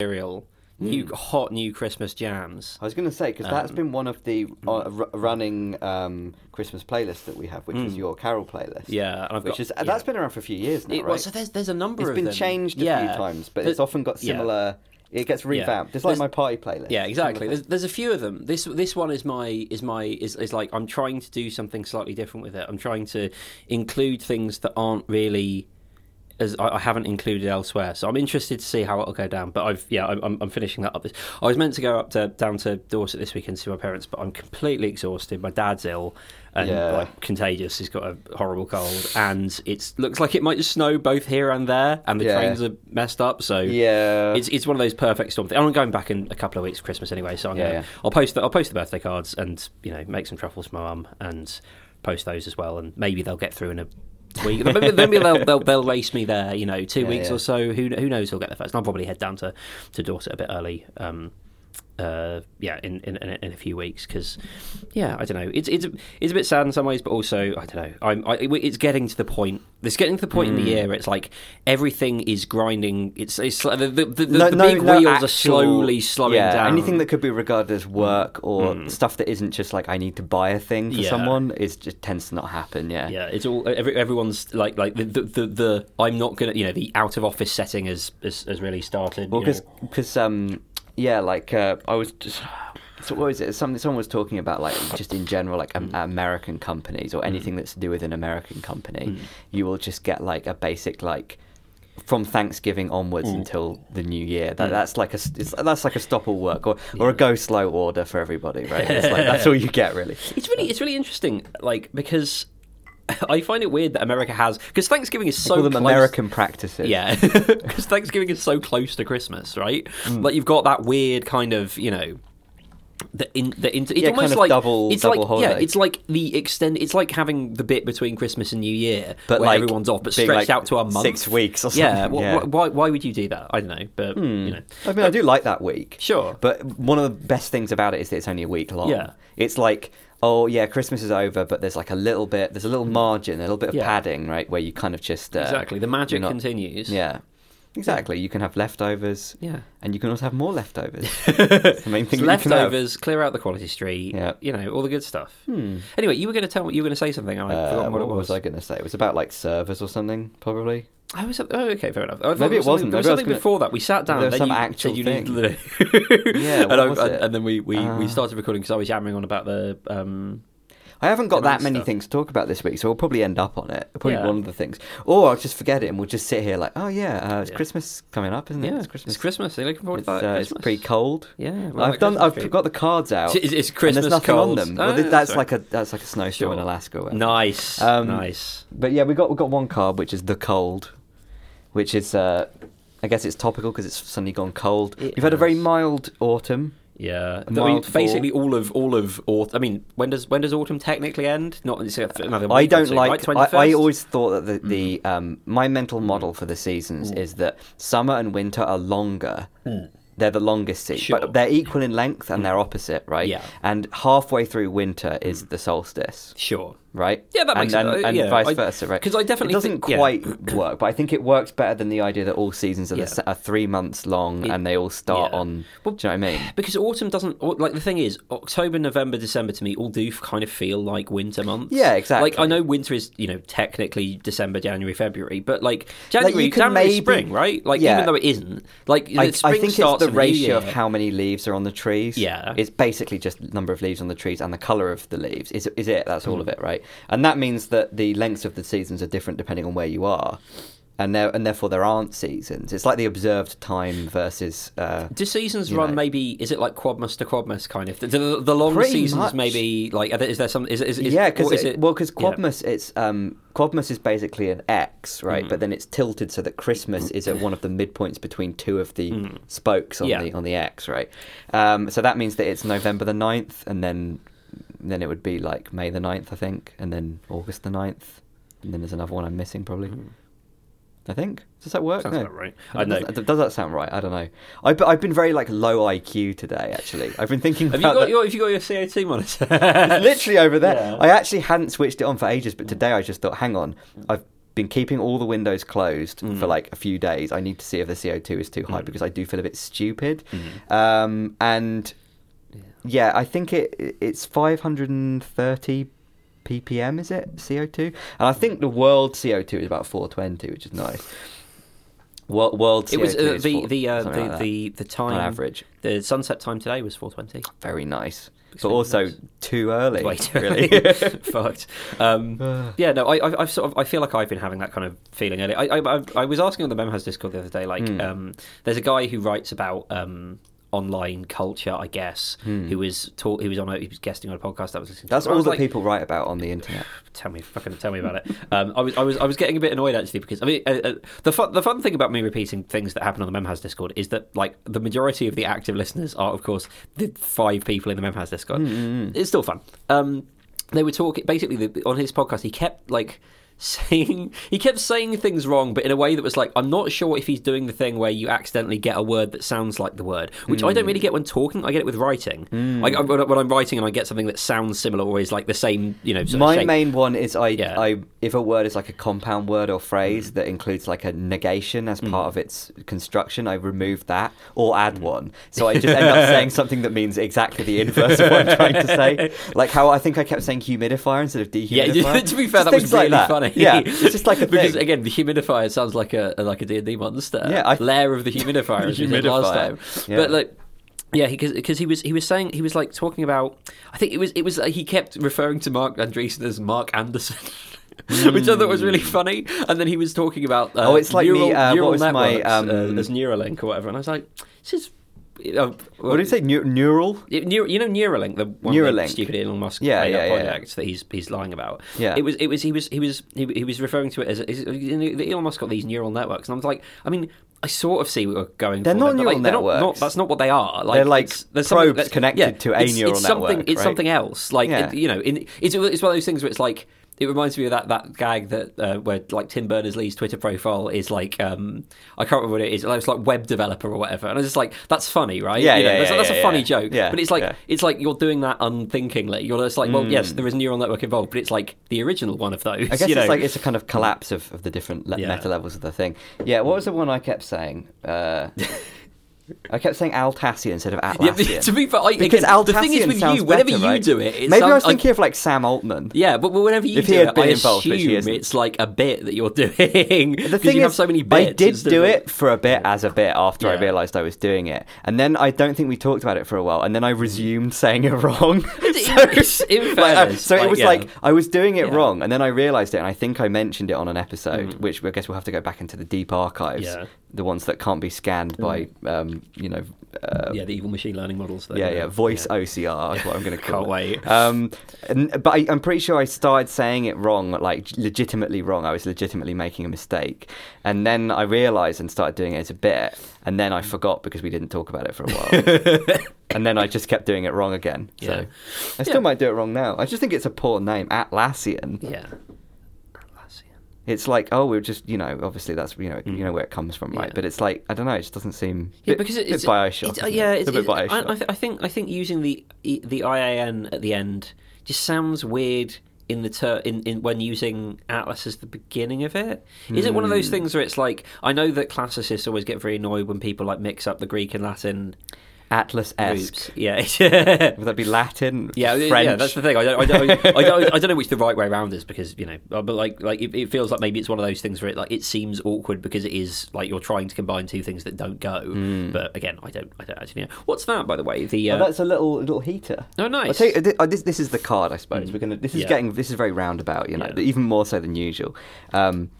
cereal, mm. new hot new Christmas jams. I was going to say because that's um, been one of the uh, mm. r- running um, Christmas playlists that we have, which is mm. your Carol playlist. Yeah, and I've which got is uh, yeah. that's been around for a few years now, It, right? well, so there's there's a number it's of been them. changed a yeah. few times, but There- it's often got yeah. similar. It gets revamped. It's like There's- my party playlist. Yeah, exactly. There's, there's a few of them. This this one is my is my is, is like I'm trying to do something slightly different with it. I'm trying to include things that aren't really as I, I haven't included elsewhere. So I'm interested to see how it'll go down. But I've yeah I'm, I'm, finishing that up. This I was meant to go up to down to Dorset this weekend to see my parents, but I'm completely exhausted. My dad's ill and Yeah. like contagious. He's got a horrible cold, and it looks like it might just snow both here and there, and the Yeah. trains are messed up. So Yeah. it's it's one of those perfect storm things. I'm going back in a couple of weeks, Christmas anyway. So I'm Yeah, gonna. I'll post the, I'll post the birthday cards and you know make some truffles for my mum and post those as well. And maybe they'll get through in a week. maybe, maybe they'll, they'll they'll race me there. You know, two Yeah, weeks yeah. or so. Who who knows? Who'll get there first? And I'll probably head down to to Dorset a bit early. Um, uh, yeah, in, in in a- in few weeks because, yeah, I don't know. It's it's it's a bit sad in some ways, but also I don't know. I'm I, it's getting to the point. It's getting to the point in Mm. the year. Where it's like everything is grinding. It's it's the the, the, No- the no- big no wheels actual- are slowly slowing yeah, down. Anything that could be regarded as work or stuff that isn't just like I need to buy a thing for Yeah. someone is just tends to not happen. Yeah. Yeah, it's all every, everyone's like like the, the the the I'm not gonna you know the out of office setting has has, has really started. Well, know. because um, yeah, like uh, I was just. So what was it? Something someone was talking about, like just in general, like Mm. um, American companies or anything that's to do with an American company, Mm. you will just get like a basic like from Thanksgiving onwards Mm. until the new year. That, That's like a that's like a stop all work or or a go slow order for everybody, right? It's like, that's all you get really. It's really it's really interesting, like because I find it weird that America has because Thanksgiving is so Call them close. American practices. Yeah, because Thanksgiving is so close to Christmas, right? Mm. Like you've got that weird kind of you know. The in, the it's Yeah, almost kind of like double- it's double like yeah, it's like the extend. It's like having the bit between Christmas and New Year, But where like everyone's off, but stretched like, out to a month, six weeks or Yeah, something, yeah. wh- why why would you do that? I don't know, but you know, I mean, I do like that week. Sure. But one of the best things about it is that it's only a week long. Yeah. It's like, oh, yeah, Christmas is over, but there's like a little bit, there's a little margin, a little bit of Yeah. padding, right? Where you kind of just. Uh, exactly. The magic not- continues. Yeah. Exactly. You can have leftovers. Yeah. And you can also have more leftovers. The main thing that you can have. leftovers, clear out the quality street. Yeah. you know all the good stuff. Anyway, you were going to tell me you were going to say something. and I Uh, forgot what, what it was. was I going to say? It was about like servers or something, probably. I was oh okay, fair enough. Maybe it wasn't. There was Maybe I was something gonna- before that. We sat down. There was some you actual you thing. Yeah, and, I- was and- then we we, we Uh. started recording because I was yammering on about the. Um, I haven't got that many stuff. things to talk about this week, so we'll probably end up on it. Probably Yeah. one of the things. Or I'll just forget it and we'll just sit here like, oh yeah, uh, it's Yeah. Christmas coming up, isn't it? yeah, It's Christmas. It's Christmas. Are you looking forward It's, to that? uh, it's pretty cold. Yeah, well, I've done. Christmas I've tree. got the cards out. It's, it's Christmas there's nothing cold. on them. Oh, well, yeah, that's sorry. like a that's like a snowstorm in Alaska. nice, Um, nice. But yeah, we got we got one card which is the cold, which is uh, I guess it's topical because it's suddenly gone cold. It We've had a very mild autumn. Yeah, I mean, basically all of all of autumn. I mean, when does when does autumn technically end? Not another. I week or don't two, like. Right? I, I always thought that the, the Mm. um, my mental model for the seasons is that summer and winter are longer. They're the longest season, Mm. Sure. Mm. but they're equal in length and they're opposite, right? Yeah. And halfway through winter is the solstice, sure. Right? Yeah, that makes and, sense. and Yeah, vice versa, right? 'cause I definitely it doesn't think- yeah. quite work, but I think it works better than the idea that all seasons are, Yeah. s are three months long It- and they all start yeah. on. Well, do you know what I mean? Because autumn doesn't like the thing is October, November, December to me all do kind of feel like winter months. Yeah, exactly. Like I know winter is you know technically December, January, February, but like January, you can January is maybe- spring, right? Like Yeah. even though it isn't, like I, spring I think it's starts the the ratio of how many leaves are on the trees. Yeah. It's basically just number of leaves on the trees and the colour of the leaves. Is, is it? That's Hmm. all of it, right? And that means that the lengths of the seasons are different depending on where you are. And, there, and therefore there aren't seasons. It's like the observed time versus. Uh, Do seasons run know. maybe? Is it like Quadmas to Quadmas kind of? The, the, the long Pretty seasons much. maybe like is there some? Is, is, is yeah, because is it well, because yeah. It's um, Quadmas is basically an X, right? Mm. But then it's tilted so that Christmas is at one of the midpoints between two of the spokes on Mm. Yeah. the on the X, right? Um, so that means that it's November the 9th, and then then it would be like May the 9th, I think, and then August the 9th, and then there's another one I'm missing probably. I think does that work? Mm. Sounds No. about right. I Does, know. that- does that sound right? I don't know. I've, I've been very like low IQ today. Actually, I've been thinking. Have you got that- your? Have you got your CO2 monitor? it's literally over there. Yeah. I actually hadn't switched it on for ages, but today I just thought, hang on, I've been keeping all the windows closed Mm. for like a few days. I need to see if the CO2 is too high because I do feel a bit stupid. Mm. Um, and yeah, I think it it's 530 ppm. Is it CO2? And I think the world CO2 is about 420, which is nice. World, world CO2 It was uh, is the the uh, the, like the the time on average. The sunset time today was 4:20. Very nice, but also nice. too early. Way too really. early. Fucked. Um, yeah, no, I, I, I've sort of, I feel like I've been having that kind of feeling earlier. I, I, I, was asking on the Memhas Discord the other day, like, Hmm. um, there's a guy who writes about um, online culture, I guess, who was taught, who was on, a, he was guesting on a podcast that was listening. Hmm. That's I all that like, people write about on the internet. Tell me, fucking tell me about it. Um, I was, I was, I was getting a bit annoyed actually because I mean, uh, uh, the fun, the fun thing about me repeating things that happen on the Memhas Discord is that like the majority of the active listeners are, of course, the five people in the Memhas Discord. It's still fun. Um, they were talking basically the, on his podcast. He kept like saying he kept saying things wrong, but in a way that was like I'm not sure if he's doing the thing where you accidentally get a word that sounds like the word, which I don't really get when talking. I get it with writing. Hmm. Like I, when I'm writing and I get something that sounds similar or is like the same, you know. My main one is I, Yeah. I if a word is like a compound word or phrase hmm. that includes like a negation as hmm. part of its construction, I remove that or add one. So I just end up saying something that means exactly the inverse of what I'm trying to say. Like how I think I kept saying humidifier instead of dehumidifier. Yeah, to be fair, Just that was things like really that. funny. Yeah, it's just like a because thing. again, the humidifier sounds like a like a D and D monster. Yeah, I- lair of the humidifier as we did last time. Yeah. But like. Yeah, because because he was he was saying he was like talking about I think it was it was uh, he kept referring to Marc Andreessen as Mark Anderson, which I thought was really funny. And then he was talking about uh, Hmm. Oh, it's like neural, me, uh, what neural was my, um, uh, as Neuralink or whatever. And I was like, this is. Uh, What did you say? Neu- neural? it- you know Neuralink, the one Neuralink. stupid Elon Musk Yeah, yeah, yeah, project that he's he's lying about. Yeah. it was it was he was he was he, he was referring to it as, as you know, the Elon Musk got these neural networks, and I was like, I mean, I sort of see what we're going. They're for not there, but, neural like, they're not- networks. Not, that's not what they are. Like, They're like there's probes connected yeah, to a it's, neural it's something, network, It's right? something else. Like Yeah. it- you know, in, it's it's one of those things where it's like. It reminds me of that, that gag that uh, where like Tim Berners Lee's Twitter profile is like um, I can't remember what it is. It's like web developer or whatever, and I was just like that's funny, right? Yeah, You know, yeah, that's, yeah, that's yeah, a funny joke. Yeah, but it's like it's like you're doing that unthinkingly. You're just like, well, yes, there is a neural network involved, but it's like the original one of those. Mm. I guess you know? it's like it's a kind of collapse of, of the different le- meta levels of the thing. Yeah, what was the one I kept saying? Uh, I kept saying Altassian instead of Yeah, Atlassian. but to be fair, I, because again, the thing is with sounds you, whenever better, you right? do it, it maybe I was sounds- thinking of like Sam Altman. Yeah, but, whenever you If do it, I assume it's like a bit that you're doing The thing you is, have so many bits. I did do of- it for a bit as a bit after I realised I was doing it, and then I don't think we talked about it for a while, and then I resumed saying it wrong. It's- in Like, I- fairness, so it was yeah. like I was doing it Yeah. wrong, and then I realised it, and I think I mentioned it on an episode, which I guess we'll have to go back into the deep archives, Mm. Yeah. the ones that can't be scanned by, um, you know, uh, yeah, the evil machine learning models. That, yeah, yeah, voice yeah. OCR is what I'm going to call Can't it. wait. Um, and, but I, I'm pretty sure I started saying it wrong, like legitimately wrong. I was legitimately making a mistake, and then I realised and started doing it as a bit, and then I forgot because we didn't talk about it for a while, and then I just kept doing it wrong again. So I still Yeah. might do it wrong now. I just think it's a poor name, Atlassian. Yeah. Atlassian. It's like oh, we're just you know, obviously that's you know you know where it comes from, right? Yeah. But it's like I don't know, it just doesn't seem Yeah, bit, because bit it's Bioshock. it's- uh, isn't it? yeah, it's, it's, a bit I, Bioshock. I, th- I think I think using the E, the IAN at the end just sounds weird in the ter- in, in when using Atlas as the beginning of it. Is it one of Hmm. those things where it's like I know that classicists always get very annoyed when people like mix up the Greek and Latin Atlas esque. Yeah. Would that be Latin? Yeah, French? yeah, that's the thing. I don't, I don't, I don't, I don't know which the right way around is because you know, uh, but like, like it, it feels like maybe it's one of those things where it like it seems awkward because it is like you're trying to combine two things that don't go. But again, I don't, I don't actually know. What's that, by the way? The. Oh, uh, that's a little little heater. oh, nice. you, oh, this, this is the card, I suppose. We're gonna. This is Yeah. getting. This is very roundabout. You know, Yeah. even more so than usual. Um,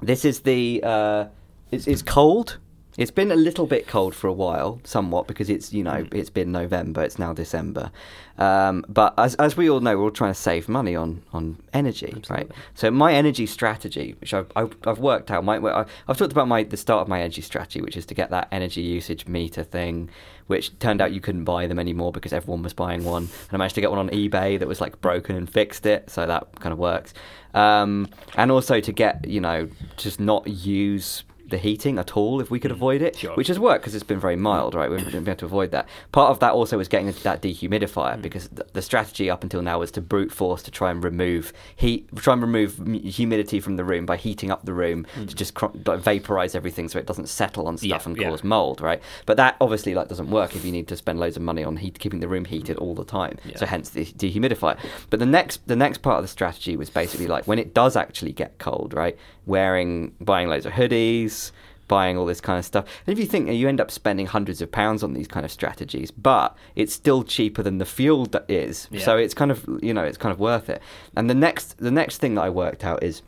this is the. Uh, it's, it's cold. It's been a little bit cold for a while, somewhat because it's you know it's been November. It's now December. Um, but as as we all know, we're all trying to save money on on energy, right? So my energy strategy, which I've I've, I've worked out, my I've talked about my the start of my energy strategy, which is to get that energy usage meter thing, which turned out you couldn't buy them anymore because everyone was buying one, and I managed to get one on eBay that was like broken and fixed it, so that kind of works. Um, and also to get you know just not use the heating at all if we could avoid it, Mm. Sure. which has worked because it's been very mild, right? We've been able to avoid that. Part of that also was getting into that dehumidifier because th- the strategy up until now was to brute force to try and remove heat, try and remove humidity from the room by heating up the room to just cr- vaporize everything so it doesn't settle on stuff Yeah, and yeah. cause mold, right? But that obviously like doesn't work if you need to spend loads of money on heat, keeping the room heated all the time. Yeah. So hence the dehumidifier. But the next the next part of the strategy was basically like when it does actually get cold, right? Wearing buying loads of hoodies, buying all this kind of stuff. And if you think you end up spending hundreds of pounds on these kind of strategies, but it's still cheaper than the fuel that is. Yeah. So it's kind of you know it's kind of worth it. And the next the next thing that I worked out is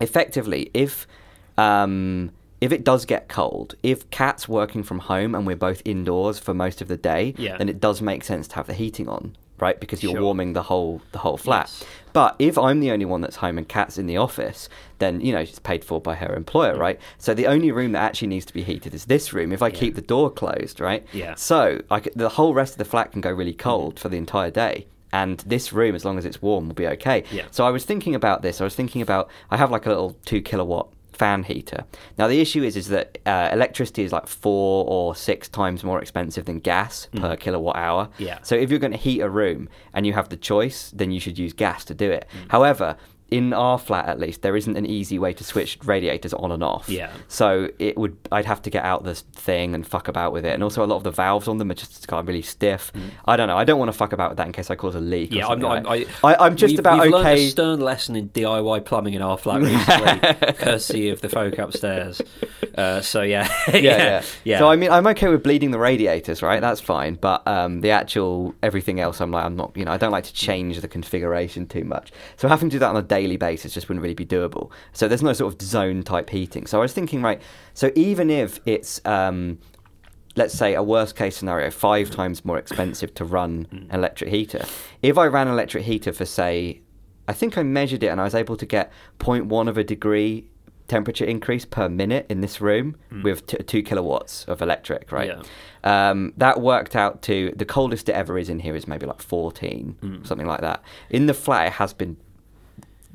effectively if um, if it does get cold, if Cat's working from home and we're both indoors for most of the day, Yeah. then it does make sense to have the heating on, right? Because you're Sure. warming the whole the whole flat. Yes. But if I'm the only one that's home and Cat's in the office, then you know she's paid for by her employer, right? So the only room that actually needs to be heated is this room. If I Yeah. keep the door closed, right? Yeah. So I the whole rest of the flat can go really cold for the entire day. And this room, as long as it's warm, will be okay. Yeah. So I was thinking about this. I was thinking about I have like a little two kilowatt fan heater. Now the issue is is that uh, electricity is like four or six times more expensive than gas per kilowatt hour. Yeah. So if you're going to heat a room and you have the choice, then you should use gas to do it. However. In our flat, at least, there isn't an easy way to switch radiators on and off. Yeah. So it would, I'd have to get out this thing and fuck about with it, and also a lot of the valves on them are just kind of really stiff. I don't know. I don't want to fuck about with that in case I cause a leak. Mm. Yeah, I'm not. like I, I, i'm just we've, about we've learned a stern lesson in DIY plumbing in our flat recently, courtesy of the folk upstairs. Uh, so yeah, yeah, yeah, yeah. So I mean, I'm okay with bleeding the radiators, right? That's fine. But um, the actual everything else, I'm like, I'm not. You know, I don't like to change the configuration too much. So having to do that on a daily basis just wouldn't really be doable. So there's no sort of zone type heating. So I was thinking, right. So even if it's um, let's say a worst case scenario, five times more expensive to run an electric heater. If I ran an electric heater for say, I think I measured it and I was able to get 0.1 of a degree temperature increase per minute in this room with t- two kilowatts of electric, right? Yeah. Um, that worked out to the coldest it ever is in here is maybe like 14, something like that. In the flat, it has been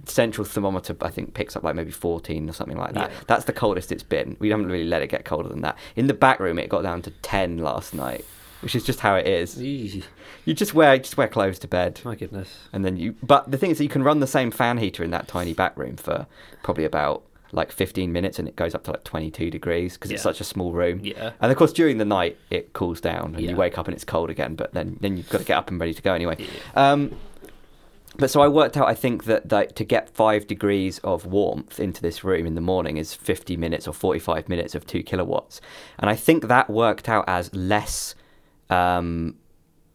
central thermometer I think picks up like maybe 14 or something like that. Yeah. That's the coldest it's been. We haven't really let it get colder than that. In the back room it got down to 10 last night, which is just how it is. You just wear just wear clothes to bed. my goodness. And then you but the thing is that you can run the same fan heater in that tiny back room for probably about like 15 minutes and it goes up to like 22 degrees because it's such a small room. Yeah. And of course during the night it cools down and Yeah. you wake up and it's cold again, but then then you've got to get up and ready to go anyway. Yeah. Um, but so I worked out. I think that, that to get five degrees of warmth into this room in the morning is fifty minutes or forty-five minutes of two kilowatts, and I think that worked out as less. Um,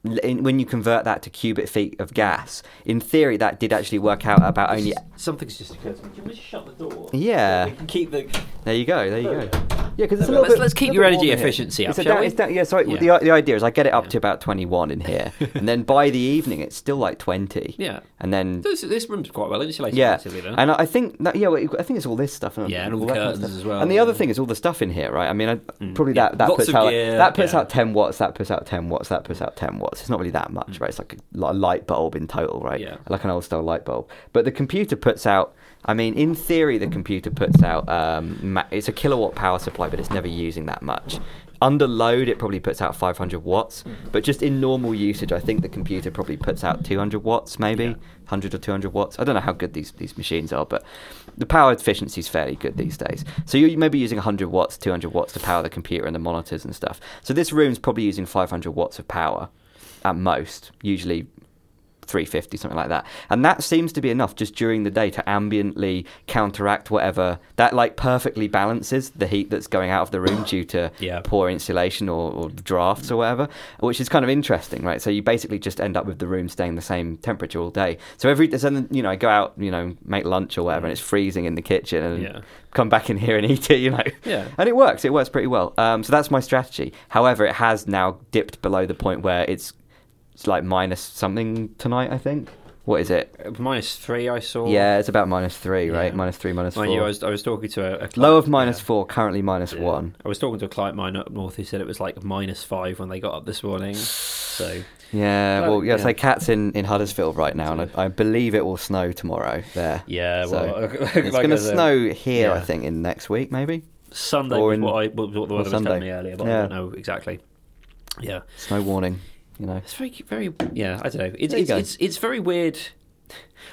in, when you convert that to cubic feet of gas, in theory, that did actually work out about only. Something's just occurred to me. Can we just shut the door? Yeah. We can keep the. There you go. There you go. Yeah, because it's a Let's- little bit. let's keep your energy efficiency up, shall down- we? down- yeah. So Yeah. the the idea is I get it up Yeah. to about twenty-one in here, and then by the evening it's still like twenty. Yeah. And then This, this room's quite well insulated. Yeah, though. and I think that yeah, well, I think it's all this stuff. And Yeah, and all the that kind of curtains as well, And the other thing is all the stuff in here, right? I mean, I, Mm. probably Yeah, that that lots puts out gear, that puts yeah. out ten watts, that puts out ten watts, that puts out ten watts. It's not really that much, right? It's like a, light bulb in total, right? Mm. Yeah. like an old style light bulb. But the computer puts out. I mean, in theory, the computer puts out. Um, it's a kilowatt power supply, but it's never using that much. Under load, it probably puts out 500 watts, but just in normal usage, I think the computer probably puts out 200 watts, maybe Yeah. 100 or 200 watts. I don't know how good these, these machines are, but the power efficiency is fairly good these days. So you're maybe using 100 watts, 200 watts to power the computer and the monitors and stuff. So this room's probably using 500 watts of power at most, usually 350 something like that. And that seems to be enough just during the day to ambiently counteract whatever that like perfectly balances the heat that's going out of the room due to Yeah. poor insulation or, or drafts or whatever which is kind of interesting right? So you basically just end up with the room staying the same temperature all day. So every so then you know I go out you know make lunch or whatever and it's freezing in the kitchen and Yeah. come back in here and eat it you know? Yeah. and it works it works pretty well. Um, so that's my strategy. However it has now dipped below the point where it's it's like minus something tonight, I think. What is it? Uh, Minus three, I saw. Yeah, it's about minus three, right? Yeah. Minus three, minus four. Mind you, I was, I was talking to a, a client, Low of minus yeah. four, currently minus Yeah. one. I was talking to a client mine up north who said it was like minus five when they got up this morning. So Yeah, Glad- well, yeah, yeah. so Cat's in, in Huddersfield right now, and I, I believe it will snow tomorrow there. yeah, So, well, It's going to snow here, I think, in next week, maybe. Sunday Or was in- what, I, what, the weather was telling me earlier, but I don't know exactly. Yeah, Snow warning. You know. it's very, very. Yeah, I don't know. It's it's, it's it's very weird.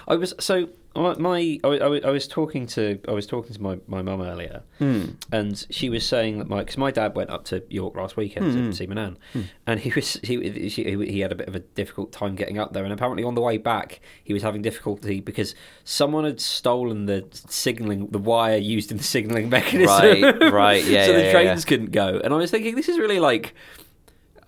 I was so my, my I, I, I was talking to I was talking to my my mum earlier, Hmm. and she was saying that my because my dad went up to York last weekend Mm-hmm. to see my nan, and he was he, she, he had a bit of a difficult time getting up there, and apparently on the way back he was having difficulty because someone had stolen the signalling the wire used in the signalling mechanism. Right, right, yeah, so yeah, the yeah, trains yeah. couldn't go, and I was thinking this is really like.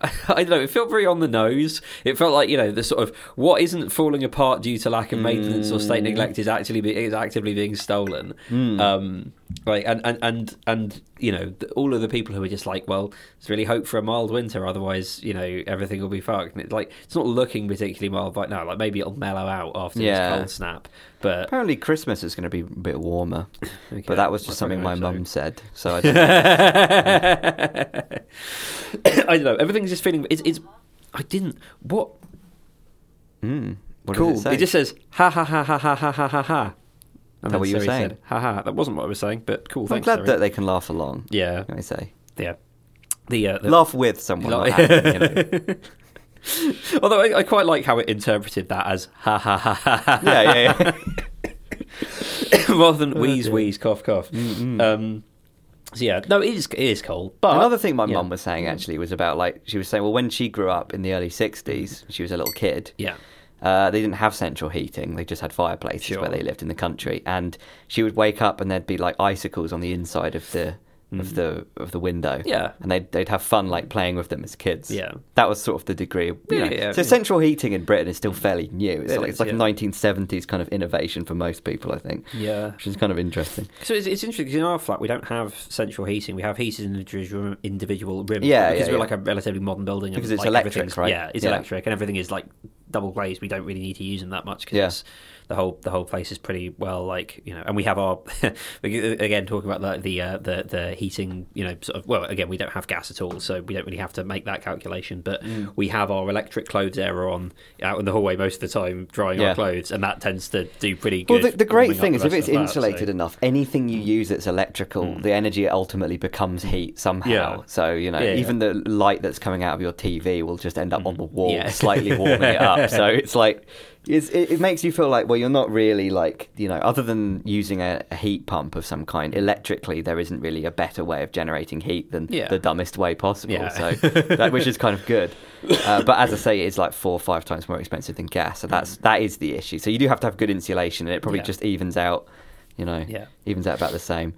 I don't know. It felt very on the nose. It felt like you know the sort of what isn't falling apart due to lack of maintenance or Mm. state neglect is actually be, is actively being stolen. Hmm. Um, right, and, and and and you know all of the people who are just like, well, there's really hope for a mild winter, otherwise you know everything will be fucked. And it's like it's not looking particularly mild right now. Like maybe it'll mellow out after Yeah. this cold snap, but Apparently Christmas is going to be a bit warmer, okay, but that was I just something my mum said. So I don't know. I don't know. Everything's just feeling. It's. it's I didn't. What Mm. What cool. It, say? just says ha ha ha ha ha ha ha ha ha. And that what you were Siri saying? Said, ha ha. That wasn't what I was saying, but cool. I'm Thanks, glad Siri. that they can laugh along. Yeah, Can I say yeah. The, uh, the laugh with someone? not Like- at you know? Although I, I quite like how it interpreted that as ha ha ha ha ha, yeah, yeah, yeah. rather than wheeze dear. wheeze cough cough. Mm-mm. Um, so yeah, no, it is it is cold. But Another thing my yeah. mum was saying actually was about like she was saying, well, when she grew up in the early '60s, she was a little kid. yeah, Uh, they didn't have central heating; they just had fireplaces Sure. where they lived in the country. And she would wake up, and there'd be like icicles on the inside of the of the of the window. Mm. Yeah. and they'd they'd have fun like playing with them as kids. Yeah. that was sort of the degree. Yeah, yeah, so central heating in Britain is still fairly new. It's It like is, it's like a 1970s kind of innovation for most people, I think, yeah. which is kind of interesting. So it's, it's interesting because in our flat we don't have central heating. We have heated in individual individual rooms. Yeah, because we're like a relatively modern building. Because it's like, electric, right? Yeah, it's electric, and everything is like double glazed. We don't really need to use them that much because Yeah. the whole the whole place is pretty well like you know. And we have our again talking about the the, uh, the the heating. You know, sort of. Well, again, we don't have gas at all, so we don't really have to make that calculation. But Mm. we have our electric clothes air on out in the hallway most of the time, drying Yeah. our clothes, and that tends to do pretty good. Well, the, the great thing is if it's the flat, so- insulated enough, anything you use that's electrical, the energy ultimately becomes heat somehow. Yeah. So you know, even the light that's coming out of your TV will just end up on the wall, slightly warming it up. So it's like. It's, it, it makes you feel like well you're not really like you know other than using a, a heat pump of some kind electrically there isn't really a better way of generating heat than Yeah. the dumbest way possible Yeah. so that which is kind of good uh, but as I say it's like four or five times more expensive than gas so that's that is the issue so you do have to have good insulation and it probably Mm. Yeah. just evens out you know Yeah. evens out about the same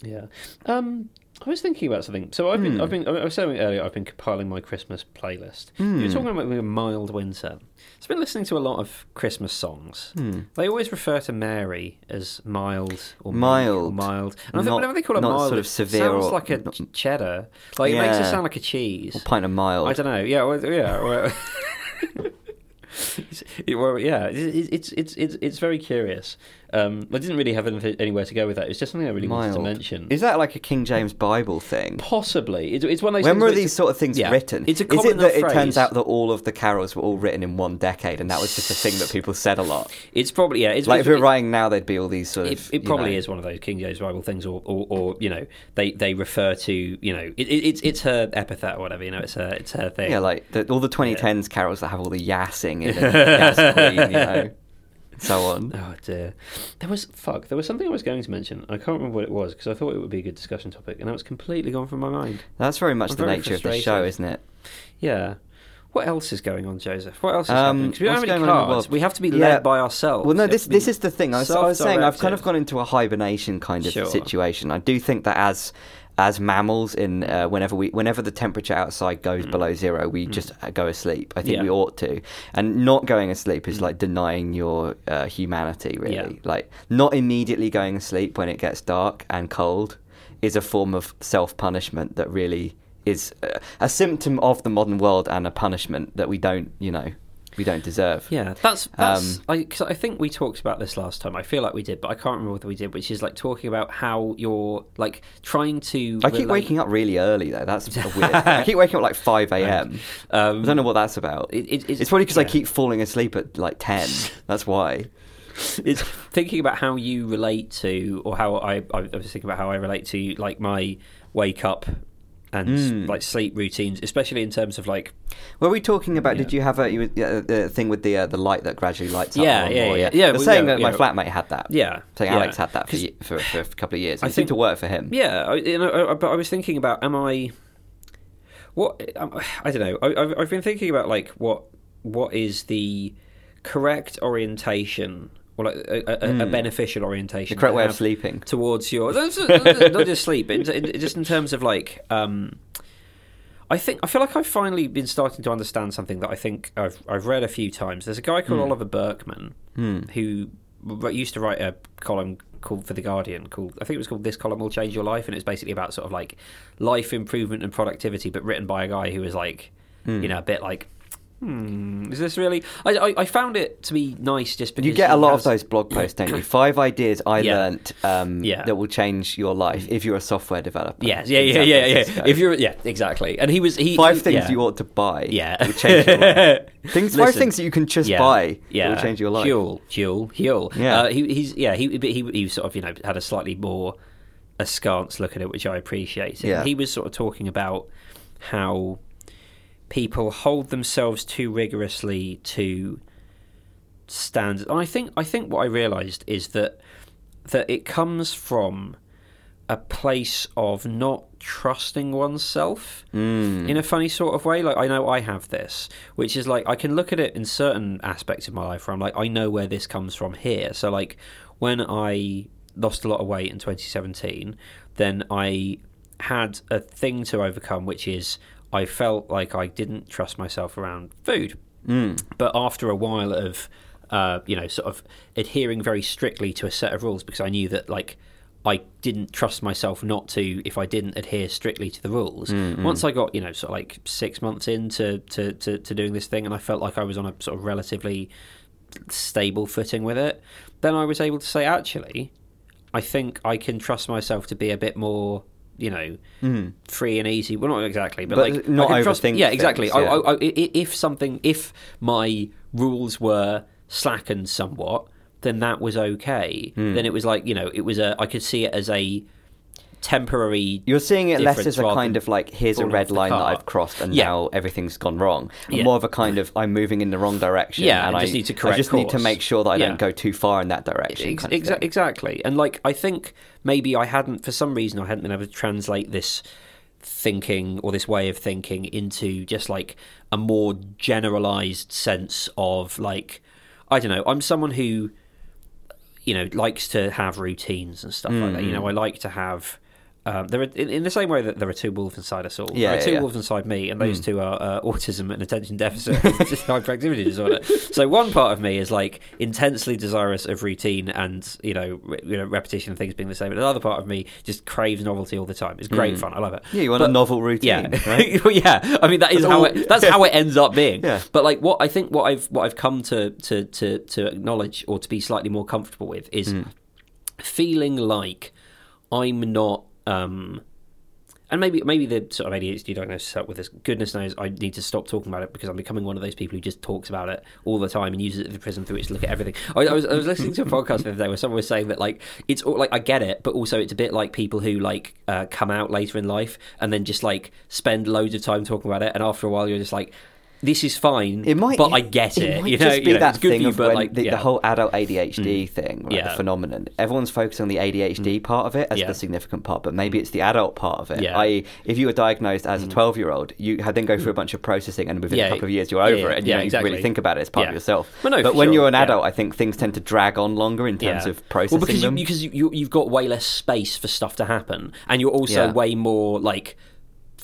Yeah. Um, I was thinking about something. So I've been, Hmm. I've been, I was saying earlier, I've been compiling my Christmas playlist. You were Hmm. talking about a mild winter. I've been listening to a lot of Christmas songs. Hmm. They always refer to Mary as mild or Mild. mild. And I think Not- whenever they call it not mild, sort of it severe sounds or- like a not- ch- cheddar. Like it makes it Yeah. sound like a cheese. a pint of mild I don't know. Yeah, well, yeah. Well, it- well, yeah. It, it's it's it's it's very curious. Um, I didn't really have anywhere to go with that. It's just something I really wanted to mention. is that like a King James Bible thing Possibly, it's, it's one of those. when were these sort of things yeah. written? It's a Is common it that enough it turns out that all of the carols were all written in one decade, and that was just a thing that people said a lot? It's probably yeah. It's Like if we were it- writing now, there'd be all these sort of. It, it you probably know- is one of those King James Bible things, or, or, or you know, they, they refer to you know, it, it, it's it's her epithet or whatever. You know, it's her it's her thing. Yeah, like the, all the 2010s carols that have all the yassing in it, Yass Queen, you know, so on. Oh dear, there was fuck. There was something I was going to mention. I can't remember what it was because I thought it would be a good discussion topic, and now it's completely gone from my mind. That's very much I'm the very nature of the show, isn't it? Yeah. What else is going on, Joseph? What else is Um, happening? 'Cause we don't have any going on in the cards. world? We have to be Yeah. led by ourselves. Well, no, this this is the thing. I was, I was saying I've kind of gone into a hibernation kind of Sure. situation. I do think that as as mammals, in uh, whenever we whenever the temperature outside goes below zero, we just uh, go asleep. I think Mm. Yeah. we ought to, and not going asleep is like denying your uh, humanity. Really, Yeah. like not immediately going asleep when it gets dark and cold is a form of self punishment that really is uh, a symptom of the modern world and a punishment that we don't, you know, we don't deserve. Yeah, that's that's. Um, I, I think we talked about this last time. I feel like we did, but I can't remember whether we did. Which is like talking about how you're like trying to. I keep relate- waking up really early though. That's weird. I keep waking up like five a.m. Um, I don't know what that's about. It, it, it's probably because I keep falling asleep at like ten. That's why. it's thinking about how you relate to, or how I, I was thinking about how I relate to, like my wake up and Mm. like sleep routines, especially in terms of like Were we talking about? Yeah. Did you have a you, uh, the thing with the uh, the light that gradually lights up? Yeah, yeah, more, yeah. Yeah, You're well, saying yeah, that my yeah. flatmate had that. yeah, Saying yeah. Alex had that for, for, for a couple of years. I It seemed to work for him. Yeah, I, you know, I, but I was thinking about, am I? What um, I don't know. I, I've, I've been thinking about like what what is the correct orientation or like a, a, a Mm. beneficial orientation, The correct way of sleeping. towards your not just sleep, in- just in terms of like. Um, I think I feel like I've finally been starting to understand something that I think I've I've read a few times. There's a guy called Hmm. Oliver Burkeman Hmm. who used to write a column called for the Guardian called I think it was called This Column Will Change Your Life, and it's basically about sort of like life improvement and productivity, but written by a guy who was like, Hmm. you know, a bit like. Hmm, is this really? I, I, I found it to be nice just because You get a lot has- of those blog posts, don't you? Five ideas I Yeah. learnt um, Yeah. that will change your life if you're a software developer. Yeah, in yeah, yeah, yeah. If you're, yeah, exactly. And he was he five he- things yeah. you ought to buy. Yeah. will change your life. Things, five things that you can just yeah, buy Yeah, will change your life. Huel, Huel, Huel. Yeah. uh, he, he's yeah. He, he he sort of you know had a slightly more askance look at it, which I appreciated. Yeah. He was sort of talking about how people hold themselves too rigorously to standards, and I think I think what I realised is that that it comes from a place of not trusting oneself Mm. in a funny sort of way. Like I know I have this, which is like I can look at it in certain aspects of my life where I'm like, I know where this comes from here. So like when I lost a lot of weight in 2017, then I had a thing to overcome, which is I felt like I didn't trust myself around food. Mm. But after a while of, uh, you know, sort of adhering very strictly to a set of rules, because I knew that like I didn't trust myself not to if I didn't adhere strictly to the rules. Mm, Once I got, you know, sort of like six months into to, to, to doing this thing, and I felt like I was on a sort of relatively stable footing with it, then I was able to say, actually, I think I can trust myself to be a bit more. You know, Mm. free and easy. Well, not exactly, but, But like not I trust, Yeah, exactly. things, yeah. I, I, i- if something, if my rules were slackened somewhat, then that was okay. Hmm. Then it was like you know, it was a. I could see it as a temporary. You're seeing it less as a kind of like here's a red line that. I've crossed and Yeah. now everything's gone wrong. Yeah. More of a kind of I'm moving in the wrong direction. Yeah, and I I just need to correct. I just need to make sure that I Yeah. don't go too far in that direction. Ex- kind of exa- exactly, and like I think maybe I hadn't, for some reason, I hadn't been able to translate this thinking or this way of thinking into just like a more generalized sense of like I don't know. I'm someone who you know likes to have routines and stuff like that. You know, Mm. I like to have. Um, there are in, in the same way that there are two wolves inside us all. Yeah, there are yeah, two yeah. wolves inside me, and those Mm. two are uh, autism and attention deficit hyperactivity disorder. So one part of me is like intensely desirous of routine and you know, re- you know repetition and things being the same. And another part of me just craves novelty all the time. It's great Mm. fun. I love it. Yeah, you want a novel routine, Yeah, right? Well, yeah. I mean, that is That's how all- it. That's how it ends up being. Yeah. But like, what I think, what I've what I've come to to to to acknowledge or to be slightly more comfortable with is Mm. feeling like I'm not. Um and maybe maybe the sort of ADHD diagnosis with this. Goodness knows I need to stop talking about it because I'm becoming one of those people who just talks about it all the time and uses it as a prism through which to look at everything. I, I was I was listening to a podcast the other day where someone was saying that like it's all like I get it, but also it's a bit like people who like uh, come out later in life and then just like spend loads of time talking about it, and after a while you're just like. This is fine, It might, but I get it. It might you know, just be you know, that thing you, of when like the, yeah. the whole adult ADHD thing, right, Yeah. Mm. the phenomenon. Everyone's focusing on the ADHD part of it as Yeah. the significant part, but maybe it's the adult part of it. Yeah. Mm. I.e., if you were diagnosed as a twelve-year-old, you had then go through a bunch of processing, and within a couple of years you're over it, and you exactly. really think about it as part of yourself. Well, no, but when sure, you're an adult, I think things tend to drag on longer in terms of processing well, because them. You, because you, you've got way less space for stuff to happen, and you're also way more like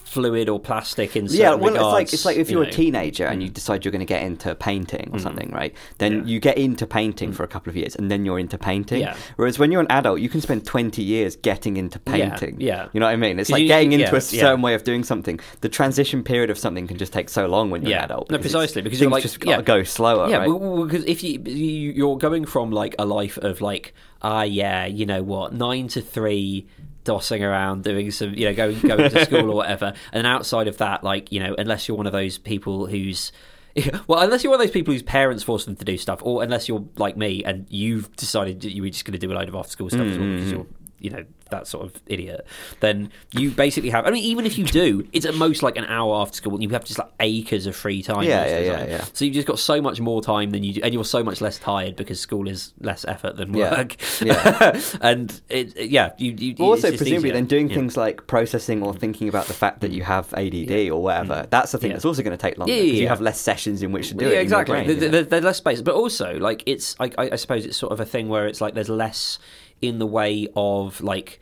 fluid or plastic in yeah, well, it's like it's like if you you're know. a teenager and Mm. you decide you're going to get into painting or something, right? Then Yeah. Mm. you get into painting for a couple of years, and then you're into painting. Yeah. Whereas when you're an adult, you can spend 20 years getting into painting. yeah. you know what I mean? it's like you- getting into yeah, a yeah. certain way of doing something. The transition period of something can just take so long when you're Yeah. an adult. No, precisely, because things you're like- just yeah. go slower. Yeah, right? well, well, because if you, you you're going from like a life of like ah yeah, you know what, nine to three, dossing around doing some you know going going to school or whatever, and outside of that, like you know, unless you're one of those people who's well, unless you're one of those people whose parents force them to do stuff, or unless you're like me and you've decided that you were just going to do a load of after school stuff as well because mm. you're, you know, that sort of idiot, then you basically have. I mean, even if you do, it's at most like an hour after school, and you have just like acres of free time. Yeah, the yeah, yeah, yeah. So you've just got so much more time than you do, and you're so much less tired because school is less effort than work. Yeah. and it, yeah, you, you Well, also, presumably, easier. then doing Yeah. things like processing or thinking about the fact that you have ADD or whatever, that's the thing Mm. Yeah. that's also going to take longer Yeah, yeah, because you have less sessions in which to do yeah, it. exactly. brain, know? there's less space, but also like it's. I I suppose it's sort of a thing where it's like there's less in the way of like.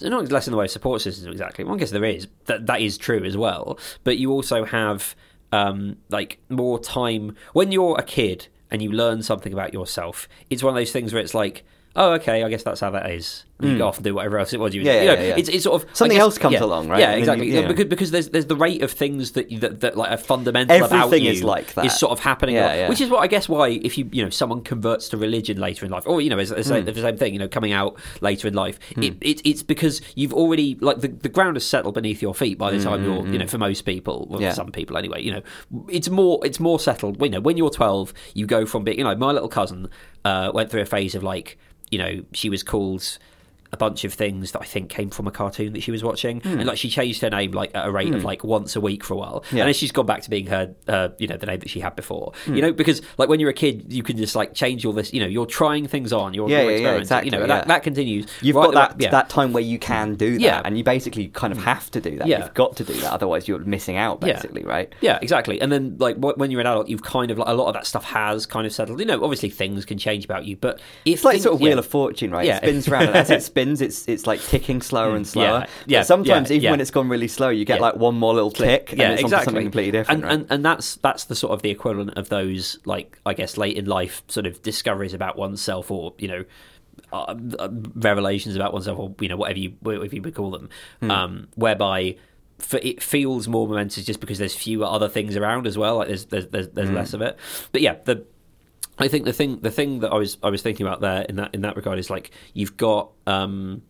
Not less in the way of support systems exactly. Well, I guess there is. That that is true as well. But you also have um, like more time when you're a kid and you learn something about yourself. It's one of those things where it's like, oh, okay, I guess that's how that is. You go off and do whatever else it was you. Hmm. Yeah, you yeah, know, yeah, yeah. It's, it's sort of Something guess- else comes yeah. along, right? Yeah, exactly. you-. Because, because there's there's the rate of things that that, that like are fundamental about Everything you is like that. is sort of happening, Yeah, a yeah. which is what I guess why if you you know someone converts to religion later in life, or you know it's, it's Hmm. the same thing, you know coming out later in life, it, it, it's because you've already like the, the ground has settled beneath your feet by the time you're you know for most people, well, Hmm, Yeah. some people anyway, you know it's more it's more settled. You know when you're 12, you go from being you know my little cousin uh, went through a phase of like you know she was called a bunch of things that I think came from a cartoon that she was watching, and like she changed her name like at a rate of like once a week for a while, Hmm. Yeah. and then she's gone back to being her, uh, you know, the name that she had before. Hmm. You know, because like when you're a kid, you can just like change all this. You know, you're trying things on, you're, Yeah, you're yeah, exactly, You know, that that continues. You've right- got that that time where you can do that, and you basically kind of have to do that. You've got to do that, otherwise you're missing out, basically, right? Yeah, exactly. And then, like, when you're an adult, you've kind of like a lot of that stuff has kind of settled. You know, obviously things can change about you, but It's like things- sort of. Wheel of Fortune, right? Yeah. It spins round, and as it spins, it's it's like ticking slower and slower. Yeah, yeah, But sometimes, yeah, even yeah. when it's gone really slow, you get like one more little tick, and yeah, it's onto exactly. something completely different. And, right? and and that's that's the sort of the equivalent of those like I guess late in life sort of discoveries about oneself, or you know. Uh, uh, revelations about oneself, or you know, whatever you whatever you would call them, Hmm. um, whereby it feels more momentous just because there's fewer other things around as well. Like there's there's there's, there's Hmm. less of it. But yeah, the I think the thing the thing that I was I was thinking about there in that in that regard is like you've got um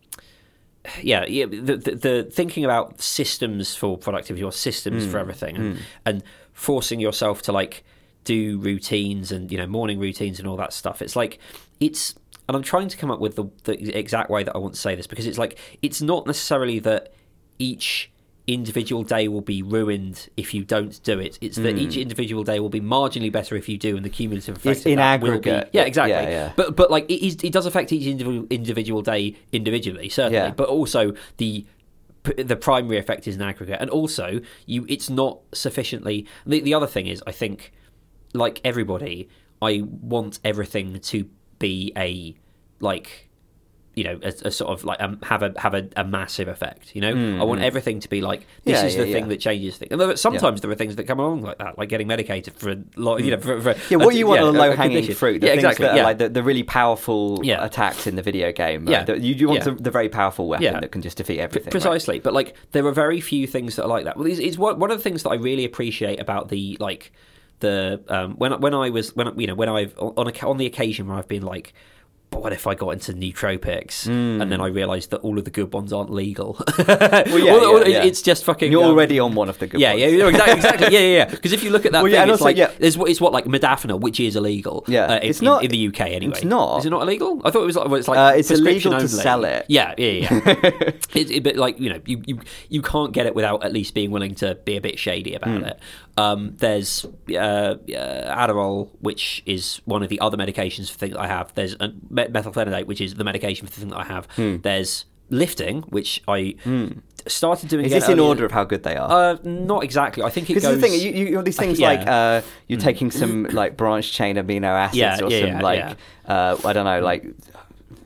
yeah yeah the, the, the thinking about systems for productivity or systems for everything and, and forcing yourself to like do routines and you know morning routines and all that stuff. It's like it's and I'm trying to come up with the, the exact way that I want to say this because it's like it's not necessarily that each individual day will be ruined if you don't do it. It's that each individual day will be marginally better if you do, and the cumulative effect Hmm. It's in aggregate. Be, yeah, exactly. Yeah, yeah. But but like it, is, it does affect each individual individual day individually, certainly. Yeah. But also the the primary effect is an aggregate, and also you it's not sufficiently. The, the other thing is, I think, like everybody, I want everything to be a like you know a, a sort of like um, have a have a, a massive effect. You know, I want everything to be like this Mm, Yeah, is yeah, the thing yeah. that changes things. And sometimes there are things that come along like that, like getting medicated for a lot. You know, for, for yeah, what you want yeah, a- the low hanging fruit, the yeah, things exactly. that are yeah. like the, the really powerful attacks in the video game. Yeah. Right? The- You, you want the, the very powerful weapon that can just defeat everything. right? precisely but like there are very few things that are like that well it's, it's one, one of the things that i really appreciate about the like the um when when i was when you know when i've on a, on the occasion where i've been like but what if I got into nootropics and then I realised that all of the good ones aren't legal? Well, yeah, or yeah, yeah. It's just fucking. You're um, already on one of the good yeah, ones. yeah, yeah, exactly, exactly. Yeah, yeah, yeah. Because if you look at that Well, thing, yeah, it's also, like yeah. there's what it's what like modafinil, which is illegal. Yeah, uh, in, it's in- not- in, the UK anyway. it's not. Is it not illegal? I thought it was like well, it's like Uh, it's prescription illegal to only. sell it. Yeah, yeah, yeah. it, it, but like you know, you, you you can't get it without at least being willing to be a bit shady about Hmm. it. Um, there's uh, uh, Adderall, which is one of the other medications for things I have. There's uh, methylphenidate, which is the medication for the thing that I have. Hmm. There's lifting, which I started doing. Is this in earlier- order of how good they are? Uh, not exactly. I think it goes. the thing, you, you, have these things yeah. like uh, you're taking some like branch chain amino acids Yeah, or yeah, some like. Uh, I don't know like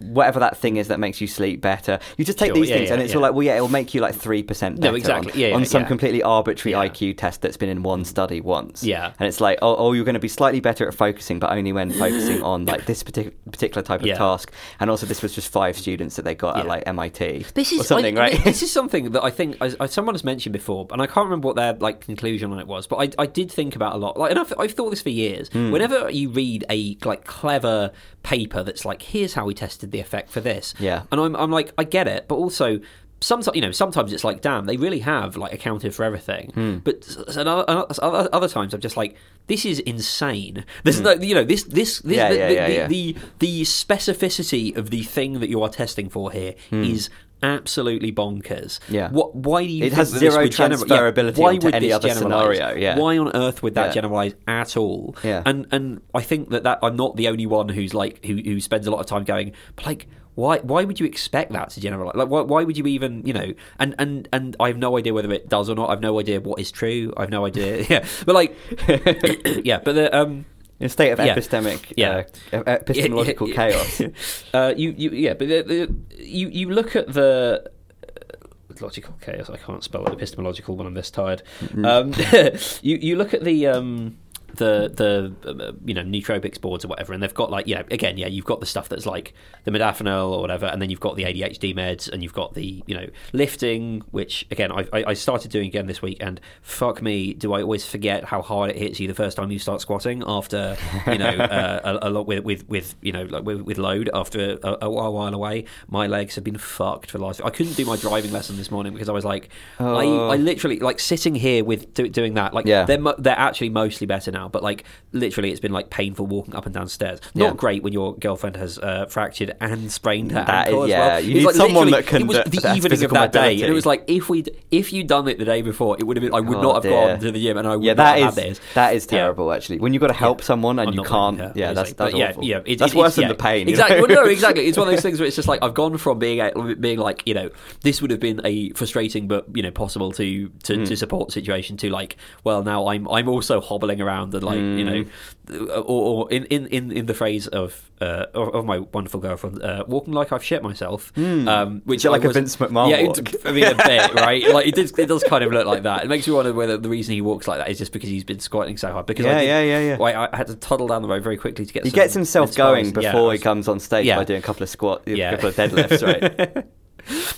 whatever that thing is that makes you sleep better. You just take Sure, these yeah, things yeah, and it's yeah. all like well yeah it'll make you like three percent better No, exactly. on, Yeah, yeah, on some yeah. completely arbitrary Yeah. IQ test that's been in one study once. Yeah. and it's like oh, oh you're going to be slightly better at focusing but only when focusing on like this partic- particular type of Yeah. task. And also this was just five students that they got at like MIT This is or something I- right. This is something that I think as, as someone has mentioned before, and I can't remember what their like conclusion on it was, but I, I did think about a lot. Like, and I've, I've thought this for years. Hmm. Whenever you read a like clever paper that's like, here's how we tested the effect for this, Yeah. and I'm I'm like, I get it, but also sometimes you know sometimes it's like damn they really have like accounted for everything Hmm. but s- s- and other, other other times i'm just like this is insane there's Hmm. no you know this this, this Yeah, the, yeah, yeah, the, yeah. the the specificity of the thing that you are testing for here is absolutely bonkers. Yeah. what why do you It think has zero transferability yeah, why would any this other generalise? scenario, yeah. why on earth would that Yeah. generalize at all Yeah. and and i think that that i'm not the only one who's like who, who spends a lot of time going but like why why would you expect that to generalize like why, why would you even you know and and and i have no idea whether it does or not i've no idea what is true i've no idea yeah but like yeah but the um In a state of Yeah. epistemic, Yeah. uh, epistemological chaos. uh, you, you, yeah, but the, the, you, you look at the uh, logical chaos. I can't spell it epistemological when I'm this tired. Um, you, you look at the. Um, the the uh, you know nootropics boards or whatever, and they've got like you know again yeah you've got the stuff that's like the modafinil or whatever, and then you've got the ADHD meds, and you've got the you know lifting, which again I, I I started doing again this week, and fuck me, do I always forget how hard it hits you the first time you start squatting after you know uh, a, a lot with with with you know like with, with load after a, a while away. My legs have been fucked for the last. I couldn't do my driving lesson this morning because I was like Oh. I I literally like sitting here with do, doing that like Yeah. they're mo- they're actually mostly better now but like literally it's been like painful walking up and down stairs not Yeah. great when your girlfriend has uh, fractured and sprained her That ankle is- as well yeah, you need like someone that can- it was the evening of that day and it was like if we if you'd done it the day before it would have been I would Oh, not have dear. gone to the gym and I would Yeah, not that have is had this that is Yeah. terrible. Actually, when you've got to help someone and I'm you can't, her, yeah, that's that's yeah, awful. yeah, it- that's it- worse than the pain. Exactly. well, no, exactly. It's one of those things where it's just like I've gone from being being like you know this would have been a frustrating but you know possible to to, Hmm. to support situation to like well now I'm I'm also hobbling around and like you know Hmm. or, or in, in, in, in the phrase of uh, of, of my wonderful girlfriend uh, walking like I've shit myself um, which like I a was- Vince McMahon yeah it, I mean a bit right like it does it does kind of look like that it makes me wonder whether the reason he walks like that is just because he's been squatting so hard because I Yeah, did- yeah, yeah, yeah. like, I had to toddle down the road very quickly to get He gets himself going pies. Yeah, before he comes on stage Yeah. by doing a couple of squat, Yeah. a couple of deadlifts, right?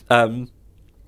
Um,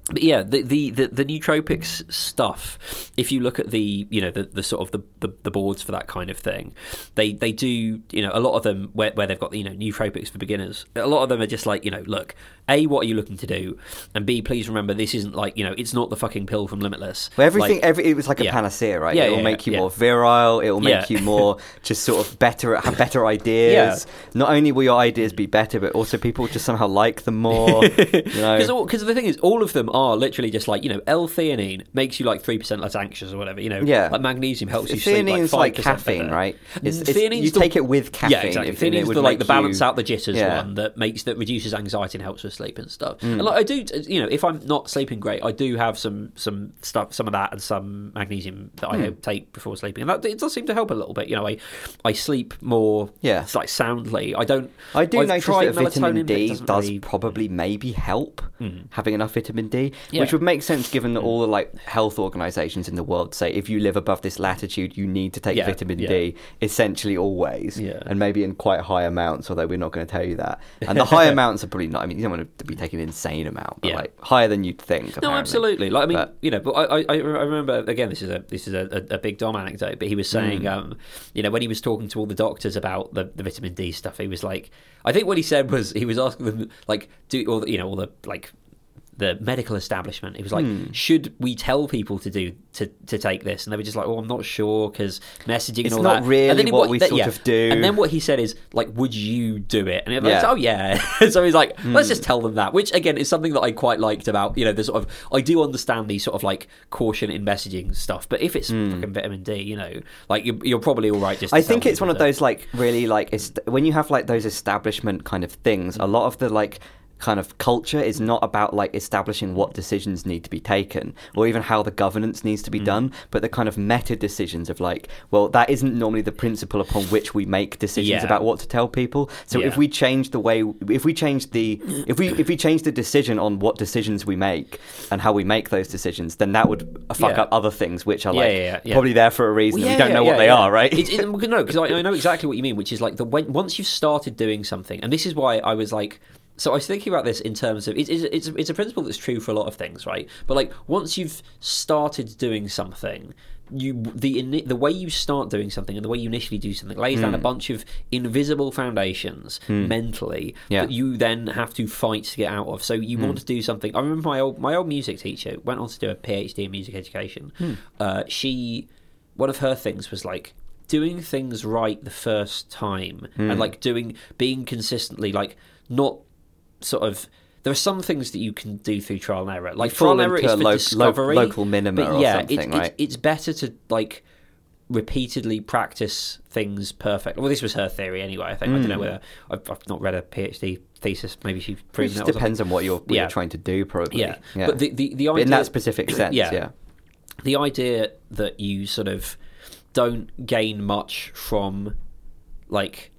but yeah, the, the, the, the nootropics stuff. If you look at the you know the, the sort of the, the, the boards for that kind of thing, they they do you know a lot of them where, where they've got you know nootropics for beginners. A lot of them are just like you know look, a what are you looking to do, and b please remember this isn't like you know it's not the fucking pill from Limitless. Well, everything, Like, every, it was like a yeah. panacea, right? Yeah, it will yeah, make you more virile. It will make you more just sort of better, have better ideas. Not only will your ideas be better, but also people just somehow like them more. you know? Because the thing is, all of them are literally just like you know, L-theanine makes you like three percent less anxious or whatever. You know, Yeah. like magnesium helps you sleep like Theanine's like, caffeine, better. right? It's, it's, Theanine's you the- take it with caffeine. Yeah, exactly. if- and it Theanine's the like the balance you- out the jitters Yeah. one that makes that reduces anxiety and helps with sleep and stuff. Mm. And like I do, you know, if I'm not sleeping great, I do have some some stuff, some of that and some magnesium that I Mm. take before sleeping, and that it does seem to help a little bit. You know, I I sleep more, Yeah. like soundly. I don't. I do I've notice that vitamin melatonin, but it D doesn't really- probably maybe help having enough vitamin D, Yeah. which would make sense given that all the like health organisations in the world say if you live above this latitude, you need to take Yeah, vitamin yeah. D essentially always, and maybe in quite high amounts. Although we're not going to tell you that, and the high amounts are probably not. I mean, you don't want to be taking an insane amount, but Yeah. like higher than you'd think. No, absolutely. Like I mean, But- you know, but I, I, I remember again. This is a this is a, a, a big Dom anecdote. But he was saying, Mm. um, you know, when he was talking to all the doctors about the, the vitamin D stuff, he was like, I think what he said was he was asking them like, do all the, you know all the like the medical establishment. It was like, Hmm. should we tell people to do to, to take this? And they were just like, oh, I'm not sure because messaging It's and all not that. really and then he- what we sort yeah. of do. And then what he said is like, would you do it? And it was Yeah. Hmm. oh yeah. so he's like, let's just tell them that, which again is something that I quite liked about you know the sort of I do understand the sort of like caution in messaging stuff, but if it's fucking vitamin D, you know, like you're, you're probably all right. Just I think it's one of those like really like est- when you have like those establishment kind of things. A lot of the like kind of culture is not about like establishing what decisions need to be taken or even how the governance needs Mm. to be done, but the kind of meta decisions of like, well, that isn't normally the principle upon which we make decisions Yeah. about what to tell people. So if we change the way, if we change the, if we if we change the decision on what decisions we make and how we make those decisions, then that would fuck Yeah. up other things which are like yeah, yeah, yeah. probably there for a reason. and we don't know what they yeah. are, right? It's, it, no, because I, I know exactly what you mean, which is like the when, once you've started doing something, and this is why I was like. So I was thinking about this in terms of it's, it's, it's, it's a principle that's true for a lot of things, right? But like once you've started doing something, you the the way you start doing something and the way you initially do something lays down a hmm. bunch of invisible foundations hmm. mentally Yeah. that you then have to fight to get out of. So you hmm. want to do something. I remember my old my old music teacher went on to do a PhD in music education. Uh, she one of her things was like doing things right the first time and like doing being consistently like not sort of there are some things that you can do through trial and error. Like You trial and error is for lo- lo- local minima but or yeah, something, it's, right? it's, it's better to like repeatedly practice things perfect. Well, this was her theory anyway. I think I don't know whether I've, I've not read a PhD thesis. Maybe she's Hmm. It proven just it. depends on what you're, what Yeah. you're trying to do, probably. Yeah. But the- the- the idea- in that specific sense, Yeah. yeah. the idea that you sort of don't gain much from like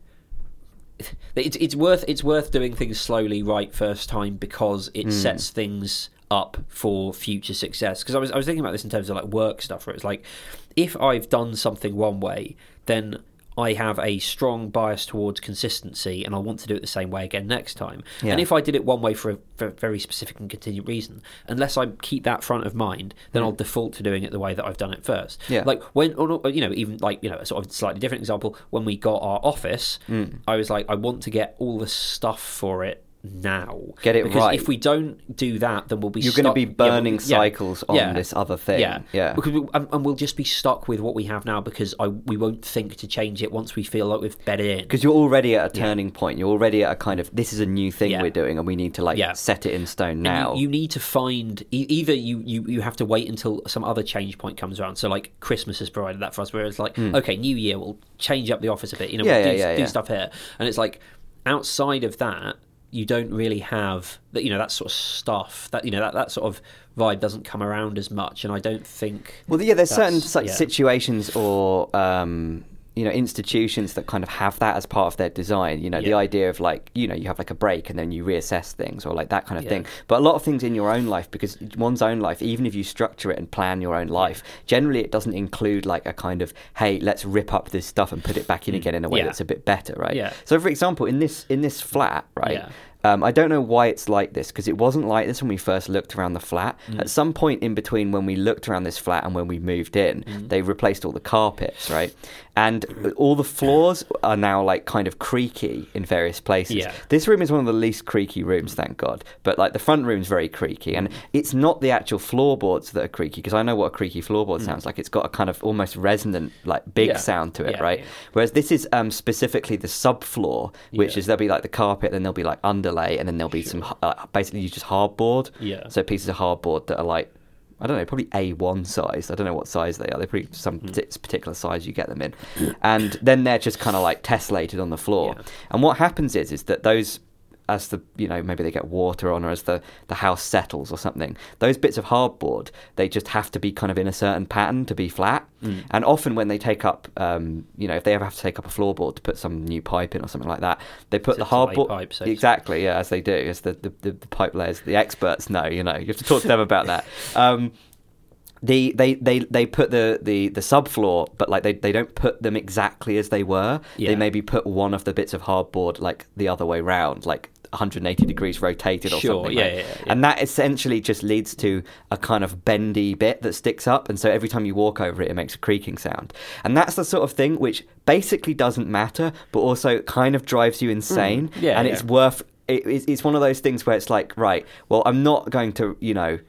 it's it's worth it's worth doing things slowly right first time because it Hmm. sets things up for future success because I was I was thinking about this in terms of like work stuff where it's like if I've done something one way then I have a strong bias towards consistency and I want to do it the same way again next time. Yeah. And if I did it one way for a, for a very specific and continued reason, unless I keep that front of mind, then I'll default to doing it the way that I've done it first. Yeah. Like when, or, you know, even like, you know, a sort of slightly different example, when we got our office, Hmm. I was like, I want to get all the stuff for it now. Get it because right. If we don't do that, then we'll be You're going to be yeah, burning yeah, cycles on yeah, this other thing. Yeah, Yeah. Because we, and, and we'll just be stuck with what we have now because I we won't think to change it once we feel like we've bedded in. Because you're already at a turning point. You're already at a kind of this is a new thing Yeah. we're doing, and we need to like Yeah. set it in stone now. You, you need to find e- either you, you you have to wait until some other change point comes around. So like Christmas has provided that for us, where it's like, hmm. okay, New Year, we'll change up the office a bit. You know. Yeah, we'll do, yeah, yeah, do yeah. stuff here, and it's like outside of that, you don't really have that. You know, that sort of stuff. That you know, that that sort of vibe doesn't come around as much, and I don't think. Well, yeah, there's certain such yeah. situations or um, you know institutions that kind of have that as part of their design. You know, the idea of like you know you have like a break and then you reassess things or like that kind of Yeah. thing. But a lot of things in your own life, because one's own life, even if you structure it and plan your own life, generally it doesn't include like a kind of hey, let's rip up this stuff and put it back in again in a way Mm. Yeah. that's a bit better, right? Yeah. So, for example, in this in this flat, right? Um, I don't know why it's like this because it wasn't like this when we first looked around the flat. Mm. At some point in between when we looked around this flat and when we moved in, Mm. they replaced all the carpets, right? And all the floors are now like kind of creaky in various places. Yeah. This room is one of the least creaky rooms, thank God. But like the front room's very creaky, and it's not the actual floorboards that are creaky because I know what a creaky floorboard sounds like. It's got a kind of almost resonant, like big Mm. Yeah. sound to it, Yeah, right? Whereas this is um, specifically the subfloor, which is there'll be like the carpet, then there'll be like and then there'll be some uh, basically you just hardboard. Yeah. So pieces of hardboard that are like I don't know, probably A1 size. I don't know what size they are. They're pretty some partic- particular size you get them in, and then they're just kind of like tessellated on the floor. Yeah. And what happens is is that those as the you know maybe they get water on or as the the house settles or something those bits of hardboard they just have to be kind of in a certain pattern to be flat Hmm. and often when they take up um, you know if they ever have to take up a floorboard to put some new pipe in or something like that they put It's the hardboard pipe, so exactly yeah as they do as the, the, the, the pipe layers the experts know you know you have to talk to them about that um, the they, they they put the, the, the subfloor, but like they, they don't put them exactly as they were. Yeah. They maybe put one of the bits of hardboard like the other way round, like 180 degrees rotated or Sure, something. yeah, right? yeah, yeah. And that essentially just leads to a kind of bendy bit that sticks up, and so every time you walk over it, it makes a creaking sound. And that's the sort of thing which basically doesn't matter, but also kind of drives you insane. Mm. yeah, and it's worth. It, it's, it's one of those things where it's like, right, well, I'm not going to, you know.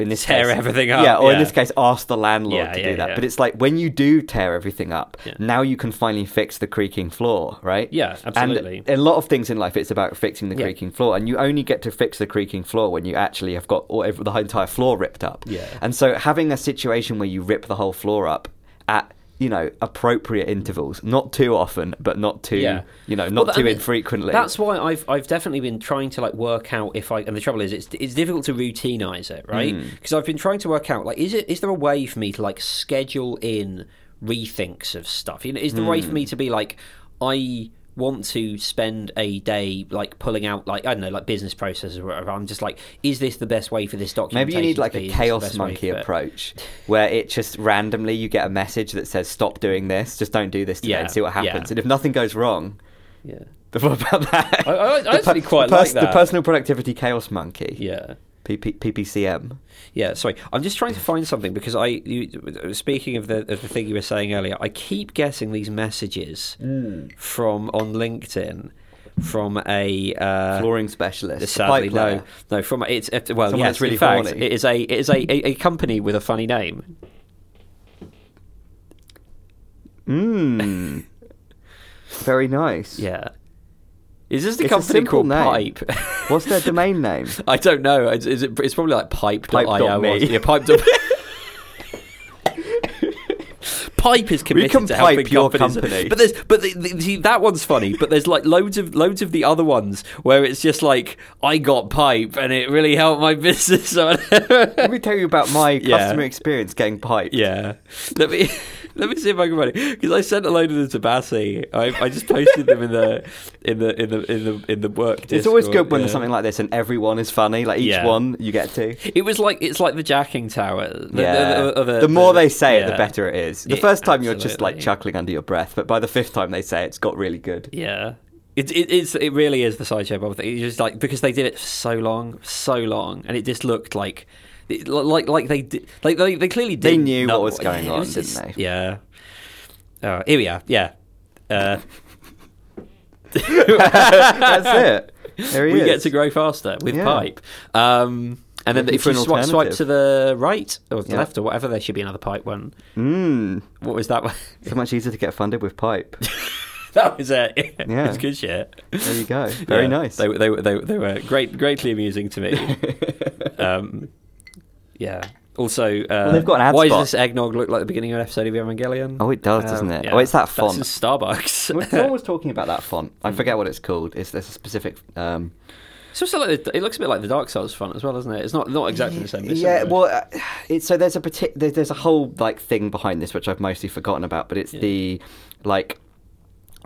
In this Tear case, everything up, yeah, or in this case, ask the landlord Yeah, to yeah, do that. yeah. But it's like when you do tear everything up, Yeah. now you can finally fix the creaking floor, right? Yeah, absolutely. And a lot of things in life, it's about fixing the Yeah. creaking floor, and you only get to fix the creaking floor when you actually have got all, the entire floor ripped up. Yeah. And so having a situation where you rip the whole floor up at you know appropriate intervals, not too often, but not too Yeah. you know not Well, too and infrequently. That's why I've I've definitely been trying to like work out if I and the trouble is it's it's difficult to routinize it, right? Mm. Because I've been trying to work out like is it is there a way for me to like schedule in rethinks of stuff? You know, is there a way Mm. for me to be like I want to spend a day like pulling out like I don't know like business processes or whatever. I'm just like, is this the best way for this document? Maybe you need like a chaos monkey approach where it just randomly you get a message that says stop doing this, just don't do this today Yeah, and see what yeah. happens. And if nothing goes wrong, Yeah. what about that? I- I- I actually per- quite the like The personal productivity chaos monkey. Yeah. PP, PPCM. Yeah, sorry. I'm just trying to find something because I. You, speaking of the of the thing you were saying earlier, I keep getting these messages hmm. from on LinkedIn from a uh, Flooring specialist. Sadly, no, no. From it's it, well, Someone yes, really in fact, horny. it is a it is a, a, a company with a funny name. Mmm. Very nice. Yeah, is this the It's company called name. Pipe? What's their domain name? I don't know. Is, is it, it's probably like pipe.io. Pipe.me. or- Yeah, pipe. Pipe is committed to helping your companies. company. But there's, but the, the, see, that one's funny. But there's like loads of loads of the other ones where it's just like I got pipe and it really helped my business. Let me tell you about my Yeah. customer experience getting piped. yeah, let me let me see if I can find it because I sent a load of them to Bassi. I, I just posted them in the in the in the in the in the work. It's always good when yeah. there's something like this and everyone is funny. Like each Yeah. one you get to. It was like it's like the jacking tower. The, yeah. the, the, the more they say it, the better it is. The Yeah, first time you're just like chuckling under your breath, but by the fifth time they say it, it's got really good. Yeah. It, it, it's, it really is the sideshow Bob thing. It's just like because they did it for so long, so long, and it just looked like, it, like like they did, like they, they clearly did. They knew what was going on, was didn't they? Yeah. Uh, here we are. Yeah. Uh, That's it. There he we is. get to grow faster with Yeah. pipe. Um, and then if you swipe, swipe to the right or the Yeah. left or whatever, there should be another pipe one. Mm, What was that one? so much easier to get funded with pipe. that was it. Yeah. it's good shit. There you go. Very Yeah. nice. They, were- they, were- they, were- they were great, greatly amusing to me. um, yeah. Also, uh, they've got an ad why spot. does this eggnog look like the beginning of an episode of Evangelion? Oh, it does, Um, doesn't it? yeah. Oh, it's that That's font. in Starbucks. Well, Someone was talking about that font. I forget what it's called. It's there's a specific. Um, it's also like the, it looks a bit like the Dark Souls font as well, doesn't it? It's not not exactly the same. but it's yeah, similar. well, uh, it's so there's a partic- there- there's a whole like thing behind this which I've mostly forgotten about, but it's the like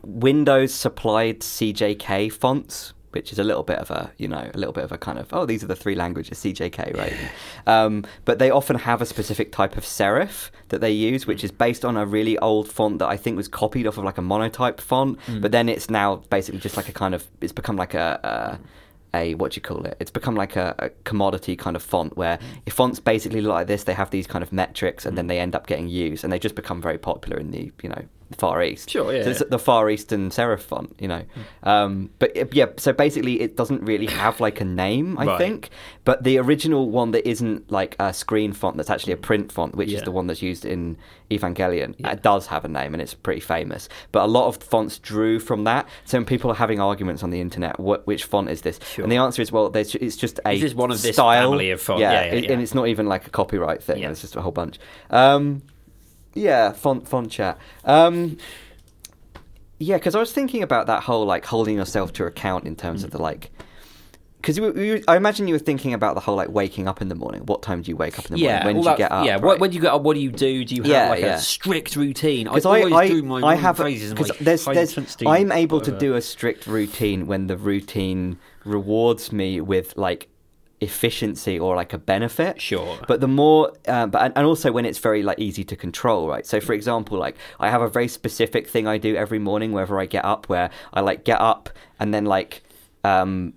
Windows supplied CJK fonts. Which is a little bit of a, you know, a little bit of a kind of, oh, these are the three languages, CJK, right? um, but they often have a specific type of serif that they use, which is based on a really old font that I think was copied off of like a monotype font, Mm. but then it's now basically just like a kind of, it's become like a, a, a what do you call it? It's become like a, a commodity kind of font where if fonts basically look like this, they have these kind of metrics, and then they end up getting used, and they just become very popular in the you know Far East. Sure, yeah, So it's yeah. the Far Eastern serif font, you know. Um, but yeah, so basically, it doesn't really have like a name, I Right. think. But the original one that isn't like a screen font, that's actually a print font, which is the one that's used in Evangelion, Yeah. it does have a name and it's pretty famous. But a lot of fonts drew from that. So when people are having arguments on the internet, what which font is this? Sure. And the answer is, well, there's, it's just a just one of this style. family of fonts. Yeah, Yeah, yeah, yeah. and it's not even like a copyright thing. Yeah. It's just a whole bunch. Um, yeah, font font chat. Um, yeah, because I was thinking about that whole like holding yourself to account in terms of Mm. the like. Because I imagine you were thinking about the whole like waking up in the morning. What time do you wake up in the morning? yeah. when do you that- get up? Yeah. right? When do you get up? What do you do? Do you have Yeah, like yeah. a strict routine? I Because always I, I, do my I morning have phrases because there's, there's I'm able to do a strict routine when the routine rewards me with like efficiency or like a benefit. Sure. But the more, uh, but and- also when it's very like easy to control, right? So for example, like I have a very specific thing I do every morning whenever I get up, where I like get up and then like. um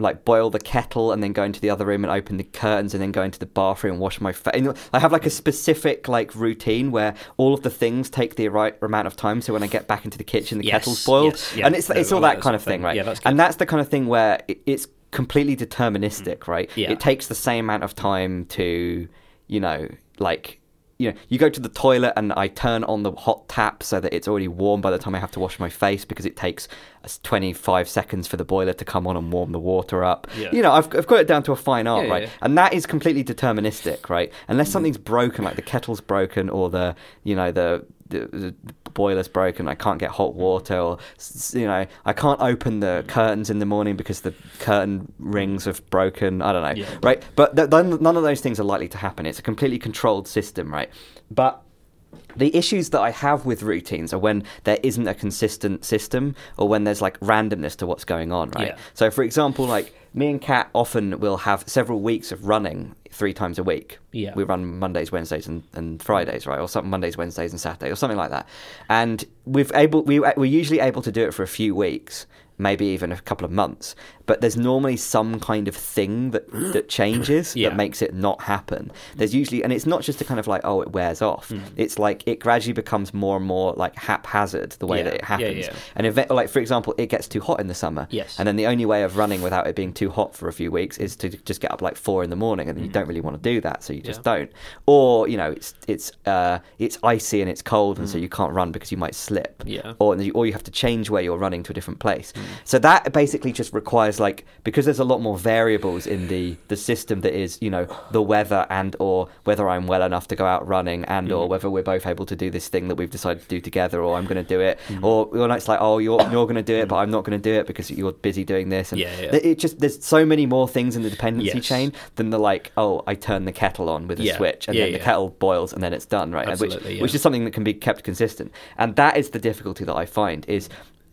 like boil the kettle and then go into the other room and open the curtains and then go into the bathroom and wash my face. I have like a specific like routine where all of the things take the right amount of time. So when I get back into the kitchen, the Yes, kettle's boiled, yes, yeah. and it's it's all that that kind of thing, thing. right? Yeah, that's good. and that's the kind of thing where it, it's completely mm. deterministic, right? Yeah. It takes the same amount of time to, you know, like you know, you go to the toilet and I turn on the hot tap so that it's already warm by the time I have to wash my face because it takes 25 seconds for the boiler to come on and warm the water up. Yeah. You know, I've, I've got it down to a fine art, Yeah, right? yeah. And that is completely deterministic, right? Unless mm. something's broken, like the kettle's broken or the, you know, the, the, the boiler's broken, I can't get hot water, or you know, I can't open the curtains in the morning because the curtain rings have broken. I don't know, Yeah. right? But th- none none of those things are likely to happen. It's a completely controlled system, right? But the issues that I have with routines are when there isn't a consistent system or when there's like randomness to what's going on, right? Yeah. So, for example, like me and Kat often will have several weeks of running three times a week. Yeah. We run Mondays, Wednesdays, and, and Fridays, right? Or some Mondays, Wednesdays, and Saturdays, or something like that. And we've able we we're usually able to do it for a few weeks. maybe even a couple of months. But there's normally some kind of thing that that changes Yeah. that makes it not happen. There's usually, and it's not just a kind of like, oh, it wears off. Hmm. It's like it gradually becomes more and more like haphazard the way Yeah. that it happens. yeah. And if, like for example, it gets too hot in the summer. Yes. And then the only way of running without it being too hot for a few weeks is to just get up like four in the morning, and then you don't really want to do that, so you just Hmm. Don't. Or you know, it's it's uh, it's icy and it's cold, and so Mm. you can't run because you might slip. Yeah. Or you, or you have to change where you're running to a different place. Mm. So that basically just requires like because there's a lot more variables in the the system that is you know the weather and or whether I'm well enough to go out running and or Mm. whether we're both able to do this thing that we've decided to do together or I'm going to do it Mm. or or it's like oh you're you're going to do it but I'm not going to do it because you're busy doing this and Yeah, yeah. it just there's so many more things in the dependency Yes. chain than the like oh I turn the kettle on with a Yeah. switch and then the kettle boils and then it's done right which which is something that can be kept consistent and that is the difficulty that I find is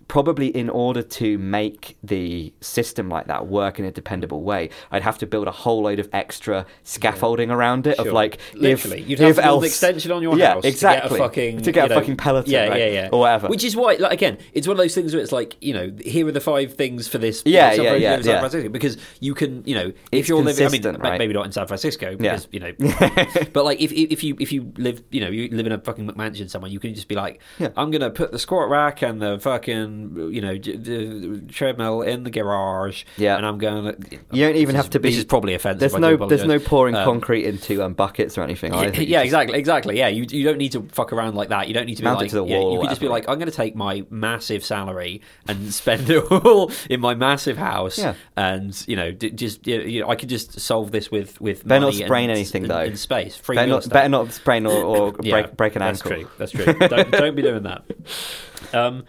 probably in order to make the system like that work in a dependable way i'd have to build a whole load of extra scaffolding around it of like literally, if, you'd have if to else, an extension on your yeah, house exactly to get a fucking to get a know, fucking peloton yeah, right? yeah, yeah, or whatever Which is why, like, again, it's one of those things where it's like, you know, here are the five things for this. Yeah, you know, yeah, yeah, yeah. Francisco, because you can, you know, if It's you're living, I mean, right? maybe not in San Francisco, because you know, but like if if you if you live, you know, you live in a fucking McMansion somewhere, you can just be like, Yeah. I'm gonna put the squat rack and the fucking, you know, d- treadmill in the garage, Yeah. and I'm going. You don't even have to be- This is probably offensive. there's no there's no pouring Um, concrete into um, buckets or anything yeah. Yeah, just- exactly, exactly. Yeah, you you don't need to fuck around like that. You don't need to be like to the yeah, wall you could just be like, I'm going to take my massive salary and spend it all in my massive house, Yeah. and you know, d- just you know, I could just solve this with with Better not sprain and, anything, and, though. and space. Free better not, better not sprain or, or Yeah, break break an that's ankle True. That's true. don't, don't be doing that. Um,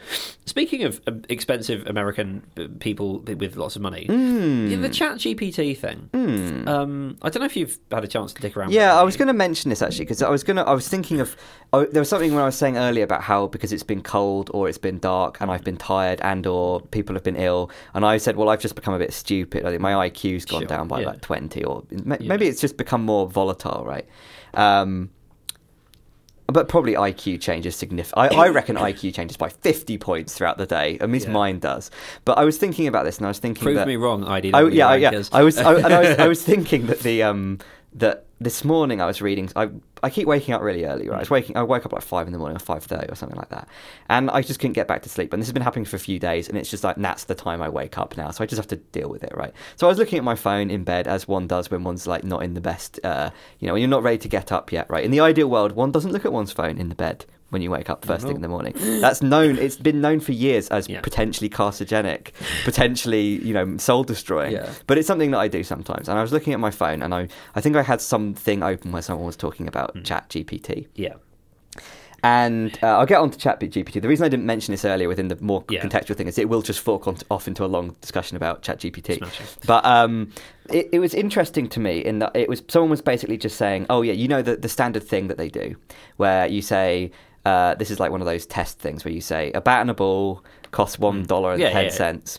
speaking of um, expensive American uh, people with lots of money, yeah, the Chat GPT thing. Um, I don't know if you've had a chance to dick around. Yeah, I was going to mention this actually because I was going to. I was thinking of. Oh, there was something when I was saying earlier about how because it's been cold or it's been dark and I've been tired and or people have been ill and I said, well, I've just become a bit stupid. I think my IQ's gone Sure, down by yeah. like twenty or ma- Yeah. maybe it's just become more volatile, right? Um, but probably IQ changes significant. I, I reckon IQ changes by fifty points throughout the day. At least Yeah. mine does. But I was thinking about this and I was thinking Prove that me wrong, ID. Oh yeah, yeah. I was, I, and I was, I was thinking that the um that this morning I was reading. I I keep waking up really early. Right, I was waking. I woke up like five in the morning or five thirty or something like that, and I just couldn't get back to sleep. And this has been happening for a few days, and it's just like that's the time I wake up now. So I just have to deal with it, right? So I was looking at my phone in bed as one does when one's like not in the best, uh, you know, when you're not ready to get up yet, right? In the ideal world, one doesn't look at one's phone in the bed when you wake up first thing in the morning. That's known. It's been known for years as Yeah. potentially carcinogenic, potentially you know soul destroying. Yeah. But it's something that I do sometimes. And I was looking at my phone, and I I think I had something open where someone was talking about Hmm. Chat GPT. Yeah. And uh, I'll get on to Chat GPT. The reason I didn't mention this earlier within the more Yeah. contextual thing is it will just fork on, off into a long discussion about Chat GPT. But um, it, it was interesting to me in that it was someone was basically just saying, "Oh yeah, you know the the standard thing that they do, where you say." Uh, this is like one of those test things where you say a bat and a ball costs one dollar and Mm. Yeah, ten yeah, yeah. cents,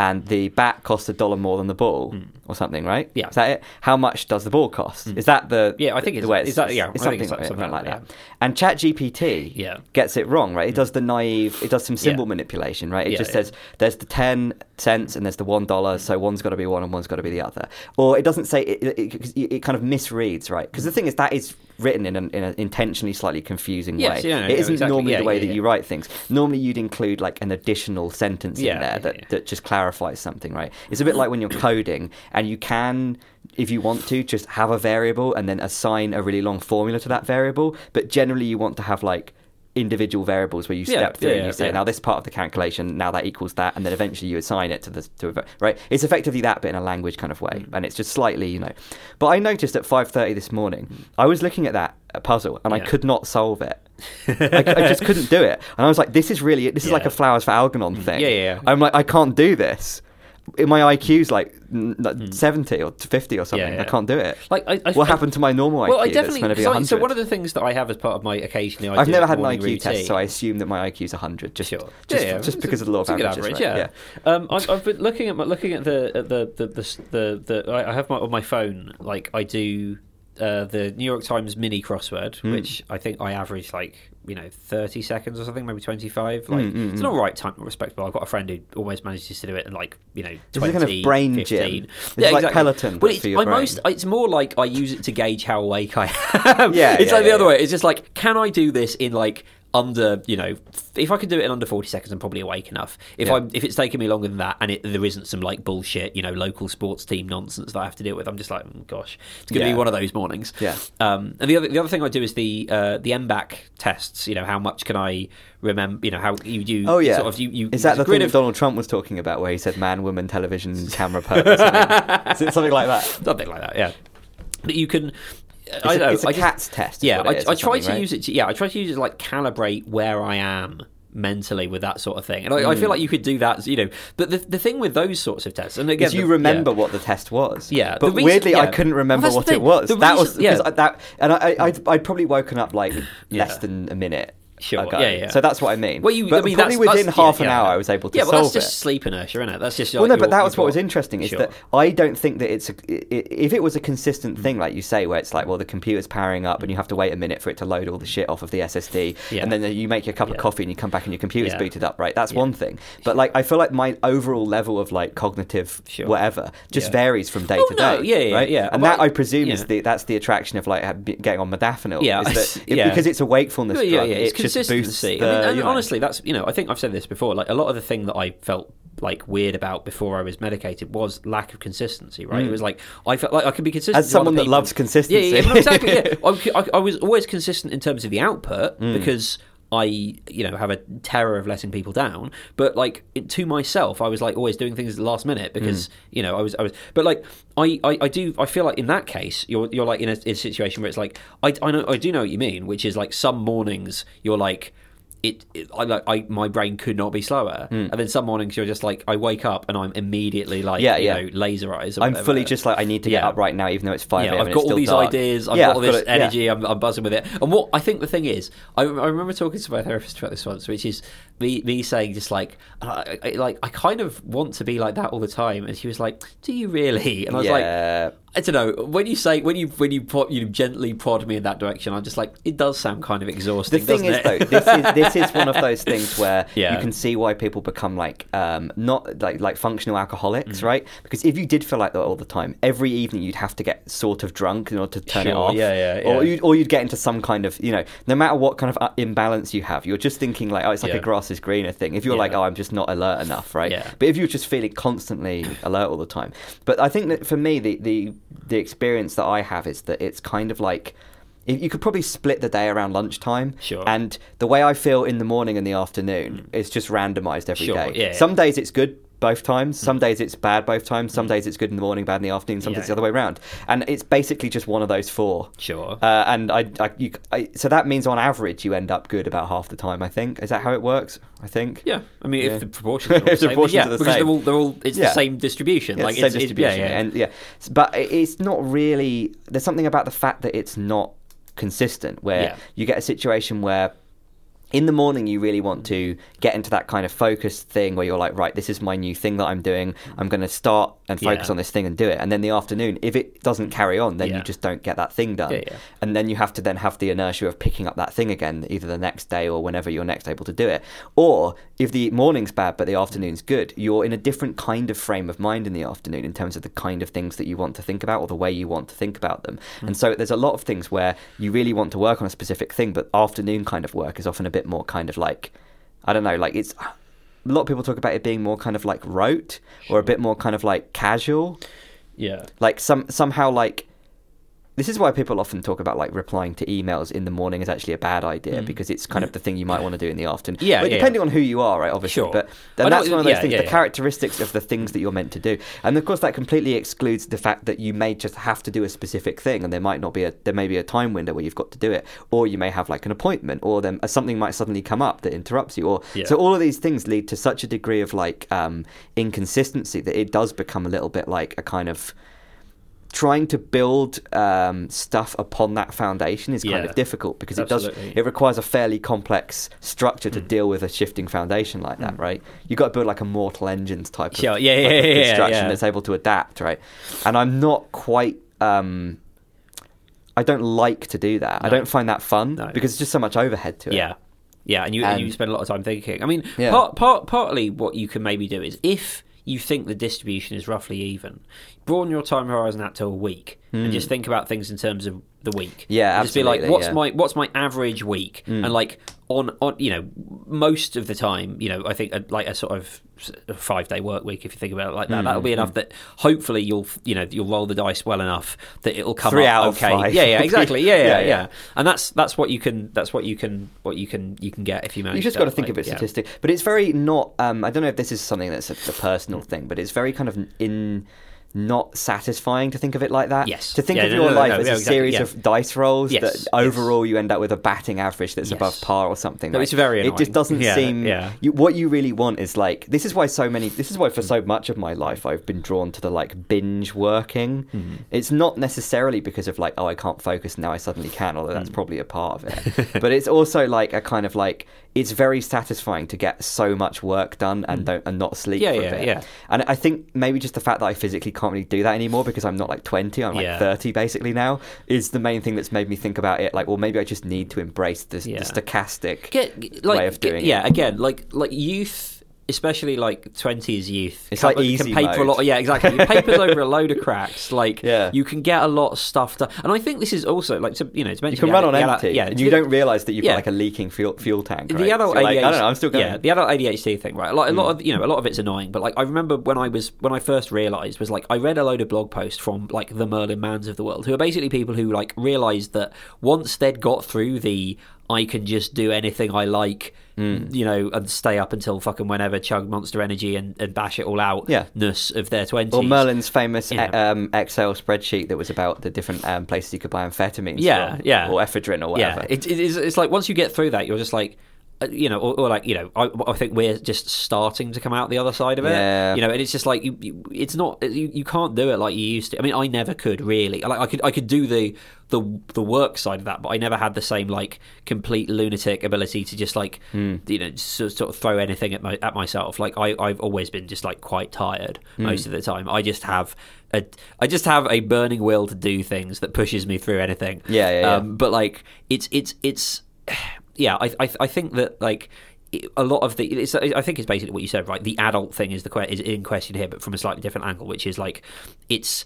and the bat costs a dollar more than the ball, or something, right? Mm. Yeah. Is that it? How much does the ball cost? Is that the Yeah, I think the it's- way is that- yeah, it's something, it's like, something like that. that. And ChatGPT Yeah. gets it wrong, right? It does the naive, it does some symbol manipulation, right? It just says there's the 10 cents and there's the $1, so one's got to be one and one's got to be the other. Or it doesn't say, it, it, it, it kind of misreads, right? Because the thing is, that is written in an in an intentionally slightly confusing Yes, way. yeah, no, it isn't exactly. normally Yeah, the way yeah, that you write things. Normally you'd include like an additional sentence in there that, that just clarifies something, right? It's a bit like when you're coding and you can, if you want to, just have a variable and then assign a really long formula to that variable. But generally, you want to have like individual variables where you Yeah, step through yeah, and you say, yeah. now this part of the calculation, now that equals that, and then eventually you assign it to the to a, right. It's effectively that, but in a language kind of way, Mm. and it's just slightly, you know. But I noticed at five thirty this morning, I was looking at that puzzle and I could not solve it. I, I just couldn't do it, and I was like, "This is really this is like Yeah. Mm. a flowers for Algernon thing." Yeah, yeah, yeah. I'm like, I can't do this. My IQ's like n- like seventy or fifty or something. Mm. Yeah, yeah. I can't do it. Like, I, I, what I- happened to my normal IQ? Well, I definitely. going to be so, one of the things that I have as part of my occasionally, I I've never had an IQ routine, test, so I assume that my IQ is 100. Just, Sure. just, yeah, just because a- of the law of averages, average, right? yeah. Um, I've, I've been looking at my, looking at the the the the, the, the, the I have my on my phone. Like I do uh, the New York Times mini crossword, Hmm. which I think I average like you know thirty seconds or something, maybe twenty five. Like Mm, mm, it's mm. an all right time, respectable. I've got a friend who always manages to do it in like you know It's twenty, kind of brain 15. gym. It's like Peloton, But it's, for your I brain. most, it's more like I use it to gauge how awake I am. Yeah, it's yeah, like the yeah, other way. It's just like, can I do this in like under you know if I can do it in under 40 seconds I'm probably awake enough if Yeah. I'm if it's taking me longer than that and it, there isn't some like bullshit you know local sports team nonsense that I have to deal with I'm just like mm, gosh it's going to Yeah. be one of those mornings Yeah. um, and the other the other thing I do is the uh, the n-back tests you know how much can I remember you know how you do Oh yeah, sort of you, you is that the thing of Donald Trump was talking about, where he said man, woman, television, camera, person? something? Is it something like that? something like that yeah but you can It's I a, know it's a I just- cat's test. yeah, I, I try to right? use it. To, yeah, I try to use it to like calibrate where I am mentally with that sort of thing, and I, I Mm. feel like you could do that. You know, but the the thing with those sorts of tests, and again, Because you the- remember yeah. what the test was. Yeah, but reason- weirdly, I couldn't Well, remember the what it was. The that was yeah. because I, that, and I, I'd, I'd probably woken up like Yeah. less than a minute. Sure, ago. yeah, yeah. So that's what I mean. Well, you, but I mean, probably that's, within that's, half yeah, an yeah. hour, I was able to Yeah, but solve that's just it. sleep inertia, isn't it? That's just Well, like no, but that was what was interesting is Sure. that I don't think that it's a, if it was a consistent thing like you say, where it's like, well, the computer's powering up and you have to wait a minute for it to load all the shit off of the SSD, Yeah. and then you make your cup of coffee and you come back and your computer's Yeah. booted up, right? That's Yeah. one thing. But like, I feel like my overall level of like cognitive Sure. whatever just Yeah. varies from day Oh, to no, day. yeah, yeah, right? yeah. And that I presume is the that's the attraction of like getting on modafinil. Yeah, it- yeah. because it's a wakefulness Yeah, yeah, drug. Yeah. It's just boosts consistency. the, I mean, and you know- honestly, that's you know, I think I've said this before. Like a lot of the thing that I felt like weird about before I was medicated was lack of consistency. Right? It was like I felt like I could be consistent. Mm. As someone that loves consistency. Yeah, yeah, yeah, exactly. Yeah, I, I, I was always consistent in terms of the output Mm. because. I, you know, have a terror of letting people down, but like it- to myself, I was like always doing things at the last minute Mm. because you know I was, I was, but like I, I, I do, I feel like in that case, you're, you're like in a, in a situation where it's like I, I know, I do know what you mean, which is like some mornings you're like. It, it I like I my brain could not be slower, and then some mornings you're just like I wake up and I'm immediately like Hmm. Yeah, you yeah. know laser eyes. I'm fully just like I need to get Yeah. up right now, even though it's five Yeah, I've got all these dark. ideas. I've Yeah, got all I've this it, yeah. energy. I'm, I'm buzzing with it. And what I think the thing is, I, I remember talking to my therapist about this once, which is me, me saying just like, I, I, like I kind of want to be like that all the time. And she was like, "Do you really?" And I was like. I don't know. When you say when you when you prod, you gently prod me in that direction, I'm just like, it does sound kind of exhausting. The thing is, doesn't though, it? this is this is one of those things where Yeah. you can see why people become like um, not like like functional Mm. alcoholics, right? Because if you did feel like that all the time, every evening you'd have to get sort of drunk in order to turn it off. yeah, yeah, Or yeah. you'd, or you'd get into some kind of you know, no matter what kind of uh, imbalance you have, you're just thinking like, oh, it's like Yeah. a grass is greener thing. If you're Yeah. like, oh, I'm just not alert enough, right? Yeah. But if you're just feeling constantly alert all the time, but I think that for me, the the the experience that I have is that it's kind of like. You could probably split the day around lunchtime, Sure. and the way I feel in the morning and the afternoon mm. is just randomized every day. Sure, yeah, yeah. Some days it's good both times. Some days it's bad both times. Some days it's good in the morning, bad in the afternoon. Sometimes Yeah. days the other way around. And it's basically just one of those four. Sure. Uh, and I, I, you, I, so that means on average you end up good about half the time. I think is that how it works? I think. yeah, I mean, Yeah. if the proportions are the same, proportions yeah, are the because same. they're all, they're all it's Yeah. the same distribution. Like it's the it's, same it's- distribution, yeah, yeah. and yeah, but it's not really. There's something about the fact that it's not consistent, where you get a situation where. In the morning, you really want to get into that kind of focused thing where you're like, right, this is my new thing that I'm doing. I'm going to start and focus Yeah. on this thing and do it. And then the afternoon, if it doesn't carry on, then Yeah. you just don't get that thing done. Yeah. And then you have to then have the inertia of picking up that thing again, either the next day or whenever you're next able to do it. Or if the morning's bad but the afternoon's good, you're in a different kind of frame of mind in the afternoon in terms of the kind of things that you want to think about or the way you want to think about them. Hmm. And so there's a lot of things where you really want to work on a specific thing, but afternoon kind of work is often a bit more kind of like, I don't know, like it's. A lot of people talk about it being more kind of like rote or a bit more kind of like casual yeah. like some somehow like this is why people often talk about like replying to emails in the morning is actually a bad idea because it's kind of the thing you might want to do in the afternoon. Mm. Yeah, yeah, depending on who you are, right? Obviously, Sure. but then that's one of those yeah, things. yeah, the yeah. characteristics of the things that you're meant to do, and of course that completely excludes the fact that you may just have to do a specific thing, and there might not be a there may be a time window where you've got to do it, or you may have like an appointment, or then uh, something might suddenly come up that interrupts you, or Yeah. so all of these things lead to such a degree of like um, inconsistency that it does become a little bit like a kind of trying to build um, stuff upon that foundation is kind Yeah. of difficult because it does it requires a fairly complex structure to deal with a shifting foundation like that, right? You've got to build like a Mortal Engines type of, Sure, yeah, type yeah, of yeah, yeah, construction yeah. that's able to adapt, right? And I'm not quite. Um, I don't like to do that. I don't find that fun No. because it's just so much overhead to it. Yeah, yeah, and you and, you spend a lot of time thinking. I mean, Yeah. part, part partly what you can maybe do is if you think the distribution is roughly even, broaden your time horizon out to a week and hmm. just think about things in terms of the week. Yeah, just be like, what's yeah. My what's my average week, mm. and like on on you know most of the time, you know, I think a, like a sort of five day work week if you think about it like that, mm, that'll be mm, enough that hopefully you'll you know you'll roll the dice well enough that it'll come Three up out of okay. five. Yeah, yeah, exactly. Yeah, yeah, Yeah, yeah, yeah. And that's that's what you can that's what you can what you can you can get if you manage. You just got to think like, of it statistic, but it's very not. Um, I don't know if this is something that's a, a personal thing, but it's very kind of in not satisfying to think of it like that. Yes. To think Yeah, of no, your no, life no, as a exactly, series yeah. of dice rolls Yes, that yes. overall you end up with a batting average that's above par or something. No, like- it's very It just doesn't Yeah, seem. yeah. You, what you really want is like this is why so many. This is why for so much of my life I've been drawn to the like binge working. Mm-hmm. It's not necessarily because of like oh I can't focus now I suddenly can, although Mm. that's probably a part of it. but it's also like a kind of like it's very satisfying to get so much work done and don't and not sleep Mm. Yeah, for yeah, a bit. yeah. And I think maybe just the fact that I physically can't really do that anymore because I'm not like 20, I'm like Yeah. 30 basically now, is the main thing that's made me think about it. Like, well, maybe I just need to embrace this Yeah. the stochastic. Get, like, way of get- doing yeah, it. again, like like youth. Especially like twenties youth, It's can, like easy can paper a mode. lot. Yeah, exactly. You papers over a load of cracks. Like, Yeah. you can get a lot of stuff done. And I think this is also like to you know to mention You can run adult- on empty, yeah, and you don't realize that you've yeah. got like a leaking fuel, fuel tank. Right? the adult So ADHD, like, I don't know, I'm still going. Yeah, the adult ADHD thing, right? Like a lot Mm. of you know, a lot of it's annoying, but like I remember when I was when I first realised was like I read a load of blog posts from like the Merlin Manns of the world, who are basically people who like realised that once they'd got through the I can just do anything I like, Mm. you know, and stay up until fucking whenever, chug Monster Energy and, and bash it all out. Yeah. ness of their twenties. Or Merlin's famous Yeah. uh, um, Excel spreadsheet that was about the different um, places you could buy amphetamines Yeah, from, yeah. or ephedrine or whatever. Yeah, it, it is, it's like once you get through that, you're just like, you know, or, or like you know, I, I think we're just starting to come out the other side of it. Yeah. You know, and it's just like you, you it's not you, you can't do it like you used to. I mean, I never could really. Like I could I could do the the the work side of that, but I never had the same like complete lunatic ability to just like Hmm. you know sort sort of throw anything at my at myself. Like I I've always been just like quite tired Hmm. most of the time. I just have. A, I just have a burning will to do things that pushes me through anything. Yeah, yeah, yeah. Um, but like it's it's it's yeah i i, I think that like a lot of the i think it's basically what you said right? The adult thing is the que- is in question here but from a slightly different angle which is like it's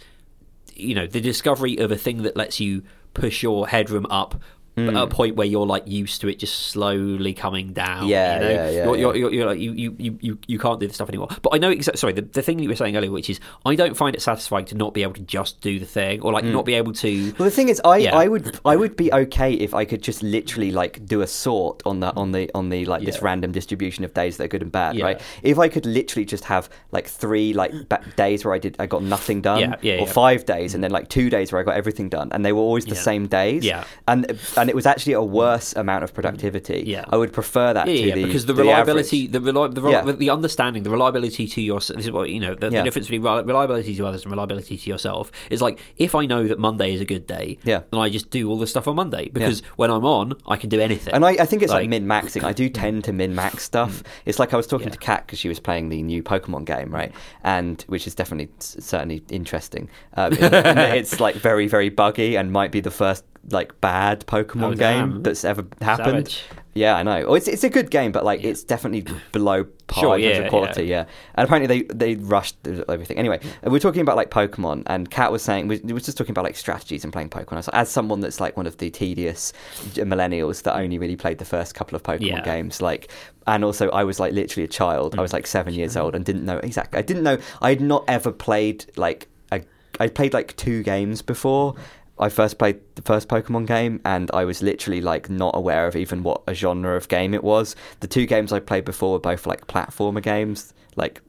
you know the discovery of a thing that lets you push your headroom up Hmm. at a point where you're like used to it just slowly coming down Yeah, you know? yeah, yeah, you're, You're, you're, you're like you, you, you, you, can't do this stuff anymore but i know exa- sorry the, the thing you were saying earlier which is i don't find it satisfying to not be able to just do the thing or like not be able to Well, the thing is, I, Yeah. I would I would be okay if I could just literally like do a sort on the on the on the like this Yeah. random distribution of days that are good and bad, right? If I could literally just have like three like days where I did I got nothing done, Yeah, yeah, or five days, and then like two days where I got everything done, and they were always the same days, Yeah. and and it was actually a worse amount of productivity. Yeah. I would prefer that Yeah, to yeah, the because the reliability, average. the reli- the, rel- Yeah. the understanding, the reliability to your this is what you know the, the difference between reliability to others and reliability to yourself is like if I know that Monday is a good day, Yeah. then I just do all the stuff on Monday because when I'm on, I can do anything. And I, I think it's like, Like- min maxing. I do tend to min max stuff. It's like I was talking Yeah. to Kat because she was playing the new Pokemon game, right? And which is definitely certainly interesting. Um, in- in it's like very very buggy and might be the first like bad Pokemon Oh, game that's ever happened. Savage. Yeah, I know. Oh, it's it's a good game, but like it's definitely below par Sure, in terms yeah, of quality. Yeah. and apparently they they rushed everything. Anyway, uh, we are talking about like Pokemon, and Kat was saying we we were just talking about like strategies and playing Pokemon. I was as someone that's like one of the tedious millennials that only really played the first couple of Pokemon Yeah. games, like, and also I was like literally a child. I was mm. like seven years old and didn't know exactly. I didn't know. I had not ever played like a. I played like two games before. I first played the first Pokemon game, and I was literally like not aware of even what a genre of game it was. The two games I played before were both like platformer games. Like,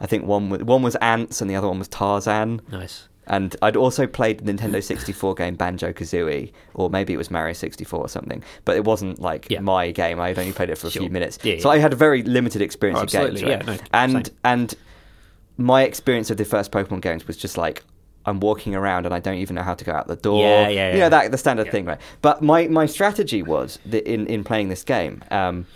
I think one was, one was Ants and the other one was Tarzan. nice. And I'd also played the Nintendo 64 game Banjo Kazooie, or maybe it was Mario 64 or something. But it wasn't like Yeah. my game. I'd only played it for a Sure. few minutes. Yeah, so yeah. I had a very limited experience Oh, of games. right? Yeah, no, and same. and my experience of the first Pokemon games was just like I'm walking around and I don't even know how to go out the door. Yeah, yeah, yeah. You know that the standard Yeah. thing, right? But my my strategy was that in in playing this game. Um,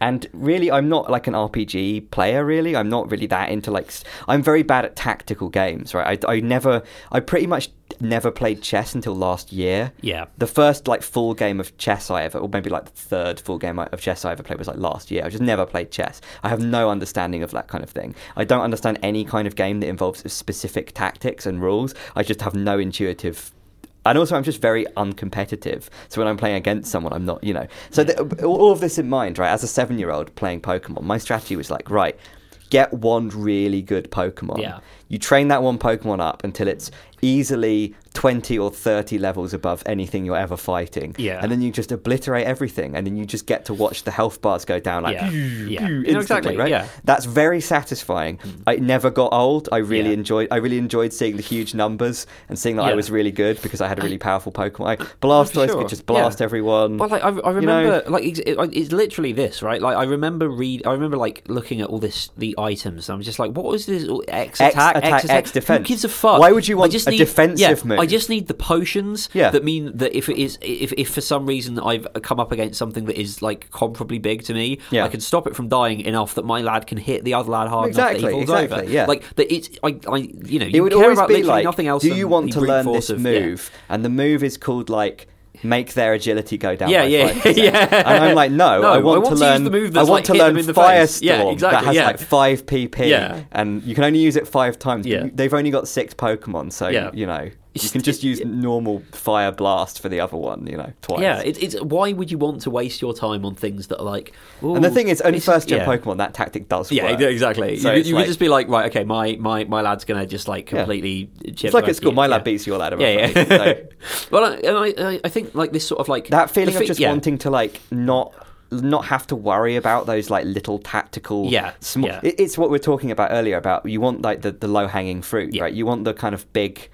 and really, I'm not like an RPG player. Really, I'm not really that into like. i'm very bad at tactical games, right? I, I never, I pretty much never played chess until last year. Yeah. The first like full game of chess I ever, or maybe like the third full game of chess I ever played was like last year. I just never played chess. I have no understanding of that kind of thing. I don't understand any kind of game that involves specific tactics and rules. I just have no intuitive. And also, I'm just very uncompetitive. So when I'm playing against someone, I'm not, you know. So the, all of this in mind, right? As a seven-year-old playing Pokemon, my strategy was like, right, get one really good Pokemon. Yeah. You train that one Pokemon up until it's easily 20 or 30 levels above anything you're ever fighting. Yeah. And then you just obliterate everything and then you just get to watch the health bars go down like Yeah. Yeah. pew, You know, instantly, exactly, right? yeah. That's very satisfying. Mm. I never got old. I really Yeah. enjoyed I really enjoyed seeing the huge numbers and seeing that I was really good because I had a really powerful Pokemon. I, Blastoise sure. could just blast Yeah. everyone. But like I, I You know? remember, like it's, it, it's literally this, right? Like I remember read, I remember like looking at all this, the items. And I'm just like, what was this? X X attack, attack, X attack, X defense. Who gives a fuck? Why would you I want just a need, defensive yeah, move? I just need the potions Yeah. that mean that if it is, if, if for some reason I've come up against something that is like comparably big to me, Yeah. I can stop it from dying enough that my lad can hit the other lad hard Exactly, enough that he falls exactly, over. yeah. Like that, it's I, I, you know, it you would care always about be literally like, nothing else. do you want to learn this of- move? And the move is called like make their agility go down. Yeah, yeah, 5%. yeah. And I'm like, no, No, I I want, want to to use learn. the move I want like, to learn Firestorm. Yeah, that has yeah. like five PP, Yeah. and you can only use it five times. Yeah. They've only got six Pokemon, so Yeah. you know you can just use normal Fire Blast for the other one. You know, twice. Yeah, it, it's why would you want to waste your time on things that are like? and the thing is, only first gen yeah. Pokemon that tactic does Yeah, work. exactly. So you you like- could just be like, right, okay, my, my, my lad's gonna just like Yeah. completely. chip It's like at school. My of lad yeah. beats your lad. Yeah, yeah. So- well, I, and I, I- think like this sort of like that feeling of just yeah. wanting to like not not have to worry about those like little tactical Yeah, small yeah. it- it's what we are talking about earlier about you want like the, the low hanging fruit Yeah. Mm. right you want the kind of big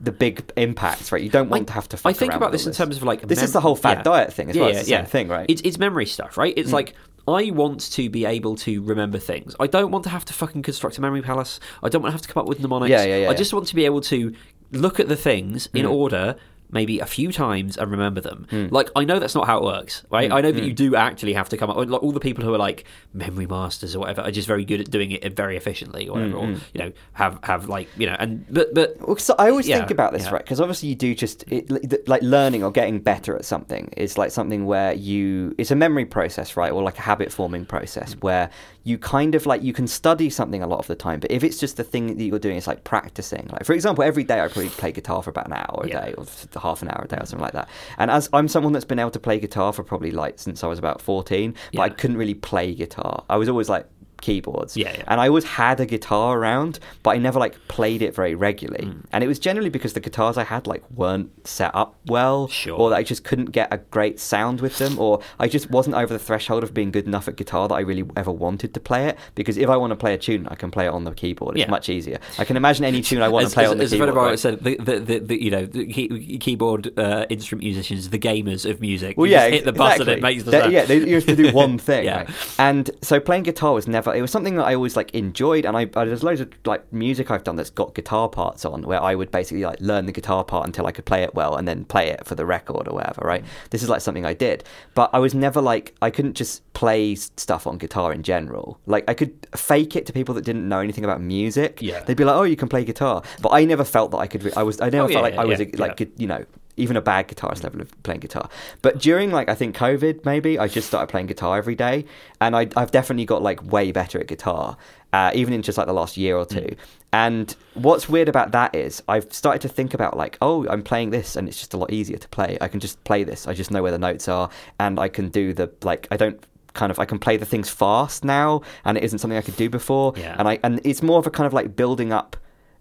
the big impacts right you don't want to have to fuck I think about this all in terms of like this is the whole fat yeah. diet thing as well Yeah, it's the yeah, same thing right Mm. It's it's memory stuff, right? It's like I want to be able to remember things. I don't want to have to fucking construct a memory palace. I don't want to have to come up with mnemonics. Yeah, yeah, yeah, I just want to be able to look at the things in Mm. order. Maybe a few times and remember them. Mm. Like I know that's not how it works, right? I know that you do actually have to come up with like all the people who are like memory masters or whatever are just very good at doing it very efficiently or whatever. Mm, Or you know have have like you know and but but Well, 'cause I always Yeah, think about this, yeah. right? Because obviously you do just it, like learning or getting better at something is like something where you it's a memory process, right, or like a habit forming process Mm. where you kind of like you can study something a lot of the time, but if it's just the thing that you're doing, it's like practicing. Like for example, every day I probably play guitar for about an hour a Yeah. day or half an hour a day or something like that. And as I'm someone that's been able to play guitar for probably like since I was about 14, but I couldn't really play guitar. I was always like keyboards. Yeah, yeah. And I always had a guitar around, but I never like played it very regularly. Mm. And it was generally because the guitars I had like weren't set up well, Sure. or that I just couldn't get a great sound with them, or I just wasn't over the threshold of being good enough at guitar that I really ever wanted to play it. Because if I want to play a tune, I can play it on the keyboard. It's Yeah. much easier. I can imagine any tune I want as, to play as, on the as keyboard. ours right? said, the, the, the, the, you know, the key, keyboard uh, instrument musicians, the gamers of music. Well, you yeah, just hit the button, exactly. it makes the sound. Yeah, they used to do one thing. Yeah. right? And so playing guitar was never. It was something that I always like enjoyed, and I, I there's loads of like music I've done that's got guitar parts on, where I would basically like learn the guitar part until I could play it well, and then play it for the record or whatever. Right. Mm. This is like something I did, but I was never like I couldn't just play stuff on guitar in general. Like I could fake it to people that didn't know anything about music. Yeah. They'd be like, "Oh, you can play guitar," but I never felt that I could. Re- I was. I never Oh, felt yeah, like I was yeah, like yeah. you know even a bad guitarist level of playing guitar. But during like I think COVID maybe I just started playing guitar every day, and I, I've definitely got like way better at guitar, uh, even in just like the last year or two. And what's weird about that is I've started to think about like oh I'm playing this and it's just a lot easier to play. I can just play this. I just know where the notes are, and I can do the like I don't kind of I can play the things fast now, and it isn't something I could do before. Yeah. And I and it's more of a kind of like building up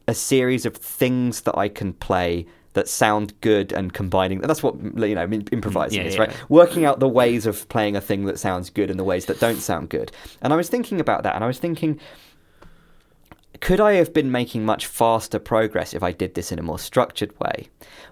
a series of things that I can play that sound good and combining. That's what you know, improvising yeah, is, yeah. right? Working out the ways of playing a thing that sounds good and the ways that don't sound good. And I was thinking about that, and I was thinking. Could I have been making much faster progress if I did this in a more structured way?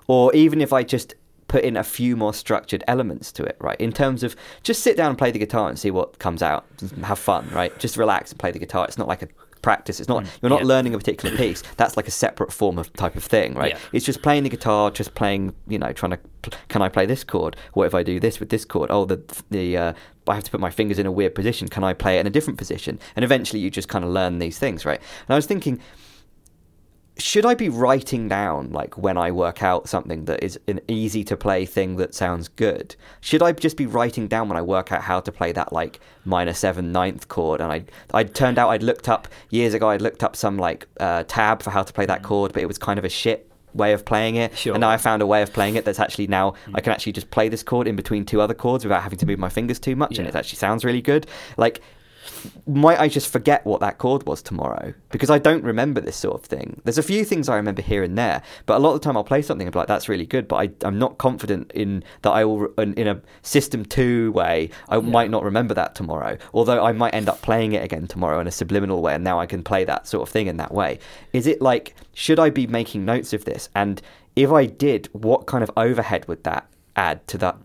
Or even if I just put in a few more structured elements to it, right? In terms of just sit down and play the guitar and see what comes out. Just have fun, right? Just relax and play the guitar. It's not like a practice. It's not you're not Mm, yeah. learning a particular piece. That's like a separate form of type of thing, right? Yeah. It's just playing the guitar, just playing, you know, trying to can I play this chord? What if I do this with this chord? Oh, the the uh, I have to put my fingers in a weird position. Can I play it in a different position? And eventually you just kind of learn these things, right? And I was thinking should I be writing down like when I work out something that is an easy to play thing that sounds good? Should I just be writing down when I work out how to play that like minor seven ninth chord? And I I turned out I'd looked up years ago. I'd looked up some like uh, tab for how to play that chord, but it was kind of a shit way of playing it. Sure. And now I found a way of playing it that's actually now I can actually just play this chord in between two other chords without having to move my fingers too much, and it actually sounds really good. Like might I just forget what that chord was tomorrow? Because I don't remember this sort of thing. There's a few things I remember here and there, but a lot of the time I'll play something and be like, that's really good, but I, I'm not confident in that I will, in, in a system two way, I might not remember that tomorrow. Although I might end up playing it again tomorrow in a subliminal way, and now I can play that sort of thing in that way. Is it like, should I be making notes of this? And if I did, what kind of overhead would that add to that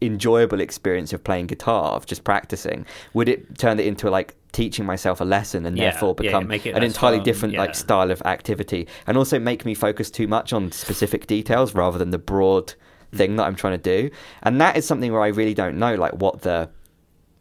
enjoyable experience of playing guitar of just practicing would it turn it into like teaching myself a lesson and Yeah, therefore yeah, become it an entirely fun, different yeah. like style of activity and also make me focus too much on specific details rather than the broad mm. thing that I'm trying to do and that is something where I really don't know like what the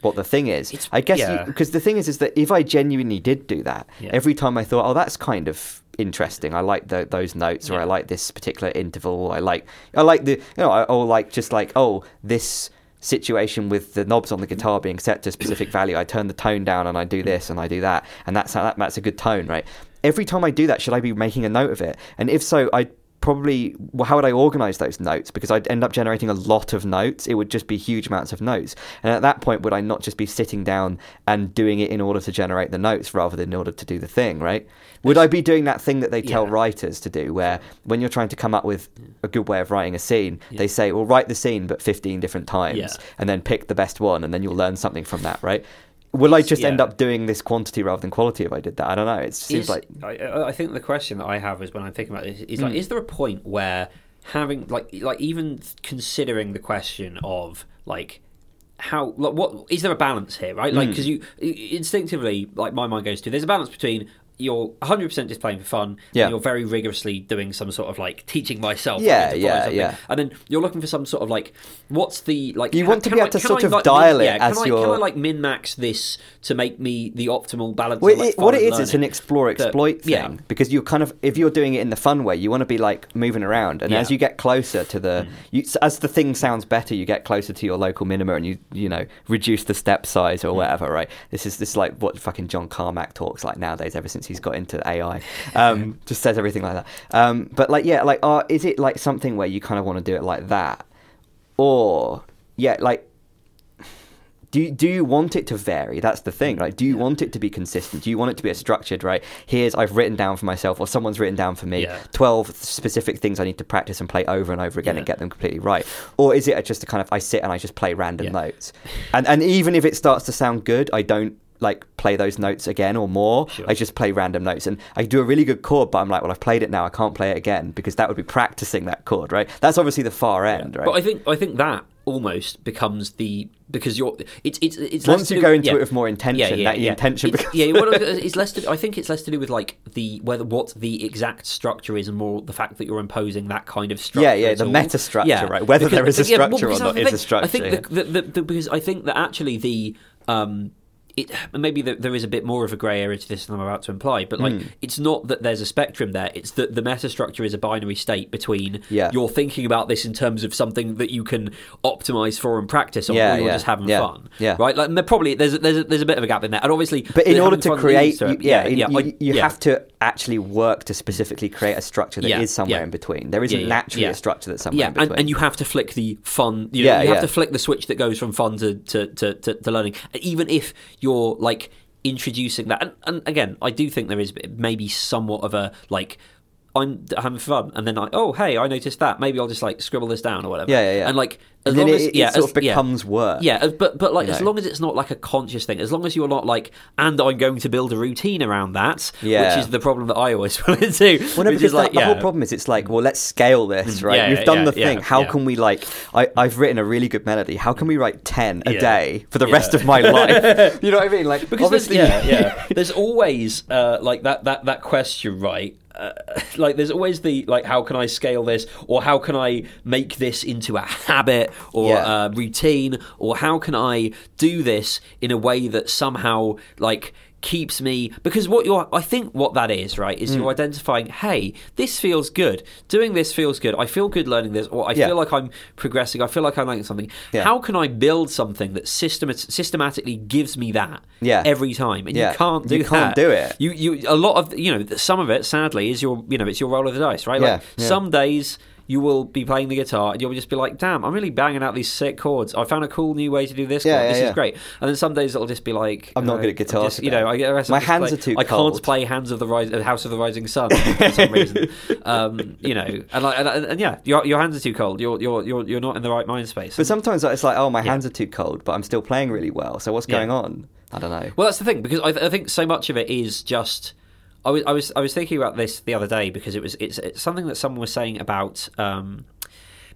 what the thing is It's- I guess yeah. because the thing is is that if I genuinely did do that Yeah. every time I thought oh that's kind of interesting I like tho- those notes or Yeah. I like this particular interval I like I like the you know I, or like just like oh this situation with the knobs on the guitar being set to a specific value I turn the tone down and I do this and I do that and that's how that, that's a good tone right every time I do that should I be making a note of it and if so I probably well, how would I organize those notes? Because I'd end up generating a lot of notes. It would just be huge amounts of notes. And at that point would I not just be sitting down and doing it in order to generate the notes rather than in order to do the thing right? Would I be doing that thing that they tell Yeah. writers to do where when you're trying to come up with a good way of writing a scene they say well write the scene but 15 different times Yeah. and then pick the best one and then you'll learn something from that right will I just end up doing this quantity rather than quality if I did that I don't know it seems is, like I, I think the question that I have is when I'm thinking about this is like, Mm. is there a point where having like like even considering the question of like how like what is there a balance here right Mm. like because you instinctively like my mind goes to there's a balance between you're 100% just playing for fun Yeah. and you're very rigorously doing some sort of like teaching myself Yeah, yeah, something. yeah. and then you're looking for some sort of like what's the like You want to be I- able to sort I, of like, dial it yeah, as can I, your- can I like min max this to make me the optimal balance Well, of, like, it, what it is, it's an explore exploit thing yeah. because you're kind of if you're doing it in the fun way, you want to be like moving around, and Yeah. as you get closer to the, mm. you, as the thing sounds better, you get closer to your local minima, and you you know reduce the step size or mm. whatever. Right? This is this is like what fucking John Carmack talks like nowadays. Ever since he's got into AI, um, just says everything like that. Um, but like yeah, like uh, is it like something where you kind of want to do it like that, or yeah, like do you, do you want it to vary? That's the thing. Like, do you want it to be consistent? Do you want it to be a structured? Right? Here's I've written down for myself, or someone's written down for me, Yeah. twelve specific things I need to practice and play over and over again Yeah. and get them completely right. Or is it just a kind of I sit and I just play random Yeah. notes, and and even if it starts to sound good, I don't like play those notes again or more. Sure. I just play random notes, and I do a really good chord, but I'm like, well, I've played it now, I can't play it again because that would be practicing that chord, right? That's obviously the far end, right? But I think I think that almost becomes the because you're it's it's it's Once you do- go into yeah. it with more intention, yeah, that the intention it's, becomes yeah. What it's less. To, I think it's less to do with like the whether what the exact structure is, and more the fact that you're imposing that kind of structure. Yeah, yeah, the all. meta structure, Yeah. right? Whether there is a yeah, well, structure or because not is a structure, I think the, the, the, because I think that actually the um. It, maybe there there is a bit more of a grey area to this than I'm about to imply, but like Hmm. it's not that there's a spectrum there. It's that the meta structure is a binary state between Yeah. you're thinking about this in terms of something that you can optimize for and practice on, Yeah, or you're yeah, just having fun. Right? Like, and there probably there's a, there's a, there's a bit of a gap in there, and obviously, But in order to create, to you, yeah, yeah, you, you, you have to actually work to specifically create a structure that is somewhere in between. There isn't naturally a structure that's somewhere in between. and, and you have to flick the fun. You, know, Yeah, you have to flick the switch that goes from fun to to, to, to, to learning, even if you're like introducing that. And, and again, I do think there is maybe somewhat of a like. I'm having fun, and then I oh hey I noticed that maybe I'll just like scribble this down or whatever. Yeah, yeah, yeah. And like as And long it, as it yeah, sort of as- yeah. becomes work. Yeah, but but like as know. long as it's not like a conscious thing, as long as you're not like, and I'm going to build a routine around that, Yeah. which is the problem that I always run into. Well, no, which because is like the, the whole problem is it's like, well, let's scale this, right? yeah, We've done yeah, the thing. yeah, How yeah. can we like? I, I've written a really good melody. How can we write ten a Yeah. day for the Yeah. rest of my life? you know what I mean? Like, because there's, obviously, yeah, yeah. There's always uh, like that that that question, right? Uh, like there's always the like, how can I scale this, or how can I make this into a habit or Yeah. a routine, or how can I do this in a way that somehow like keeps me because what you're I think what that is right is Mm. you're identifying hey this feels good doing this feels good I feel good learning this or I Yeah. feel like I'm progressing I feel like I'm learning something Yeah. how can I build something that systemat- systematically gives me that Yeah. every time and Yeah. you can't do You can't that. do it. you you a lot of you know some of it sadly is your you know it's your roll of the dice right like yeah. some days you will be playing the guitar and you'll just be like, damn, I'm really banging out these sick chords. I found a cool new way to do this Yeah, yeah, this yeah. is great. And then some days it'll just be like, I'm not uh, good at guitar just, you know, I My hands like, are too cold. I cold. can't play Hands of the Rise, uh, House of the Rising Sun for some reason. Um, you know, and, like, and, and, yeah, your, your hands are too cold. You're you're you're you're not in the right mind space. But sometimes it's like, oh, my Yeah. hands are too cold, but I'm still playing really well. So what's Yeah. going on? I don't know. Well, that's the thing because I, I think so much of it is just. I was, I was I was thinking about this the other day because it was it's, it's something that someone was saying about um,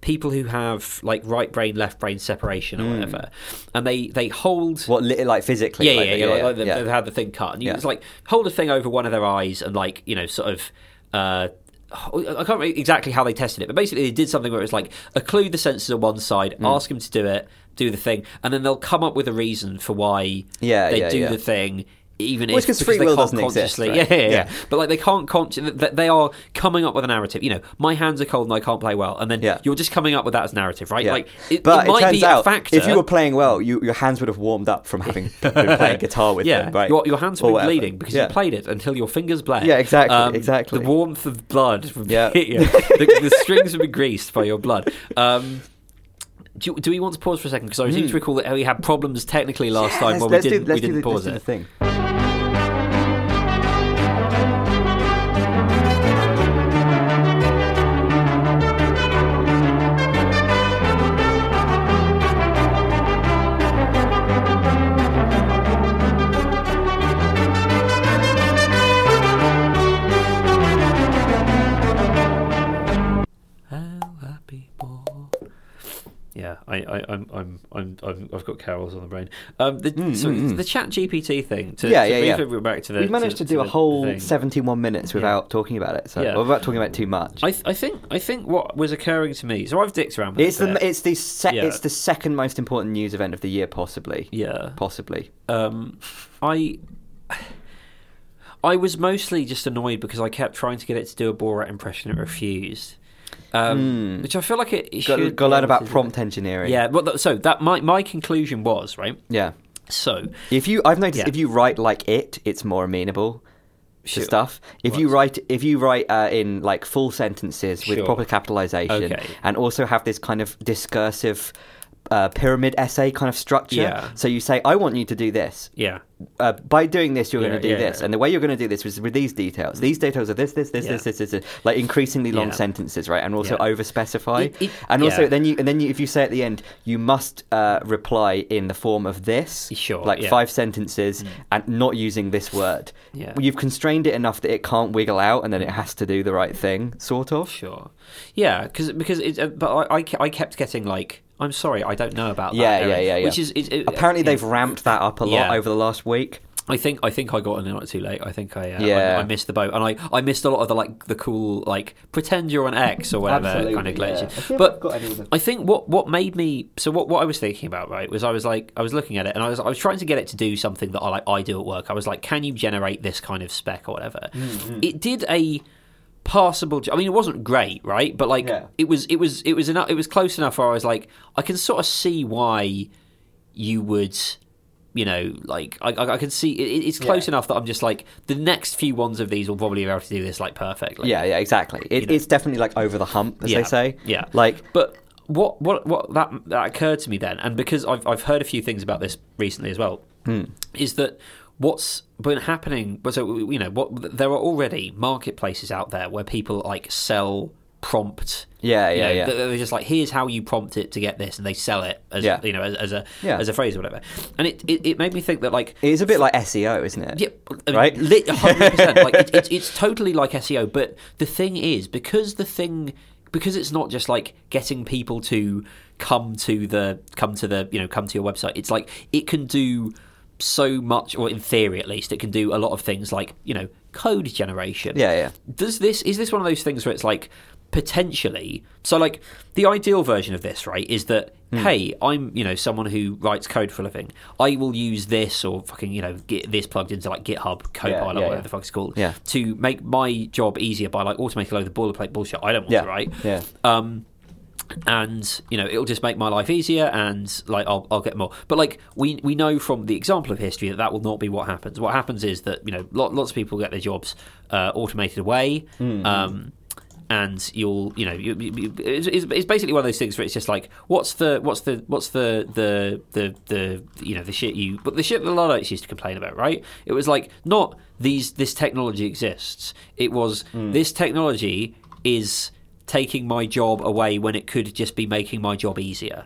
people who have like right brain left brain separation or whatever, and they they hold What, like physically? yeah, like, yeah, yeah, like, like they've, they've had the thing cut, and you Yeah. just like hold a thing over one of their eyes and like you know sort of. Uh, I can't remember exactly how they tested it, but basically they did something where it was like occlude the sensors on one side, Mm. ask them to do it, do the thing, and then they'll come up with a reason for why Yeah, they yeah, do yeah. the thing. Even Well, if because free will doesn't exist, right? yeah, yeah, yeah, Yeah. but like they can't consciously, they are coming up with a narrative. You know, my hands are cold and I can't play well, and then Yeah. you're just coming up with that as narrative, right? Like it, but it might turns be out, a factor. if you were playing well, you, your hands would have warmed up from having been playing guitar with yeah, them, right? your, your hands were whatever. bleeding because you played it until your fingers bled. Yeah, exactly, exactly. The warmth of blood would Yeah. hit you. the, the strings would be greased by your blood. Um, do, do we want to pause for a second? Because I seem to recall that we had problems technically last time when we do- didn't, let's we didn't the- pause it. I, I, I'm, I'm, I'm, I'm, I've got carols on the brain. Um, the, so mm, mm. the Chat GPT thing. To, Yeah, to yeah, yeah. back to the. We've managed to, do a whole thing. 71 minutes without talking about it. So, Yeah. or without talking about too much. I, th- I think, I think what was occurring to me. So I've dicked around with it's it the bit. it's the se- Yeah. it's the second most important news event of the year, possibly. yeah. Possibly. Um, I I was mostly just annoyed because I kept trying to get it to do a Borat impression and it refused. Um, Which I feel like it, it Got, should got learn about prompt engineering. Yeah, but th- so that my my conclusion was right. Yeah. So If you, I've noticed Yeah. if you write like it, it's more amenable to Sure. stuff. If you write, if you write uh, in like full sentences with Sure. proper capitalization, Okay. and also have this kind of discursive uh, pyramid essay kind of structure. Yeah. So you say, "I want you to do this." yeah, Uh, by doing this, you're Yeah, going to do yeah, this, and the way you're going to do this is with these details. These details are this, this, this, this, this, this, this, like increasingly long sentences, right? And also over specify, and also then you and then you, if you say at the end, you must uh, reply in the form of this, Sure, like. Mm. five sentences, and not using this word. Yeah. You've constrained it enough that it can't wiggle out, and then it has to do the right thing, sort of. sure, yeah, because because it, uh, but I, I I kept getting like I'm sorry I don't know about that. Yeah, yeah, Eric," yeah, yeah. Which is it, it- Apparently, yeah. they've ramped that up a lot Yeah. over the last week. I think I think I got in on it too late. I think I uh, Yeah. I, I missed the boat, and I, I missed a lot of the like the cool like pretend you're an X or whatever kind of yeah. glitch. I But I've got any of them. I think what what made me so what, what I was thinking about right was I was like I was looking at it and I was I was trying to get it to do something that I like I do at work. I was like, can you generate this kind of spec or whatever? Mm-hmm. It did a passable. I mean, it wasn't great, right? But like Yeah. it was it was it was enough. It was close enough where I was like, I can sort of see why you would you know like i, I, I can see it, it's close Yeah. enough that i'm just like the next few ones of these will probably be able to do this like perfectly Yeah, yeah, exactly. It, You know. It's definitely like over the hump, as Yeah, they say. yeah. Like, but what what what that that occurred to me then and because i've i've heard a few things about this recently as well Hmm. is that what's been happening so you know what there are already marketplaces out there where people like sell prompt Yeah, you yeah, know, yeah. They're just like, here's how you prompt it to get this, and they sell it as Yeah. you know as, as a Yeah. as a phrase or whatever. And it, it, it made me think that like it is a bit like SEO, isn't it? Yeah, I mean, Right? Lit, 100%. like it, it's it's totally like SEO, but the thing is because the thing because it's not just like getting people to come to the come to the you know come to your website. It's like it can do so much, or in theory at least, it can do a lot of things like you know code generation. Yeah, yeah. Does this is this one of those things where it's like potentially. So, like, the ideal version of this, right, is that Hmm. hey, I'm you know someone who writes code for a living. I will use this or fucking you know get this plugged into like GitHub Copilot, yeah, whatever yeah. the fuck it's called, Yeah. to make my job easier by like automating a load of the boilerplate bullshit I don't want Yeah. to write. Yeah. Um, and you know it'll just make my life easier and like I'll, I'll get more. But like we we know from the example of history that that will not be what happens. What happens is that you know lot, lots of people get their jobs uh, automated away um, and you'll you know you, you, it's, it's basically one of those things where it's just like what's the what's the what's the the the, the you know the shit you but the shit that Luddites used to complain about right? It was like not these this technology exists. It was this technology is taking my job away when it could just be making my job easier.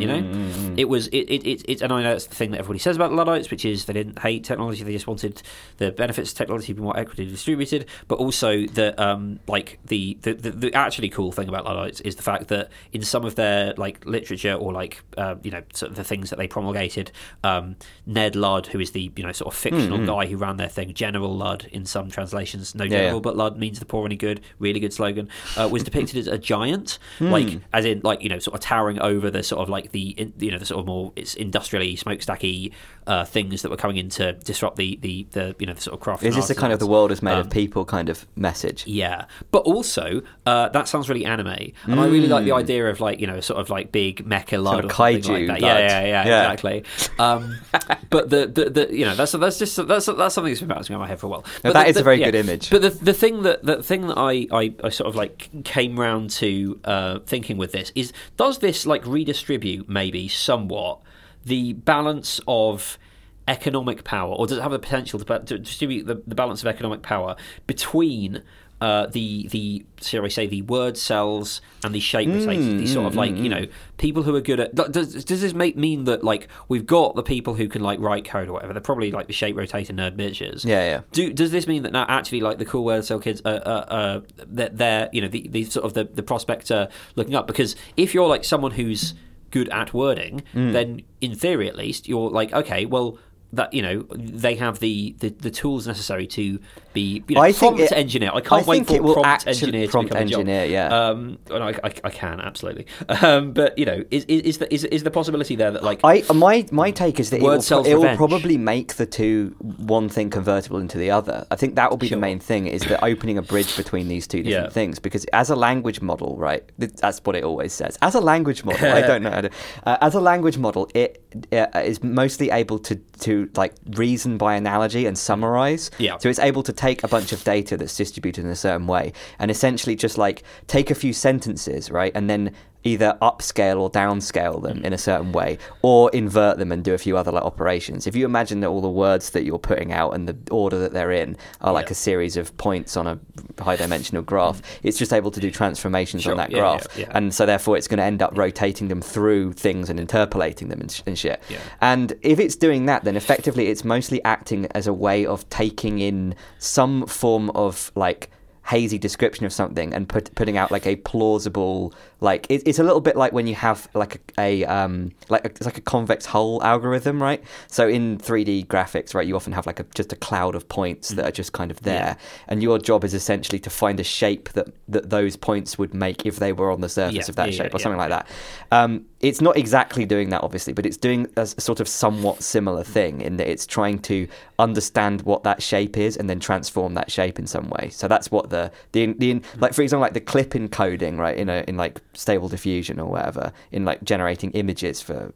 you know, it was it, it, it, it and I know that's the thing that everybody says about the Luddites, which is they didn't hate technology; they just wanted the benefits of technology to be more equitably distributed. But also that um, like the, the, the, the actually cool thing about Luddites is the fact that in some of their like literature or like uh, you know sort of the things that they promulgated, um, Ned Ludd, who is the you know sort of fictional guy who ran their thing, General Ludd in some translations, no yeah. general but Ludd means the poor and good, really good slogan, uh, was depicted as a giant, like as in like you know sort of towering over the sort of like the you know the sort of more it's industrially smokestacky uh, things that were coming in to disrupt the the, the you know the sort of craft. Is this the kind of the world is made Um, of people kind of message? Yeah, but also uh, that sounds really anime, and I really like the idea of like you know sort of like big mecha Ludd of kaiju like. Yeah, yeah, yeah, Yeah. exactly. Um, but the, the, the you know that's that's just that's that's something that's been bouncing around my head for a while. Now, But that the- is a very yeah. good image. But the the thing that the thing that I, I, I sort of like came round to uh, thinking with this is does this like redistribute maybe somewhat the balance of economic power, or does it have the potential to, to distribute the, the balance of economic power between uh, the the shall I say the wordcels and the shape rotators? These sort of like you know people who are good at does does this make mean that like we've got the people who can like write code or whatever? They're probably like the shape rotator nerd bitches. Yeah, yeah. Do, does this mean that now actually like the cool wordcel kids are uh, uh, that they're you know the, the sort of the, the prospect are looking up because if you're like someone who's good at wording Mm. then in theory at least you're like okay well that you know they have the, the, the tools necessary to be you know, I think prompt it- engineer. I can't I wait for it prompt engineer to prompt become a job. engineer, yeah. Um, and I, I, I can absolutely. Um, but you know, is is is the, is, is the possibility there that like I my my take is that it will, it will probably make the two one thing convertible into the other. I think that will be Sure. the main thing is that opening a bridge between these two different Yeah. things. Because as a language model, right, that's what it always says. As a language model, I don't know how to. Uh, as a language model, it uh, is mostly able to to like reason by analogy and summarize. Yeah. So it's able to take a bunch of data that's distributed in a certain way and essentially just like take a few sentences, right, and then either upscale or downscale them Mm. in a certain way or invert them and do a few other like operations. If you imagine that all the words that you're putting out and the order that they're in are like Yeah. a series of points on a high dimensional graph, it's just able to do transformations Sure. on that Yeah, graph. yeah. And so therefore it's going to end up rotating them through things and interpolating them and, sh- and shit. And if it's doing that, then effectively it's mostly acting as a way of taking in some form of like hazy description of something and put, putting out like a plausible like it, it's a little bit like when you have like a, a um like a, it's like a convex hull algorithm right? So in 3d graphics right you often have like a just a cloud of points that are just kind of there. And your job is essentially to find a shape that that those points would make if they were on the surface Yeah, of that yeah, shape yeah, or something yeah. like that. Um, it's not exactly doing that, obviously, but it's doing a sort of somewhat similar thing in that it's trying to understand what that shape is and then transform that shape in some way. So that's what the the, the like for example, like the CLIP encoding, right? In a in like Stable Diffusion or whatever, in like generating images for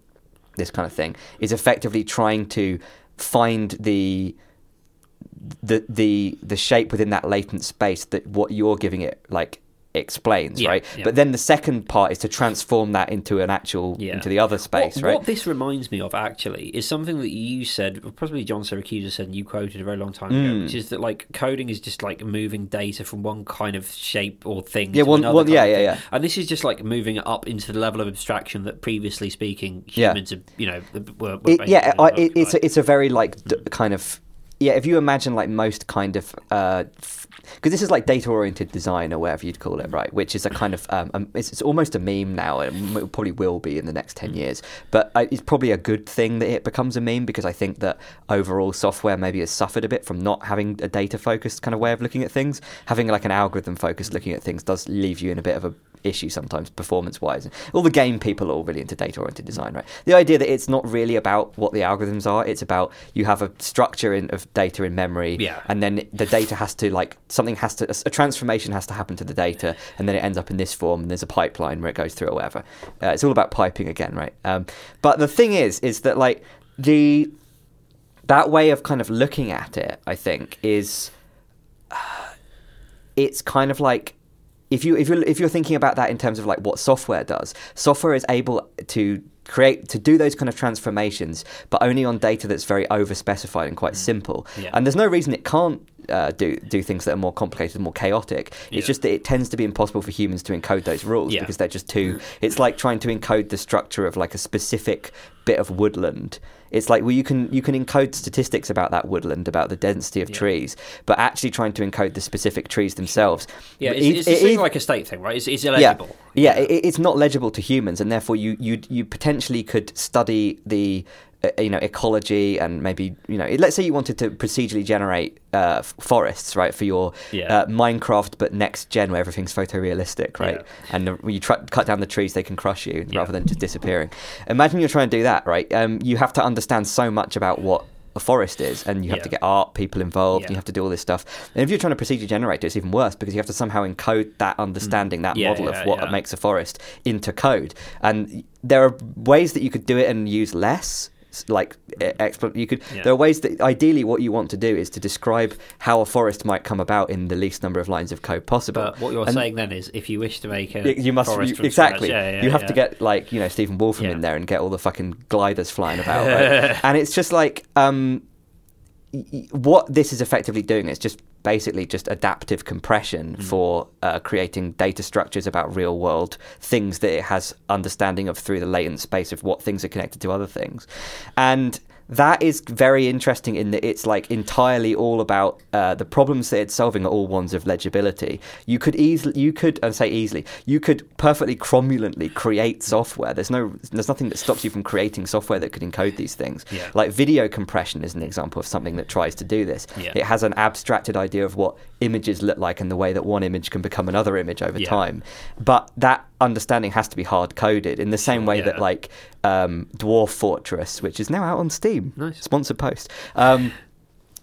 this kind of thing, is effectively trying to find the the the the shape within that latent space that what you're giving it like explains Yeah, right yeah. but then the second part is to transform that into an actual Yeah. into the other space what, right What this reminds me of actually is something that you said, or possibly John Siracusa said, and you quoted a very long time ago, which mm. is that like coding is just like moving data from one kind of shape or thing. Yeah, to one- another one- yeah, yeah, yeah. And this is just like moving it up into the level of abstraction that, previously speaking, humans, have, you know, were. were it, yeah I, it, it's a, it's a very like d- kind of yeah, if you imagine like most kind of uh, because this is like data oriented design or whatever you'd call it, right? Which is a kind of um, um, it's, it's almost a meme now, and it probably will be in the next ten years. But uh, it's probably a good thing that it becomes a meme because I think that overall software maybe has suffered a bit from not having a data focused kind of way of looking at things. Having like an algorithm focused looking at things does leave you in a bit of a issue sometimes performance wise. All the game people are all really into data oriented design, right? The idea that it's not really about what the algorithms are, it's about you have a structure in, of data in memory, Yeah. and then the data has to like something has to a transformation has to happen to the data, and then it ends up in this form, and there's a pipeline where it goes through or whatever. Uh, it's all about piping again, right? Um, but the thing is, is that like the that way of kind of looking at it, I think, is it's kind of like if you if you if you're thinking about that in terms of like what software does, software is able to create to do those kind of transformations, but only on data that's very over specified and quite simple. Yeah. And there's no reason it can't uh, do do things that are more complicated, more chaotic. Yeah. It's just that it tends to be impossible for humans to encode those rules Yeah. because they're just too. It's like trying to encode the structure of like a specific bit of woodland. It's like well, you can you can encode statistics about that woodland, about the density of Yeah. trees, but actually trying to encode the specific trees themselves. Yeah, it- it's, it's it- the it- like a state thing, right? It's, it's illegible. yeah, yeah, it, it's not legible to humans, and therefore you you you potentially could study the you know ecology and maybe you know let's say you wanted to procedurally generate uh, forests right for your Yeah. uh, Minecraft but next gen where everything's photorealistic right Yeah. and the, when you try, cut down the trees they can crush you Yeah. rather than just disappearing. Imagine you're trying to do that right. Um, you have to understand so much about what a forest is and you have to get art people involved you have to do all this stuff and if you're trying to procedure generate it it's even worse because you have to somehow encode that understanding that Mm. Model of what makes a forest into code and there are ways that you could do it and use less like e- expl- you could Yeah. there are ways that ideally what you want to do is to describe how a forest might come about in the least number of lines of code possible But what you're And saying then is, if you wish to make a you must you- exactly yeah, yeah, you have to get like you know Stephen Wolfram in there and get all the fucking gliders flying about right? and it's just like um what this is effectively doing is just basically just adaptive compression Mm. for uh, creating data structures about real world things that it has understanding of through the latent space of what things are connected to other things and that is very interesting in that it's like entirely all about uh, the problems that it's solving are all ones of legibility. You could easily, you could, I say easily, you could perfectly cromulently create software. There's no, there's nothing that stops you from creating software that could encode these things. Yeah. Like video compression is an example of something that tries to do this. Yeah. It has an abstracted idea of what images look like and the way that one image can become another image over Yeah. time. But that understanding has to be hard coded in the same way that like um, Dwarf Fortress, which is now out on Steam, Nice. sponsored post. Um,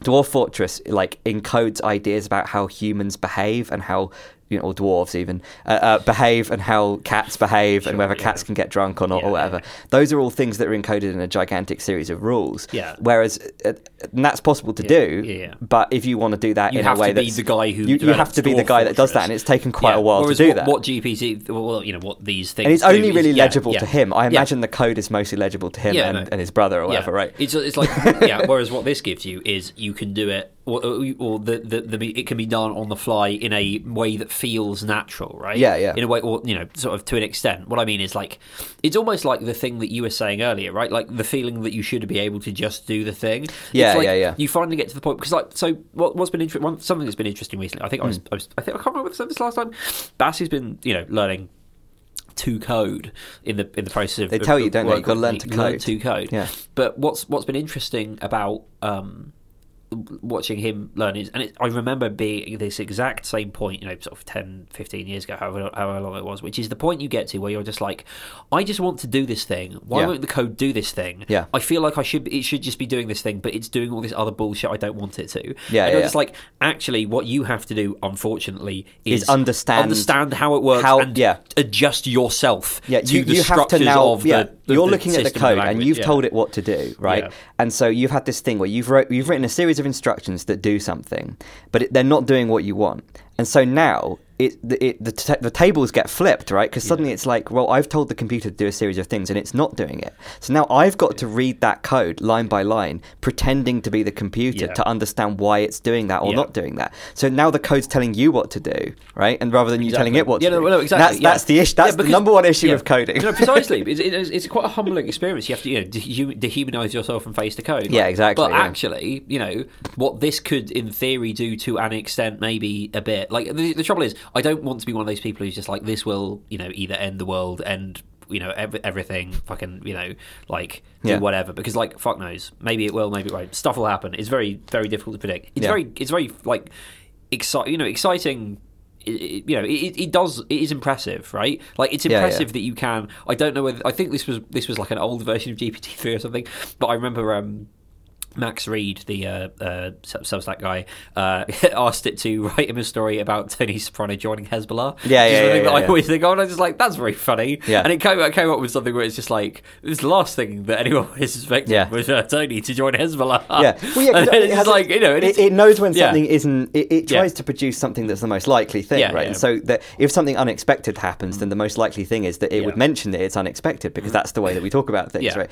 Dwarf Fortress like encodes ideas about how humans behave and how you know, or dwarves even uh, uh, behave and how cats behave and whether yeah. cats can get drunk or not Yeah, or whatever. yeah. Those are all things that are encoded in a gigantic series of rules. Yeah. Whereas uh, and that's possible to do. yeah. But if you want to do that You in a way to be that's the guy who you, you have to be the guy that does that, and it's taken quite a while to do what, that. What GPT, well, you know, what these things, and it's only really yeah, legible to him. I imagine the code is mostly legible to him and, no. and his brother or whatever, right? It's it's like yeah. Whereas what this gives you is you can do it, or, or the, the the it can be done on the fly in a way that feels natural, right? Yeah, yeah. In a way, or you know, sort of to an extent. What I mean is like, it's almost like the thing that you were saying earlier, right? Like the feeling that you should be able to just do the thing. Yeah, It's like yeah, yeah. You finally get to the point because like so what, what's been interesting? Something that's been interesting recently. I think I Hmm. was, I was I think I can't remember if I said this last time. Bass has been you know learning to code in the in the process of They tell of- you, don't they? You've gotta learn to code. to code. Yeah. But what's what's been interesting about um, watching him learn is, and it, I remember being this exact same point, you know, sort of 10, 15 years ago, however, however long it was, which is the point you get to where you're just like, I just want to do this thing. Why Yeah. won't the code do this thing? Yeah. I feel like I should. It should just be doing this thing, but it's doing all this other bullshit I don't want it to. Yeah, and yeah, you're yeah. like, actually, what you have to do, unfortunately, is, Is understand understand how it works how- and yeah. adjust yourself Yeah, to you, the you have to structures now. of the, the- you're the looking at the code and you've yeah. told it what to do, right? Yeah. And so you've had this thing where you've wrote, you've written a series of instructions that do something, but it, they're not doing what you want. And so now it the it, the, t- the tables get flipped, right? Because suddenly it's like, well, I've told the computer to do a series of things and it's not doing it. So now I've got to read that code line by line, pretending to be the computer Yeah. to understand why it's doing that or Yeah. not doing that. So now the code's telling you what to do, right? And rather than you telling it what yeah, to no, do. no, exactly. That's yeah. that's the issue. That's Yeah, the number one issue yeah. of coding. No, precisely. It's, it's, it's quite a humbling experience. You have to, you know, dehu- dehumanize yourself from face to code. Yeah, exactly, But yeah. actually, you know, what this could, in theory, do to an extent, maybe a bit. Like the, the trouble is, I don't want to be one of those people who's just like, this will, you know, either end the world, end, you know, every, everything, fucking, you know, like do Yeah. whatever. Because, like, fuck knows, maybe it will, maybe it won't. Stuff will happen. It's very, very difficult to predict. It's Yeah. very, it's very like, exciting. You know, exciting. It, you know, it, it does. It is impressive, right? Like it's Yeah, yeah. impressive that you can. I don't know whether I think this was this was like an old version of GPT three or something, but I remember um, Max Read, the uh, uh, Substack guy, uh, asked it to write him a story about Tony Soprano joining Hezbollah. Yeah, yeah, yeah, that yeah, I always think of, and I just like that's very funny. Yeah. and it came, it came up with something where it's just like it's the last thing that anyone was suspecting Yeah. was uh, Tony to join Hezbollah. Yeah, well, yeah, it it's like you know, it, it knows when Yeah. something isn't. It, it Yeah. tries to produce something that's the most likely thing, Yeah, right? yeah. And so that if something unexpected happens, then the most likely thing is that it Yeah. would mention that it's unexpected because that's the way that we talk about things, Yeah. right?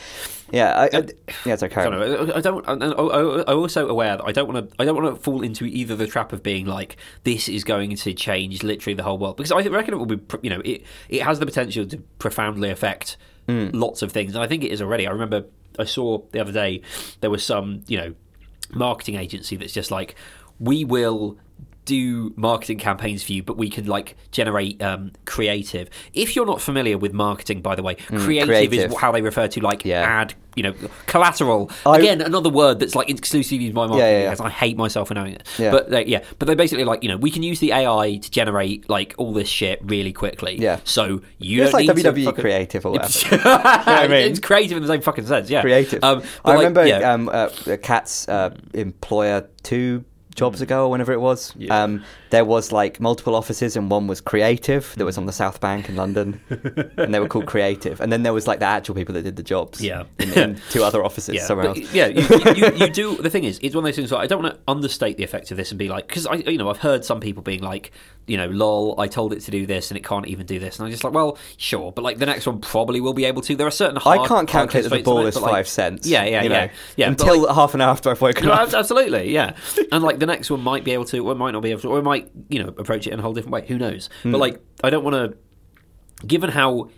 Yeah, I, I, yeah. So I don't on. know. I don't. I- I- I'm also aware that I don't want to. I don't want to fall into either the trap of being like this is going to change literally the whole world because I reckon it will be. You know, it it has the potential to profoundly affect Mm. lots of things, and I think it is already. I remember I saw the other day there was some you know marketing agency that's just like we will do marketing campaigns for you but we can like generate um, creative if you're not familiar with marketing by the way creative, Mm, creative. is how they refer to like Yeah. ad you know collateral I- again another word that's like exclusively used by marketing Yeah, yeah, because I hate myself for knowing it but they, yeah but they're basically like you know we can use the AI to generate like all this shit really quickly Yeah. so you It's don't like need WWE fucking- creative or whatever. you know what I mean? it's creative in the same fucking sense yeah creative. um, I like, remember um, uh, Cat's uh, employer two jobs ago or whenever it was. Yeah. Um, there was like multiple offices and one was creative that was on the South Bank in London, and they were called creative. And then there was like the actual people that did the jobs. Yeah. in, in two other offices Yeah, somewhere but, else. yeah. You, you, you, do. The thing is, it's one of those things. Where I don't want to understate the effect of this and be like, because I, you know, I've heard some people being like, you know, lol, I told it to do this and it can't even do this, and I'm just like, well, sure, but like the next one probably will be able to. There are certain. I can't calculate that the ball is like- five cents. Yeah, yeah, yeah, know, yeah. Until like- half an hour after I've woken no, up. absolutely, yeah. And like the next one might be able to, or might not be able to, or it might, you know, approach it in a whole different way. Who knows? Hmm. But like, I don't want to. Given how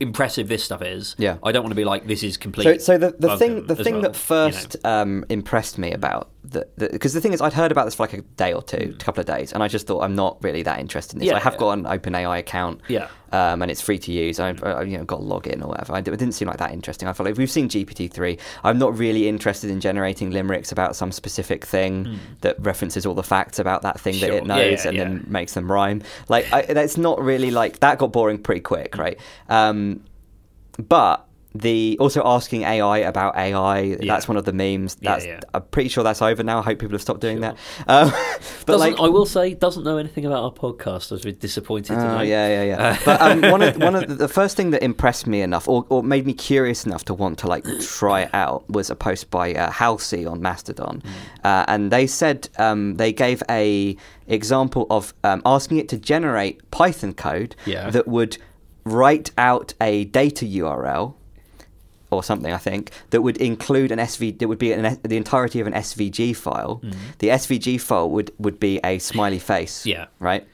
impressive this stuff is, Yeah. I don't want to be like this is complete. so the, the thing the thing well, that you know. first um, impressed me about the because the, thing is I'd heard about this for like a day or two, a couple of days, and I just thought I'm not really that interested in this. Mm. Yeah, I have yeah. got an OpenAI account, Yeah. um, and it's free to use. I, I you know got a login or whatever. I, it didn't seem like that interesting. I felt like we've seen GPT three. I'm not really interested in generating limericks about some specific thing that references all the facts about that thing that. Sure. it Yeah, knows yeah, and then makes them rhyme. Like I, that's not really like that. Got boring pretty quick, right? Um, but the also asking AI about AI, that's one of the memes. That's yeah. I'm pretty sure that's over now. I hope people have stopped doing that. Um, but Doesn't, like, I will say, doesn't know anything about our podcast. I was a bit disappointed. Oh yeah, yeah, yeah. but um, one of one of the, the first thing that impressed me enough, or, or made me curious enough to want to like try it out, was a post by uh, Halsey on Mastodon, uh, and they said um, they gave a example of um, asking it to generate Python code Yeah. that would write out a data URL or something, I think, that would include an SV. That would be an, the entirety of an SVG file. The SVG file would would be a smiley face. Yeah. Right.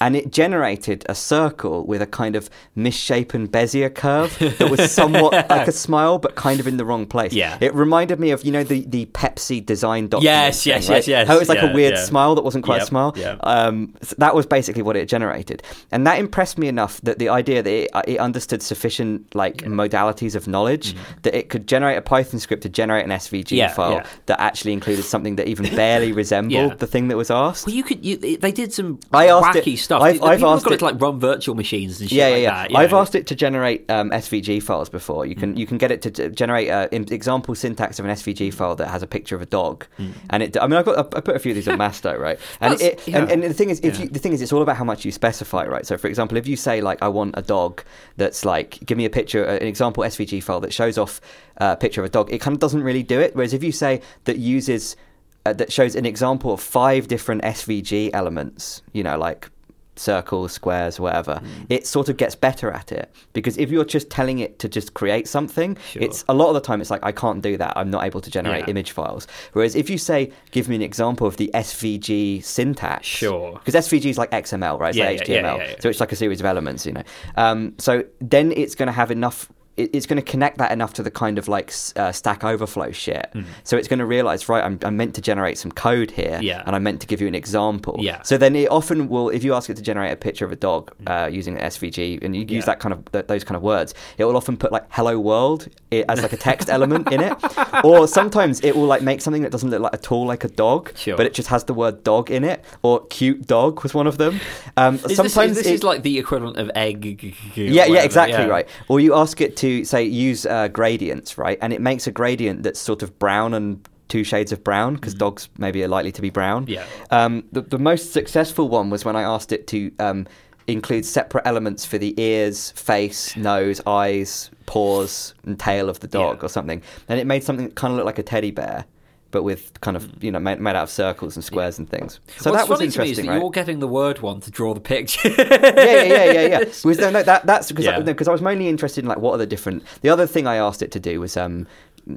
And it generated a circle with a kind of misshapen Bezier curve that was somewhat like a smile, but kind of in the wrong place. Yeah. It reminded me of you know the the Pepsi design document. Yes, yes, right? yes, yes. How it was like Yeah, a weird yeah. smile that wasn't quite a smile. yeah. Um, so that was basically what it generated, and that impressed me enough that the idea that it, uh, it understood sufficient like modalities of knowledge that it could generate a Python script to generate an SVG. Yeah, file yeah. that actually included something that even barely resembled Yeah. the thing that was asked. Well, you could. You, they did some I asked wacky it- stuff. I've- I've asked got it- to like run virtual machines and shit yeah, yeah, like yeah. that. I've know. asked it to generate um, SVG files before. You Mm. can you can get it to, generate an example syntax of an SVG file that has a picture of a dog, and it. I mean, I've got I put a few of these on Masto, right? And Mm. It, and, and the thing is, if you the thing is, it's all about how much you specify, right? So, for example, if you say like, I want a dog that's like, give me a picture, an example SVG file that shows off uh, a picture of a dog, it kind of doesn't really do it. Whereas if you say that uses uh, that shows an example of five different SVG elements, you know, like circles, squares, whatever, Hmm. it sort of gets better at it because if you're just telling it to just create something, Sure. it's a lot of the time it's like I can't do that. I'm not able to generate Yeah. image files. Whereas if you say, give me an example of the SVG syntax, Sure. because SVG is like XML, right? It's Yeah, like HTML, yeah, yeah. so it's like a series of elements, you know. Um, so then it's going to have enough. It- It's going to connect that enough to the kind of like uh, Stack Overflow shit. So it's going to realize, right? I'm, I'm meant to generate some code here, Yeah. and I'm meant to give you an example. Yeah. So then it often will, if you ask it to generate a picture of a dog uh, using SVG, and you use Yeah. that kind of th- those kind of words, it will often put like "Hello World" as like a text element in it, or sometimes it will like make something that doesn't look like at all like a dog, Sure. but it just has the word "dog" in it, or "cute dog" was one of them. Um, Is this, is this it- is like the equivalent of egg. yeah, yeah, exactly yeah. right. Or you ask it to say use uh, gradients, right, and it makes a gradient that's sort of brown and two shades of brown because dogs maybe are likely to be brown. Mm-hmm. Yeah. Um, the, the most successful one was when I asked it to um, include separate elements for the ears, face, nose, eyes, paws, and tail of the dog Yeah. or something, and it made something that kind of looked like a teddy bear. But with kind of you know made, made out of circles and squares and things, so Mm. What's that was funny to me is interesting, that right? You're getting the word one to draw the picture. yeah, yeah, yeah, yeah, yeah. Was, no, no, that, that's because Yeah. I, because I was mainly interested in like what are the different. The other thing I asked it to do was um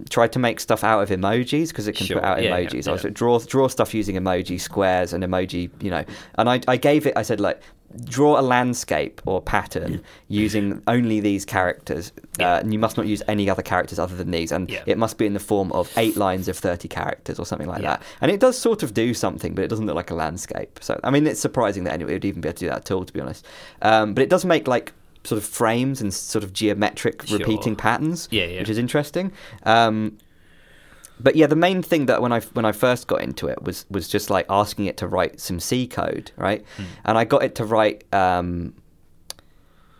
try to make stuff out of emojis because it can Sure, put out yeah, yeah, emojis. I was like, draw draw stuff using emoji squares and emoji, you know. And I I gave it. I said like draw a landscape or pattern using only these characters. Yeah. Uh, and you must not use any other characters other than these. And Yeah. it must be in the form of eight lines of thirty characters or something like Yeah. that. And it does sort of do something, but it doesn't look like a landscape. So I mean, it's surprising that anyone would even be able to do that at all, to be honest. Um, but it does make like sort of frames and sort of geometric Sure. repeating patterns, Yeah, yeah. which is interesting. Um, but yeah, the main thing that when I when I first got into it was was just like asking it to write some C code, right? Hmm. And I got it to write. Um,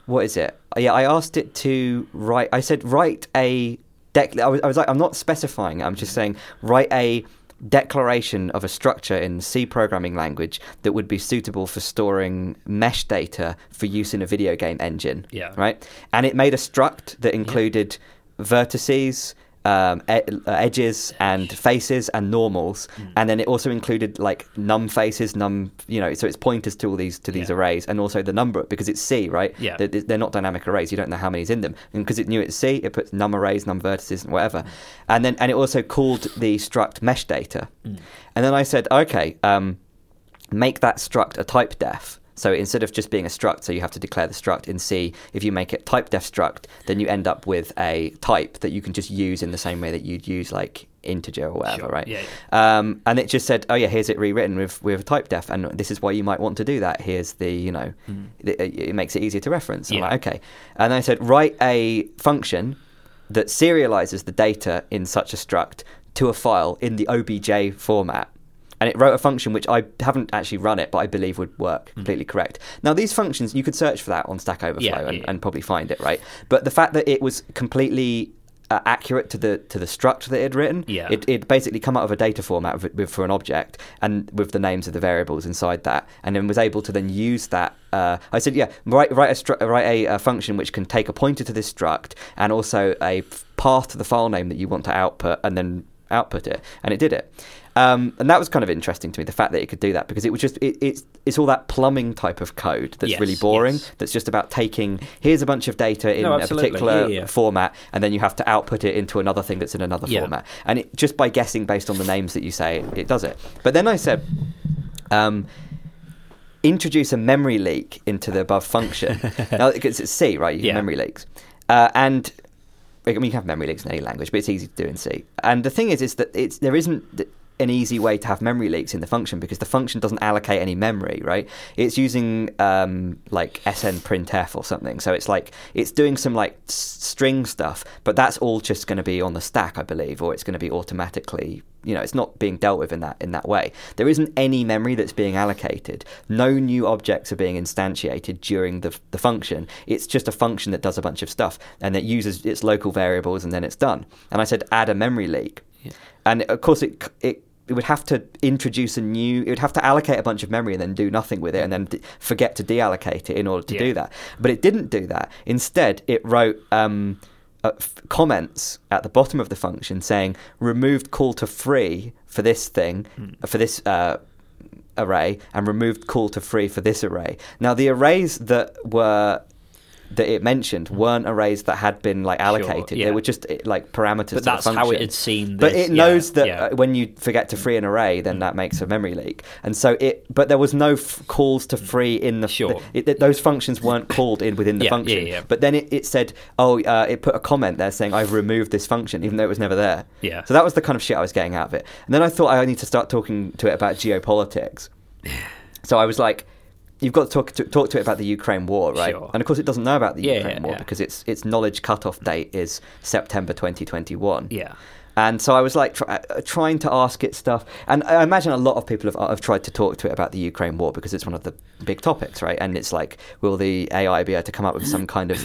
what is it? Yeah, I asked it to write. I said write a dec. I was, I was like, I'm not specifying. I'm just saying write a declaration of a structure in C programming language that would be suitable for storing mesh data for use in a video game engine. Yeah. Right. And it made a struct that included vertices. Um, e- uh, edges and faces and normals, Hmm. and then it also included like num faces, num you know, so it's pointers to all these to these Yeah. arrays, and also the number because it's C, right? Yeah. They're, they're not dynamic arrays. You don't know how many's in them, and because it knew it's C, it puts num arrays, num vertices, and whatever. And then and it also called the struct mesh data. And then I said, okay, um, make that struct a type def. So instead of just being a struct, so you have to declare the struct in C. If you make it type def struct, then you end up with a type that you can just use in the same way that you'd use like integer or whatever, Sure. right? Yeah, Um, and it just said, oh yeah, here's it rewritten with with type def, and this is why you might want to do that. Here's the you know, it, it makes it easier to reference. I'm. Yeah. like, okay. And then I said, write a function that serializes the data in such a struct to a file in the OBJ format. And it wrote a function which I haven't actually run it, but I believe would work completely correct. Now, these functions, you could search for that on Stack Overflow Hmm. Yeah, and, yeah. and probably find it, right? But the fact that it was completely uh, accurate to the to the struct that it had written, Yeah. it, it basically come out of a data format with, with, for an object and with the names of the variables inside that, and then was able to then use that. Uh, I said, yeah, write write a stru- write a, uh function which can take a pointer to this struct and also a path to the file name that you want to output, and then output it, and it did it. Um, and that was kind of interesting to me, the fact that it could do that, because it was just it, it's it's all that plumbing type of code that's Yes, really boring. yes. That's just about taking here's a bunch of data in No, a particular Yeah, yeah. format, and then you have to output it into another thing that's in another Yeah. format. And it, just by guessing based on the names that you say, it, it does it. But then I said, um, introduce a memory leak into the above function. now, because it's C, right? You Yeah. memory leaks, uh, and I mean, you can have memory leaks in any language, but it's easy to do in C. And the thing is, is that it's there isn't an easy way to have memory leaks in the function because the function doesn't allocate any memory, right? It's using um, like sn printf or something. So it's like it's doing some like s- string stuff, but that's all just going to be on the stack, I believe, or it's going to be automatically. You know, it's not being dealt with in that in that way. There isn't any memory that's being allocated. No new objects are being instantiated during the the function. It's just a function that does a bunch of stuff and it uses its local variables and then it's done. And I said add a memory leak, and of course it it. It would have to introduce a new. It would have to allocate a bunch of memory and then do nothing with it, and then d- forget to deallocate it in order to Yeah. do that. But it didn't do that. Instead, it wrote um, uh, f- comments at the bottom of the function saying removed call to free for this thing Hmm. for this uh, array and removed call to free for this array. Now the arrays that were that it mentioned weren't arrays that had been like allocated. yeah. They were just like parameters. to But the that's how it had seen. But this. it knows yeah, that yeah. uh, when you forget to free an array, then that makes a memory leak. And so it, but there was no f- calls to free in the. Sure. the- it, it- those functions weren't called in within the function. yeah, yeah. But then it, it said, oh, uh, it put a comment there saying I've removed this function, even though it was never there. Yeah. So that was the kind of shit I was getting out of it. And then I thought I need to start talking to it about geopolitics. So I was like. You've got to talk to, talk to it about the Ukraine war, right? Sure. And of course, it doesn't know about the Yeah, Ukraine yeah, war yeah. because its its knowledge cutoff date is September 2021. Yeah. And so I was like try, uh, trying to ask it stuff, and I imagine a lot of people have, have tried to talk to it about the Ukraine war because it's one of the big topics, right? And it's like, will the AI be able to come up with some kind of,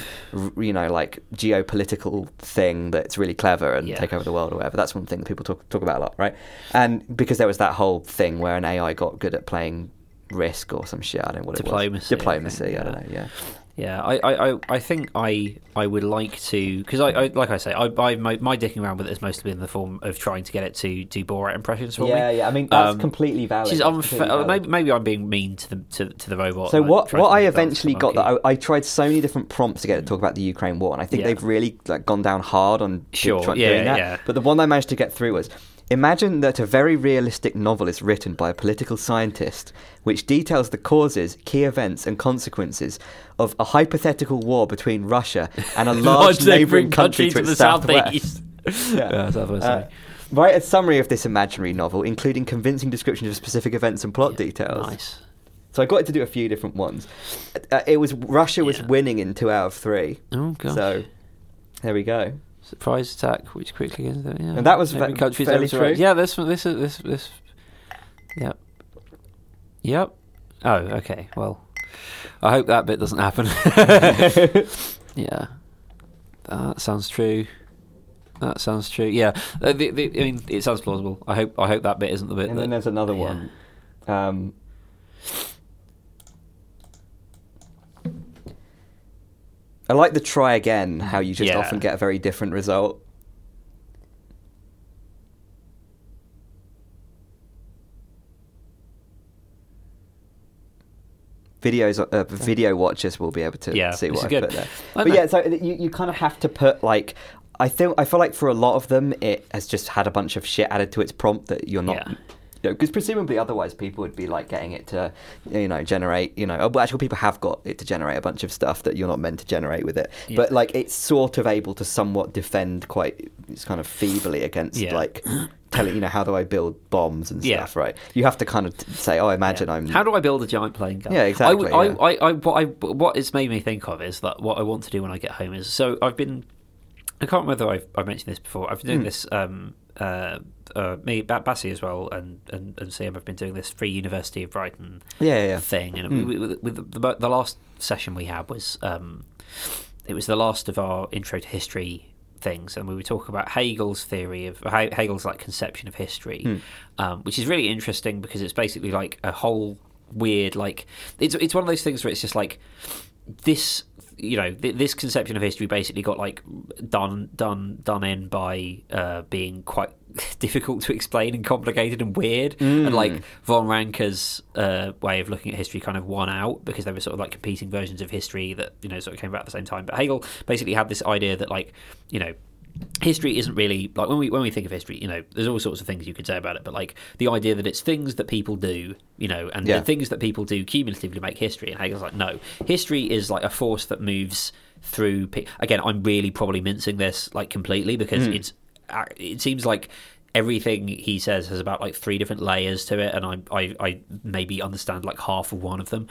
you know, like geopolitical thing that's really clever and Yeah. take over the world or whatever? That's one thing that people talk talk about a lot, right? And because there was that whole thing where an AI got good at playing Risk or some shit, I don't know what Diplomacy, it was. think, Diplomacy, I don't know, yeah. Yeah, I, I, I- I think I I would like to because I, I like I say I, I my, my dicking around with it has mostly been in the form of trying to get it to do Borat impressions for Yeah, me. yeah. Yeah. I mean, that's Um, completely valid. Which is That's unfair. valid. Maybe maybe I'm being mean to the to, to the robot. So what what I eventually got that. I, I tried so many different prompts to get it to talk about the Ukraine war, and I think Yeah. they've really like gone down hard on Sure, yeah, doing that. yeah. But the one I managed to get through was. Imagine that a very realistic novel is written by a political scientist which details the causes, key events, and consequences of a hypothetical war between Russia and a large, neighbouring country to, its southwest. Yeah. Yeah, southwest. Uh, write a summary of this imaginary novel, including convincing descriptions of specific events and plot details. nice. So I got it to do a few different ones. Uh, it was Russia was Yeah. winning in two out of three. Oh god. So there we go. Surprise attack, which quickly ends up. Yeah. And that was Every country's fairly true? Yeah, this one. This is this this. Yep. Yep. Oh, okay. Well, I hope that bit doesn't happen. yeah. That sounds true. That sounds true. Yeah. Uh, the, the, I mean, it sounds plausible. I hope. I hope that bit isn't the bit. And that, then there's another yeah. one. Um, I like the try again. How you just Yeah. often get a very different result. Videos, uh, video watchers will be able to Yeah, see what I good. put there. But yeah, so you, you kind of have to put like I think I feel like for a lot of them it has just had a bunch of shit added to its prompt that you're not Yeah. Because presumably otherwise people would be like getting it to, you know, generate, you know, oh, well, actually people have got it to generate a bunch of stuff that you're not meant to generate with it. Yeah. But like it's sort of able to somewhat defend quite, it's kind of feebly against Yeah. like telling, you know, how do I build bombs and Yeah. stuff, right? You have to kind of say, oh, imagine Yeah. I'm. How do I build a giant plane gun? Yeah, exactly, I, yeah. I, I, I, what, I, what it's made me think of is that what I want to do when I get home is so I've been. I can't remember whether I've, I've mentioned this before. I've been doing Hmm. this. Um, uh, uh, me, Ba- Bassie as well, and and and Sam have been doing this Free University of Brighton yeah, yeah, thing. And Mm. we, with, with the, the last session we had was um, it was the last of our intro to history things, and we were talking about Hegel's theory of He- Hegel's like conception of history, Mm. um, which is really interesting because it's basically like a whole weird like it's it's one of those things where it's just like this you know th- this conception of history basically got like done done done in by uh, being quite difficult to explain and complicated and weird. And like von Ranke's uh, way of looking at history kind of won out because they were sort of like competing versions of history that you know sort of came about at the same time. But Hegel basically had this idea that like you know history isn't really like when we when we think of history you know there's all sorts of things you could say about it but like the idea that it's things that people do you know and Yeah. the things that people do cumulatively make history and Hegel's like no history is like a force that moves through pe- again I'm really probably mincing this like completely because Mm. it's uh, it seems like everything he says has about like three different layers to it and I, I I maybe understand like half of one of them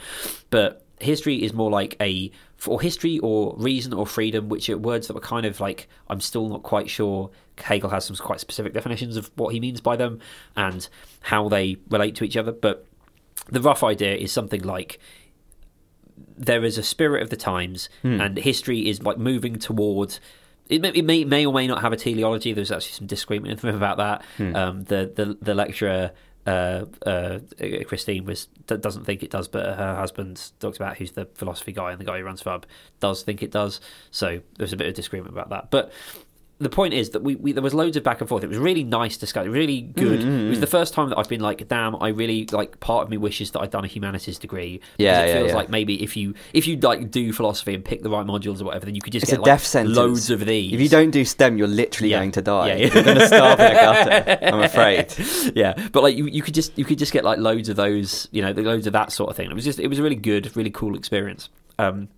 but history is more like a or history or reason or freedom which are words that were kind of like i'm still not quite sure hegel has some quite specific definitions of what he means by them and how they relate to each other but the rough idea is something like there is a spirit of the times and history is like moving towards it may, it may may or may not have a teleology. There's actually some disagreement about that. Um, the, the the lecturer uh, uh, Christine was doesn't think it does, but her husband talks about who's the philosophy guy and the guy who runs Fub does think it does. So there's a bit of disagreement about that. But the point is that we, we there was loads of back and forth. It was really nice discussion, really good. Mm, It was the first time that I've been like, damn, I really like. Part of me wishes that I'd done a humanities degree. Yeah, it yeah, feels yeah. like maybe if you if you like do philosophy and pick the right modules or whatever, then you could just It's get a like death sentence. loads of these. If you don't do STEM, you're literally Yeah. going to die. Yeah, yeah. You're going to starve in a gutter. I'm afraid. yeah, but like you, you could just you could just get like loads of those, you know, the loads of that sort of thing. It was just it was a really good, really cool experience. Um,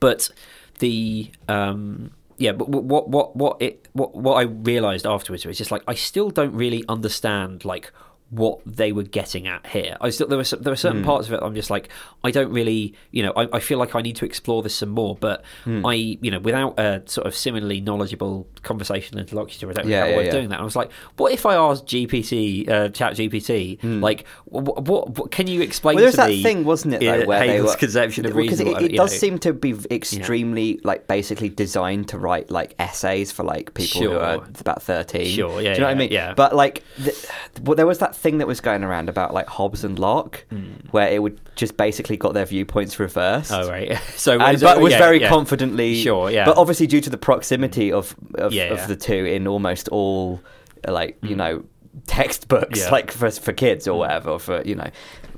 but the um, yeah, but what what what it what what I realised afterwards was just like I still don't really understand like what they were getting at here. I still there were there were certain parts of it I'm just like I don't really you know I, I feel like I need to explore this some more. But I you know without a sort of similarly knowledgeable conversational interlocutor, I don't really Yeah, have a yeah, way of doing that. And I was like, what if I asked GPT, uh, Chat GPT, like what, what, what can you explain Well, there was that me? thing, wasn't it, though, uh, where they Hegel's were conception of because reason. it, it does know. seem to be extremely like basically designed to write like essays for like people who are about thirteen. Sure, yeah, do you know yeah, what I mean? yeah. But like, the, well, there was that thing that was going around about like Hobbes and Locke, where it would just basically got their viewpoints reversed. Hmm. Oh right, so and, but was yeah, very yeah. confidently Sure, yeah. But obviously, due to the proximity of of, Yeah, of the two in almost all like you know textbooks, like for for kids or whatever, for you know,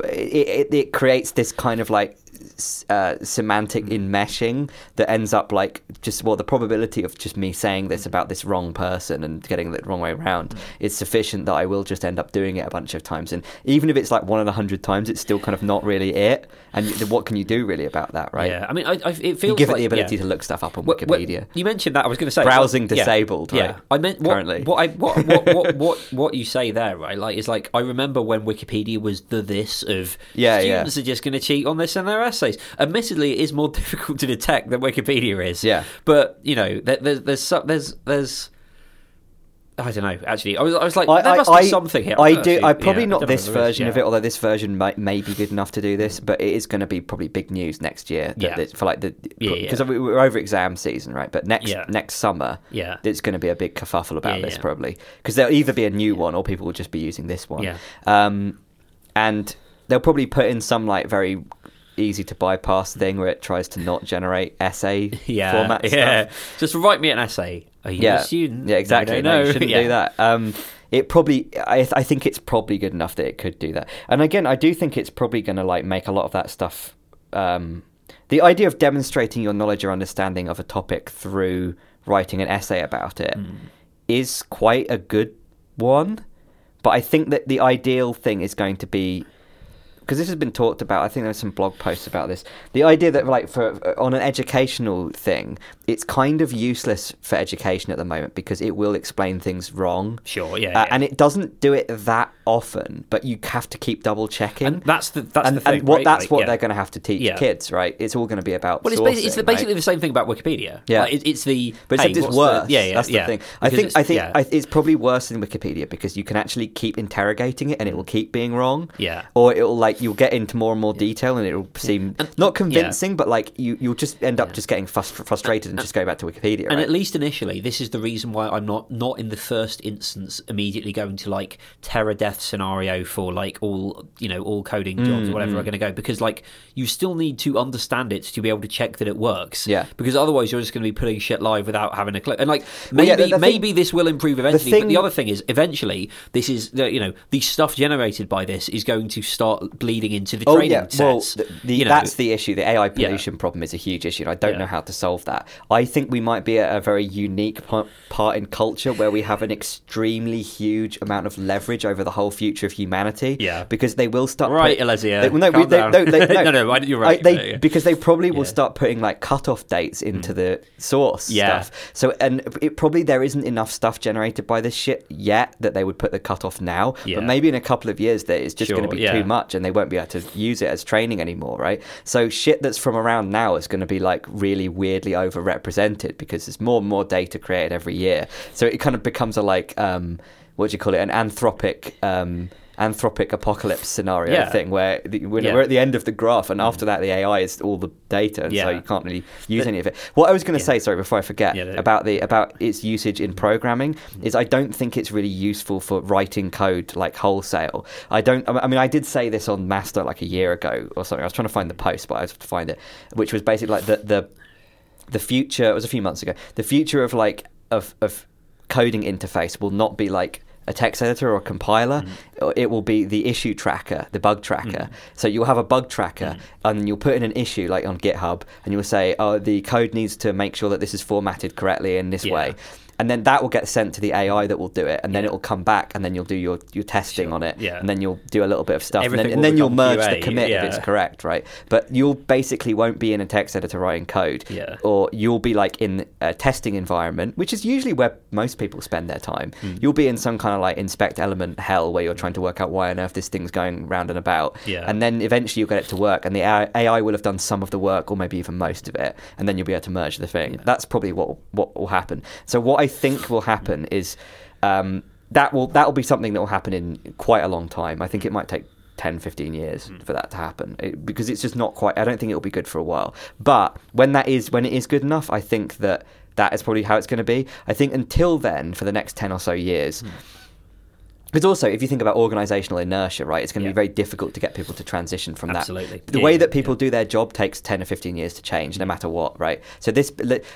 it, it, it creates this kind of like uh, semantic enmeshing that ends up like just well the probability of just me saying this about this wrong person and getting it the wrong way around is sufficient that I will just end up doing it a bunch of times. And even if it's like one in a hundred times it's still kind of not really it and what can you do really about that right Yeah, I mean, I, I, it feels you give like, it the ability yeah. to look stuff up on Well, well, Wikipedia. you mentioned that. I was going to say Browsing well, disabled, Yeah, right, I meant what, currently. What I what what, what what what you say there, right? Like, is like I remember when Wikipedia was the this of Yeah, yeah. students are just going to cheat on this in their essays. Admittedly, it is more difficult to detect than Wikipedia is. Yeah. but you know, there, there's there's there's there's. I don't know. Actually, I was, I was like, I, there must I, be something here. I do. I probably Yeah, not this if there is, version of it, although this version might may be good enough to do this. But it is going to be probably big news next year. That, Yeah. that- for like the because yeah. we we're over exam season, right? But next Yeah. next summer, Yeah. it's going to be a big kerfuffle about Yeah, this yeah. probably because there'll either be a new one or people will just be using this one. Yeah. Um, and they'll probably put in some like very easy to bypass thing where it tries to not generate essay yeah, format yeah. stuff. Just write me an essay. Are you yeah, a student? Yeah, exactly. I No, don't you shouldn't Yeah. do that. Um, it probably, I, I think it's probably good enough that it could do that. And again, I do think it's probably going to like make a lot of that stuff. Um, the idea of demonstrating your knowledge or understanding of a topic through writing an essay about it is Hmm. quite a good one. But I think that the ideal thing is going to be because this has been talked about. I think there's some blog posts about this. The idea that, like, for on an educational thing, it's kind of useless for education at the moment because it will explain things wrong. Sure, yeah, Uh, yeah. and it doesn't do it that often, but you have to keep double checking. And that's the that's and, the thing. and what right? that's Like, what yeah. they're going to have to teach Yeah. kids, right? It's all going to be about. Well, it's, sourcing, basically, it's the, right? the same thing about Wikipedia. Yeah. Like, it, it's the But hey, except it's what's the- worse. yeah, yeah, that's the thing. I think I think. I, it's probably worse than Wikipedia because you can actually keep interrogating it and it will keep being wrong. Yeah. Or it'll like you'll get into more and more detail and it'll seem not convincing, but like you you'll just end up just getting frust- frustrated and just going back to Wikipedia. And right? at least initially, this is the reason why I'm not not in the first instance immediately going to like terror death scenario for like all you know all coding Mm, jobs or whatever are going to go because like you still need to understand it to be able to check that it works. Yeah. Because otherwise, you're just going to be putting shit live without having a clue. And like Well, maybe yeah, the- the thing- maybe this will improve eventually. But thing- the other thing is, eventually, this is the, you know the stuff generated by this is going to start bleeding into the Oh training yeah, well, the, the, you know, that's the issue. The AI pollution problem is a huge issue, and I don't Yeah. know how to solve that. I think we might be at a very unique pa- part in culture where we have an extremely huge amount of leverage over the whole future of humanity. Yeah. because they will start. Right, put- They, well, no, we- they, no, they, no, No, no, I- you're I- right, they, yeah, yeah. because they probably will Yeah. Mm. start putting like cutoff dates into the source Yeah. stuff. So, and it probably there isn't enough stuff generated by this shit yet that they would put the cutoff now. Yeah. But maybe in a couple of years, that it's just going to be yeah. too much, and they won't be able to use it as training anymore, right? So shit that's from around now is going to be like really weirdly overrepresented because there's more and more data created every year. So it kind of becomes a like um, what do you call it? An anthropic. Um, Anthropic apocalypse scenario Yeah. thing where the, when Yeah. we're at the end of the graph, and after mm. that, the AI is all the data, and so you can't really use any of it. What I was going to Yeah. say, sorry, before I forget, Yeah, about the about its usage in programming mm. is I don't think it's really useful for writing code like wholesale. I don't. I mean, I did say this on Master like a year ago or something. I was trying to find the post, but I was to find it, which was basically like the the the future. It was a few months ago. The future of like of of coding interface will not be like a text editor or a compiler. Mm-hmm. It will be the issue tracker, the bug tracker. Mm-hmm. So you'll have a bug tracker, mm-hmm. and you'll put in an issue like on GitHub, and you'll say, "Oh, the code needs to make sure that this is formatted correctly in this Yeah. way." And then that will get sent to the AI that will do it, and then it will come back, and then you'll do your, your testing Sure. on it, Yeah. and then you'll do a little bit of stuff, and then, and then you'll merge the QA, commit if it's correct, right? But you'll basically won't be in a text editor writing code, Yeah. or you'll be like in a testing environment, which is usually where most people spend their time. Hmm. You'll be in some kind of like inspect element hell where you're trying to work out why on earth this thing's going round and about. Yeah. And then eventually you'll get it to work, and the AI AI will have done some of the work, or maybe even most of it, and then you'll be able to merge the thing. That's probably what what will happen. So what I think will happen is um, that will that will be something that will happen in quite a long time. I think it might take 10, 15 years for that to happen it, because it's just not quite. I don't think it'll be good for a while. But when that is when it is good enough, I think that that is probably how it's going to be. I think until then, for the next 10 or so years. Because also, if you think about organizational inertia, right, it's going to Yeah. be very difficult to get people to transition from Absolutely. that. The Yeah, way that people yeah. do their job takes 10 or 15 years to change, no mm. matter what, right? So this,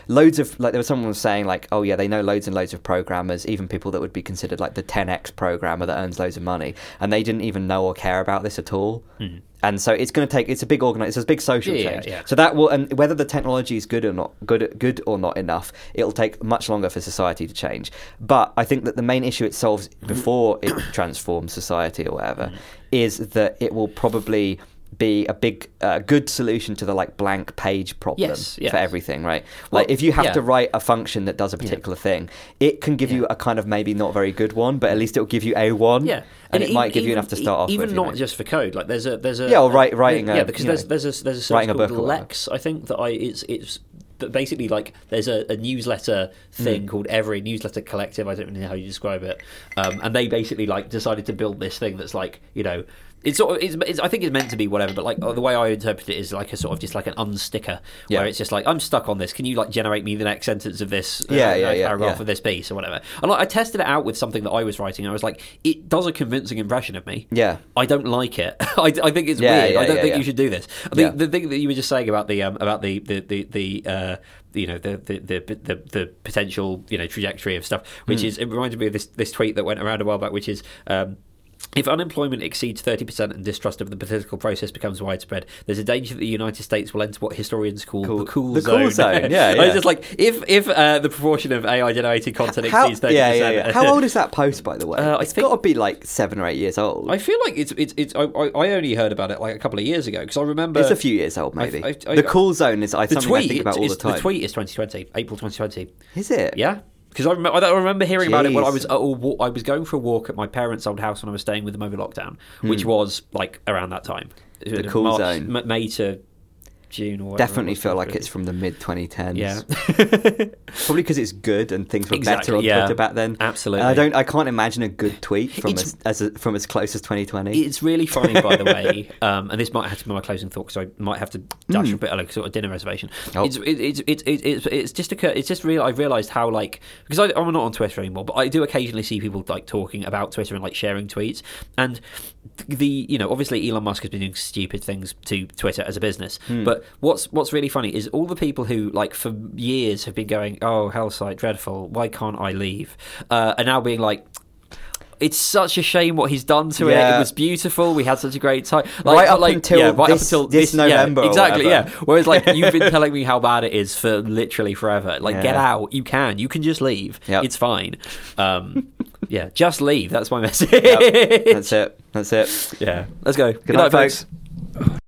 loads of, like, there was someone was saying, like, oh yeah, they know loads and loads of programmers, even people that would be considered like the 10x programmer that earns loads of money, and they didn't even know or care about this at all. Mm-hmm. And so it's going to take, it's a big organize, it's a big social. Yeah, change. yeah. So that will, and whether the technology is good or not, good, good or not enough, it'll take much longer for society to change. But I think that the main issue it solves before it transforms society or whatever is that it will probably be a big, uh, good solution to the like blank page problem Yes, yes. for everything, right? Well, like if you have yeah. to write a function that does a particular thing, it can give you a kind of maybe not very good one, but at least it will give you a one. Yeah, and, it e- might give you enough to start off Even with. not know. just for code. Like there's a there's a Yeah, or write- writing yeah a- because there's know, there's a there's a writing a called book. Lex. I think that I it's it's but basically like there's a, a newsletter thing Mm. called Every Newsletter Collective. I don't know how you describe it, um, and they basically like decided to build this thing that's like you know. It's sort of, it's, it's, I think it's meant to be whatever, but like the way I interpret it is like a sort of just like an unsticker, Yeah. where it's just like I'm stuck on this. Can you like generate me the next sentence of this uh, Yeah, yeah, uh, yeah, paragraph yeah. of this piece or whatever? And like, I tested it out with something that I was writing. and I was like, it does a convincing impression of me. Yeah. I don't like it. I, I think it's Yeah, weird. yeah, I don't think you should do this. Yeah. the thing that you were just saying about the um, about the the the, the uh, you know the the, the the the potential you know trajectory of stuff, which Hmm. is it reminded me of this this tweet that went around a while back, which is. Um, if unemployment exceeds 30% and distrust of the political process becomes widespread, there's a danger that the United States will enter what historians call Cool- the cool the zone. cool zone, yeah, yeah. just like, if if uh, the proportion of AI generated content How, exceeds 30%. yeah, yeah, yeah. How old is that post, by the way? Uh, it's got to be like seven or eight years old. I feel like it's it's it's. I, I only heard about it like a couple of years ago because I remember it's a few years old, maybe. I- I- the cool zone is I, the something tweet. I think about all the time. The tweet is 2020, April 2020. Is it? Yeah, because I, rem- I remember hearing about it when I was at a wa- I was going for a walk at my parents' old house when I was staying with them over lockdown, which was like around that time. Hmm. The cool zone. M- May to June or Definitely feel like 2020. it's from the mid 2010s. Yeah. Probably because it's good and things were Exactly, better on yeah. Twitter back then. Absolutely. I don't. I can't imagine a good tweet from It's- as, from as close as 2020. It's really funny, by the way, um, and this might have to be my closing thought because I might have to dash a bit of like sort of dinner reservation. Oh. It's, it, it's it's it's it's it's just occur, it's just real. I've realised how like because I, I'm not on Twitter anymore, but I do occasionally see people like talking about Twitter and like sharing tweets. And the you know obviously Elon Musk has been doing stupid things to Twitter as a business, Hmm. but what's what's really funny is all the people who like for years have been going, oh hell site dreadful, why can't I leave? Uh, are now being like. It's such a shame what he's done to it. It was beautiful. We had such a great time. Right up like, until yeah, right this- up until this yeah, November or exactly. Yeah. Whereas like you've been telling me how bad it is for literally forever. Like get out. You can. You can just leave. Yep. It's fine. Um, yeah, just leave. That's my message. Yep. That's it. That's it. yeah. Let's go. Good, night, night, folks. folks.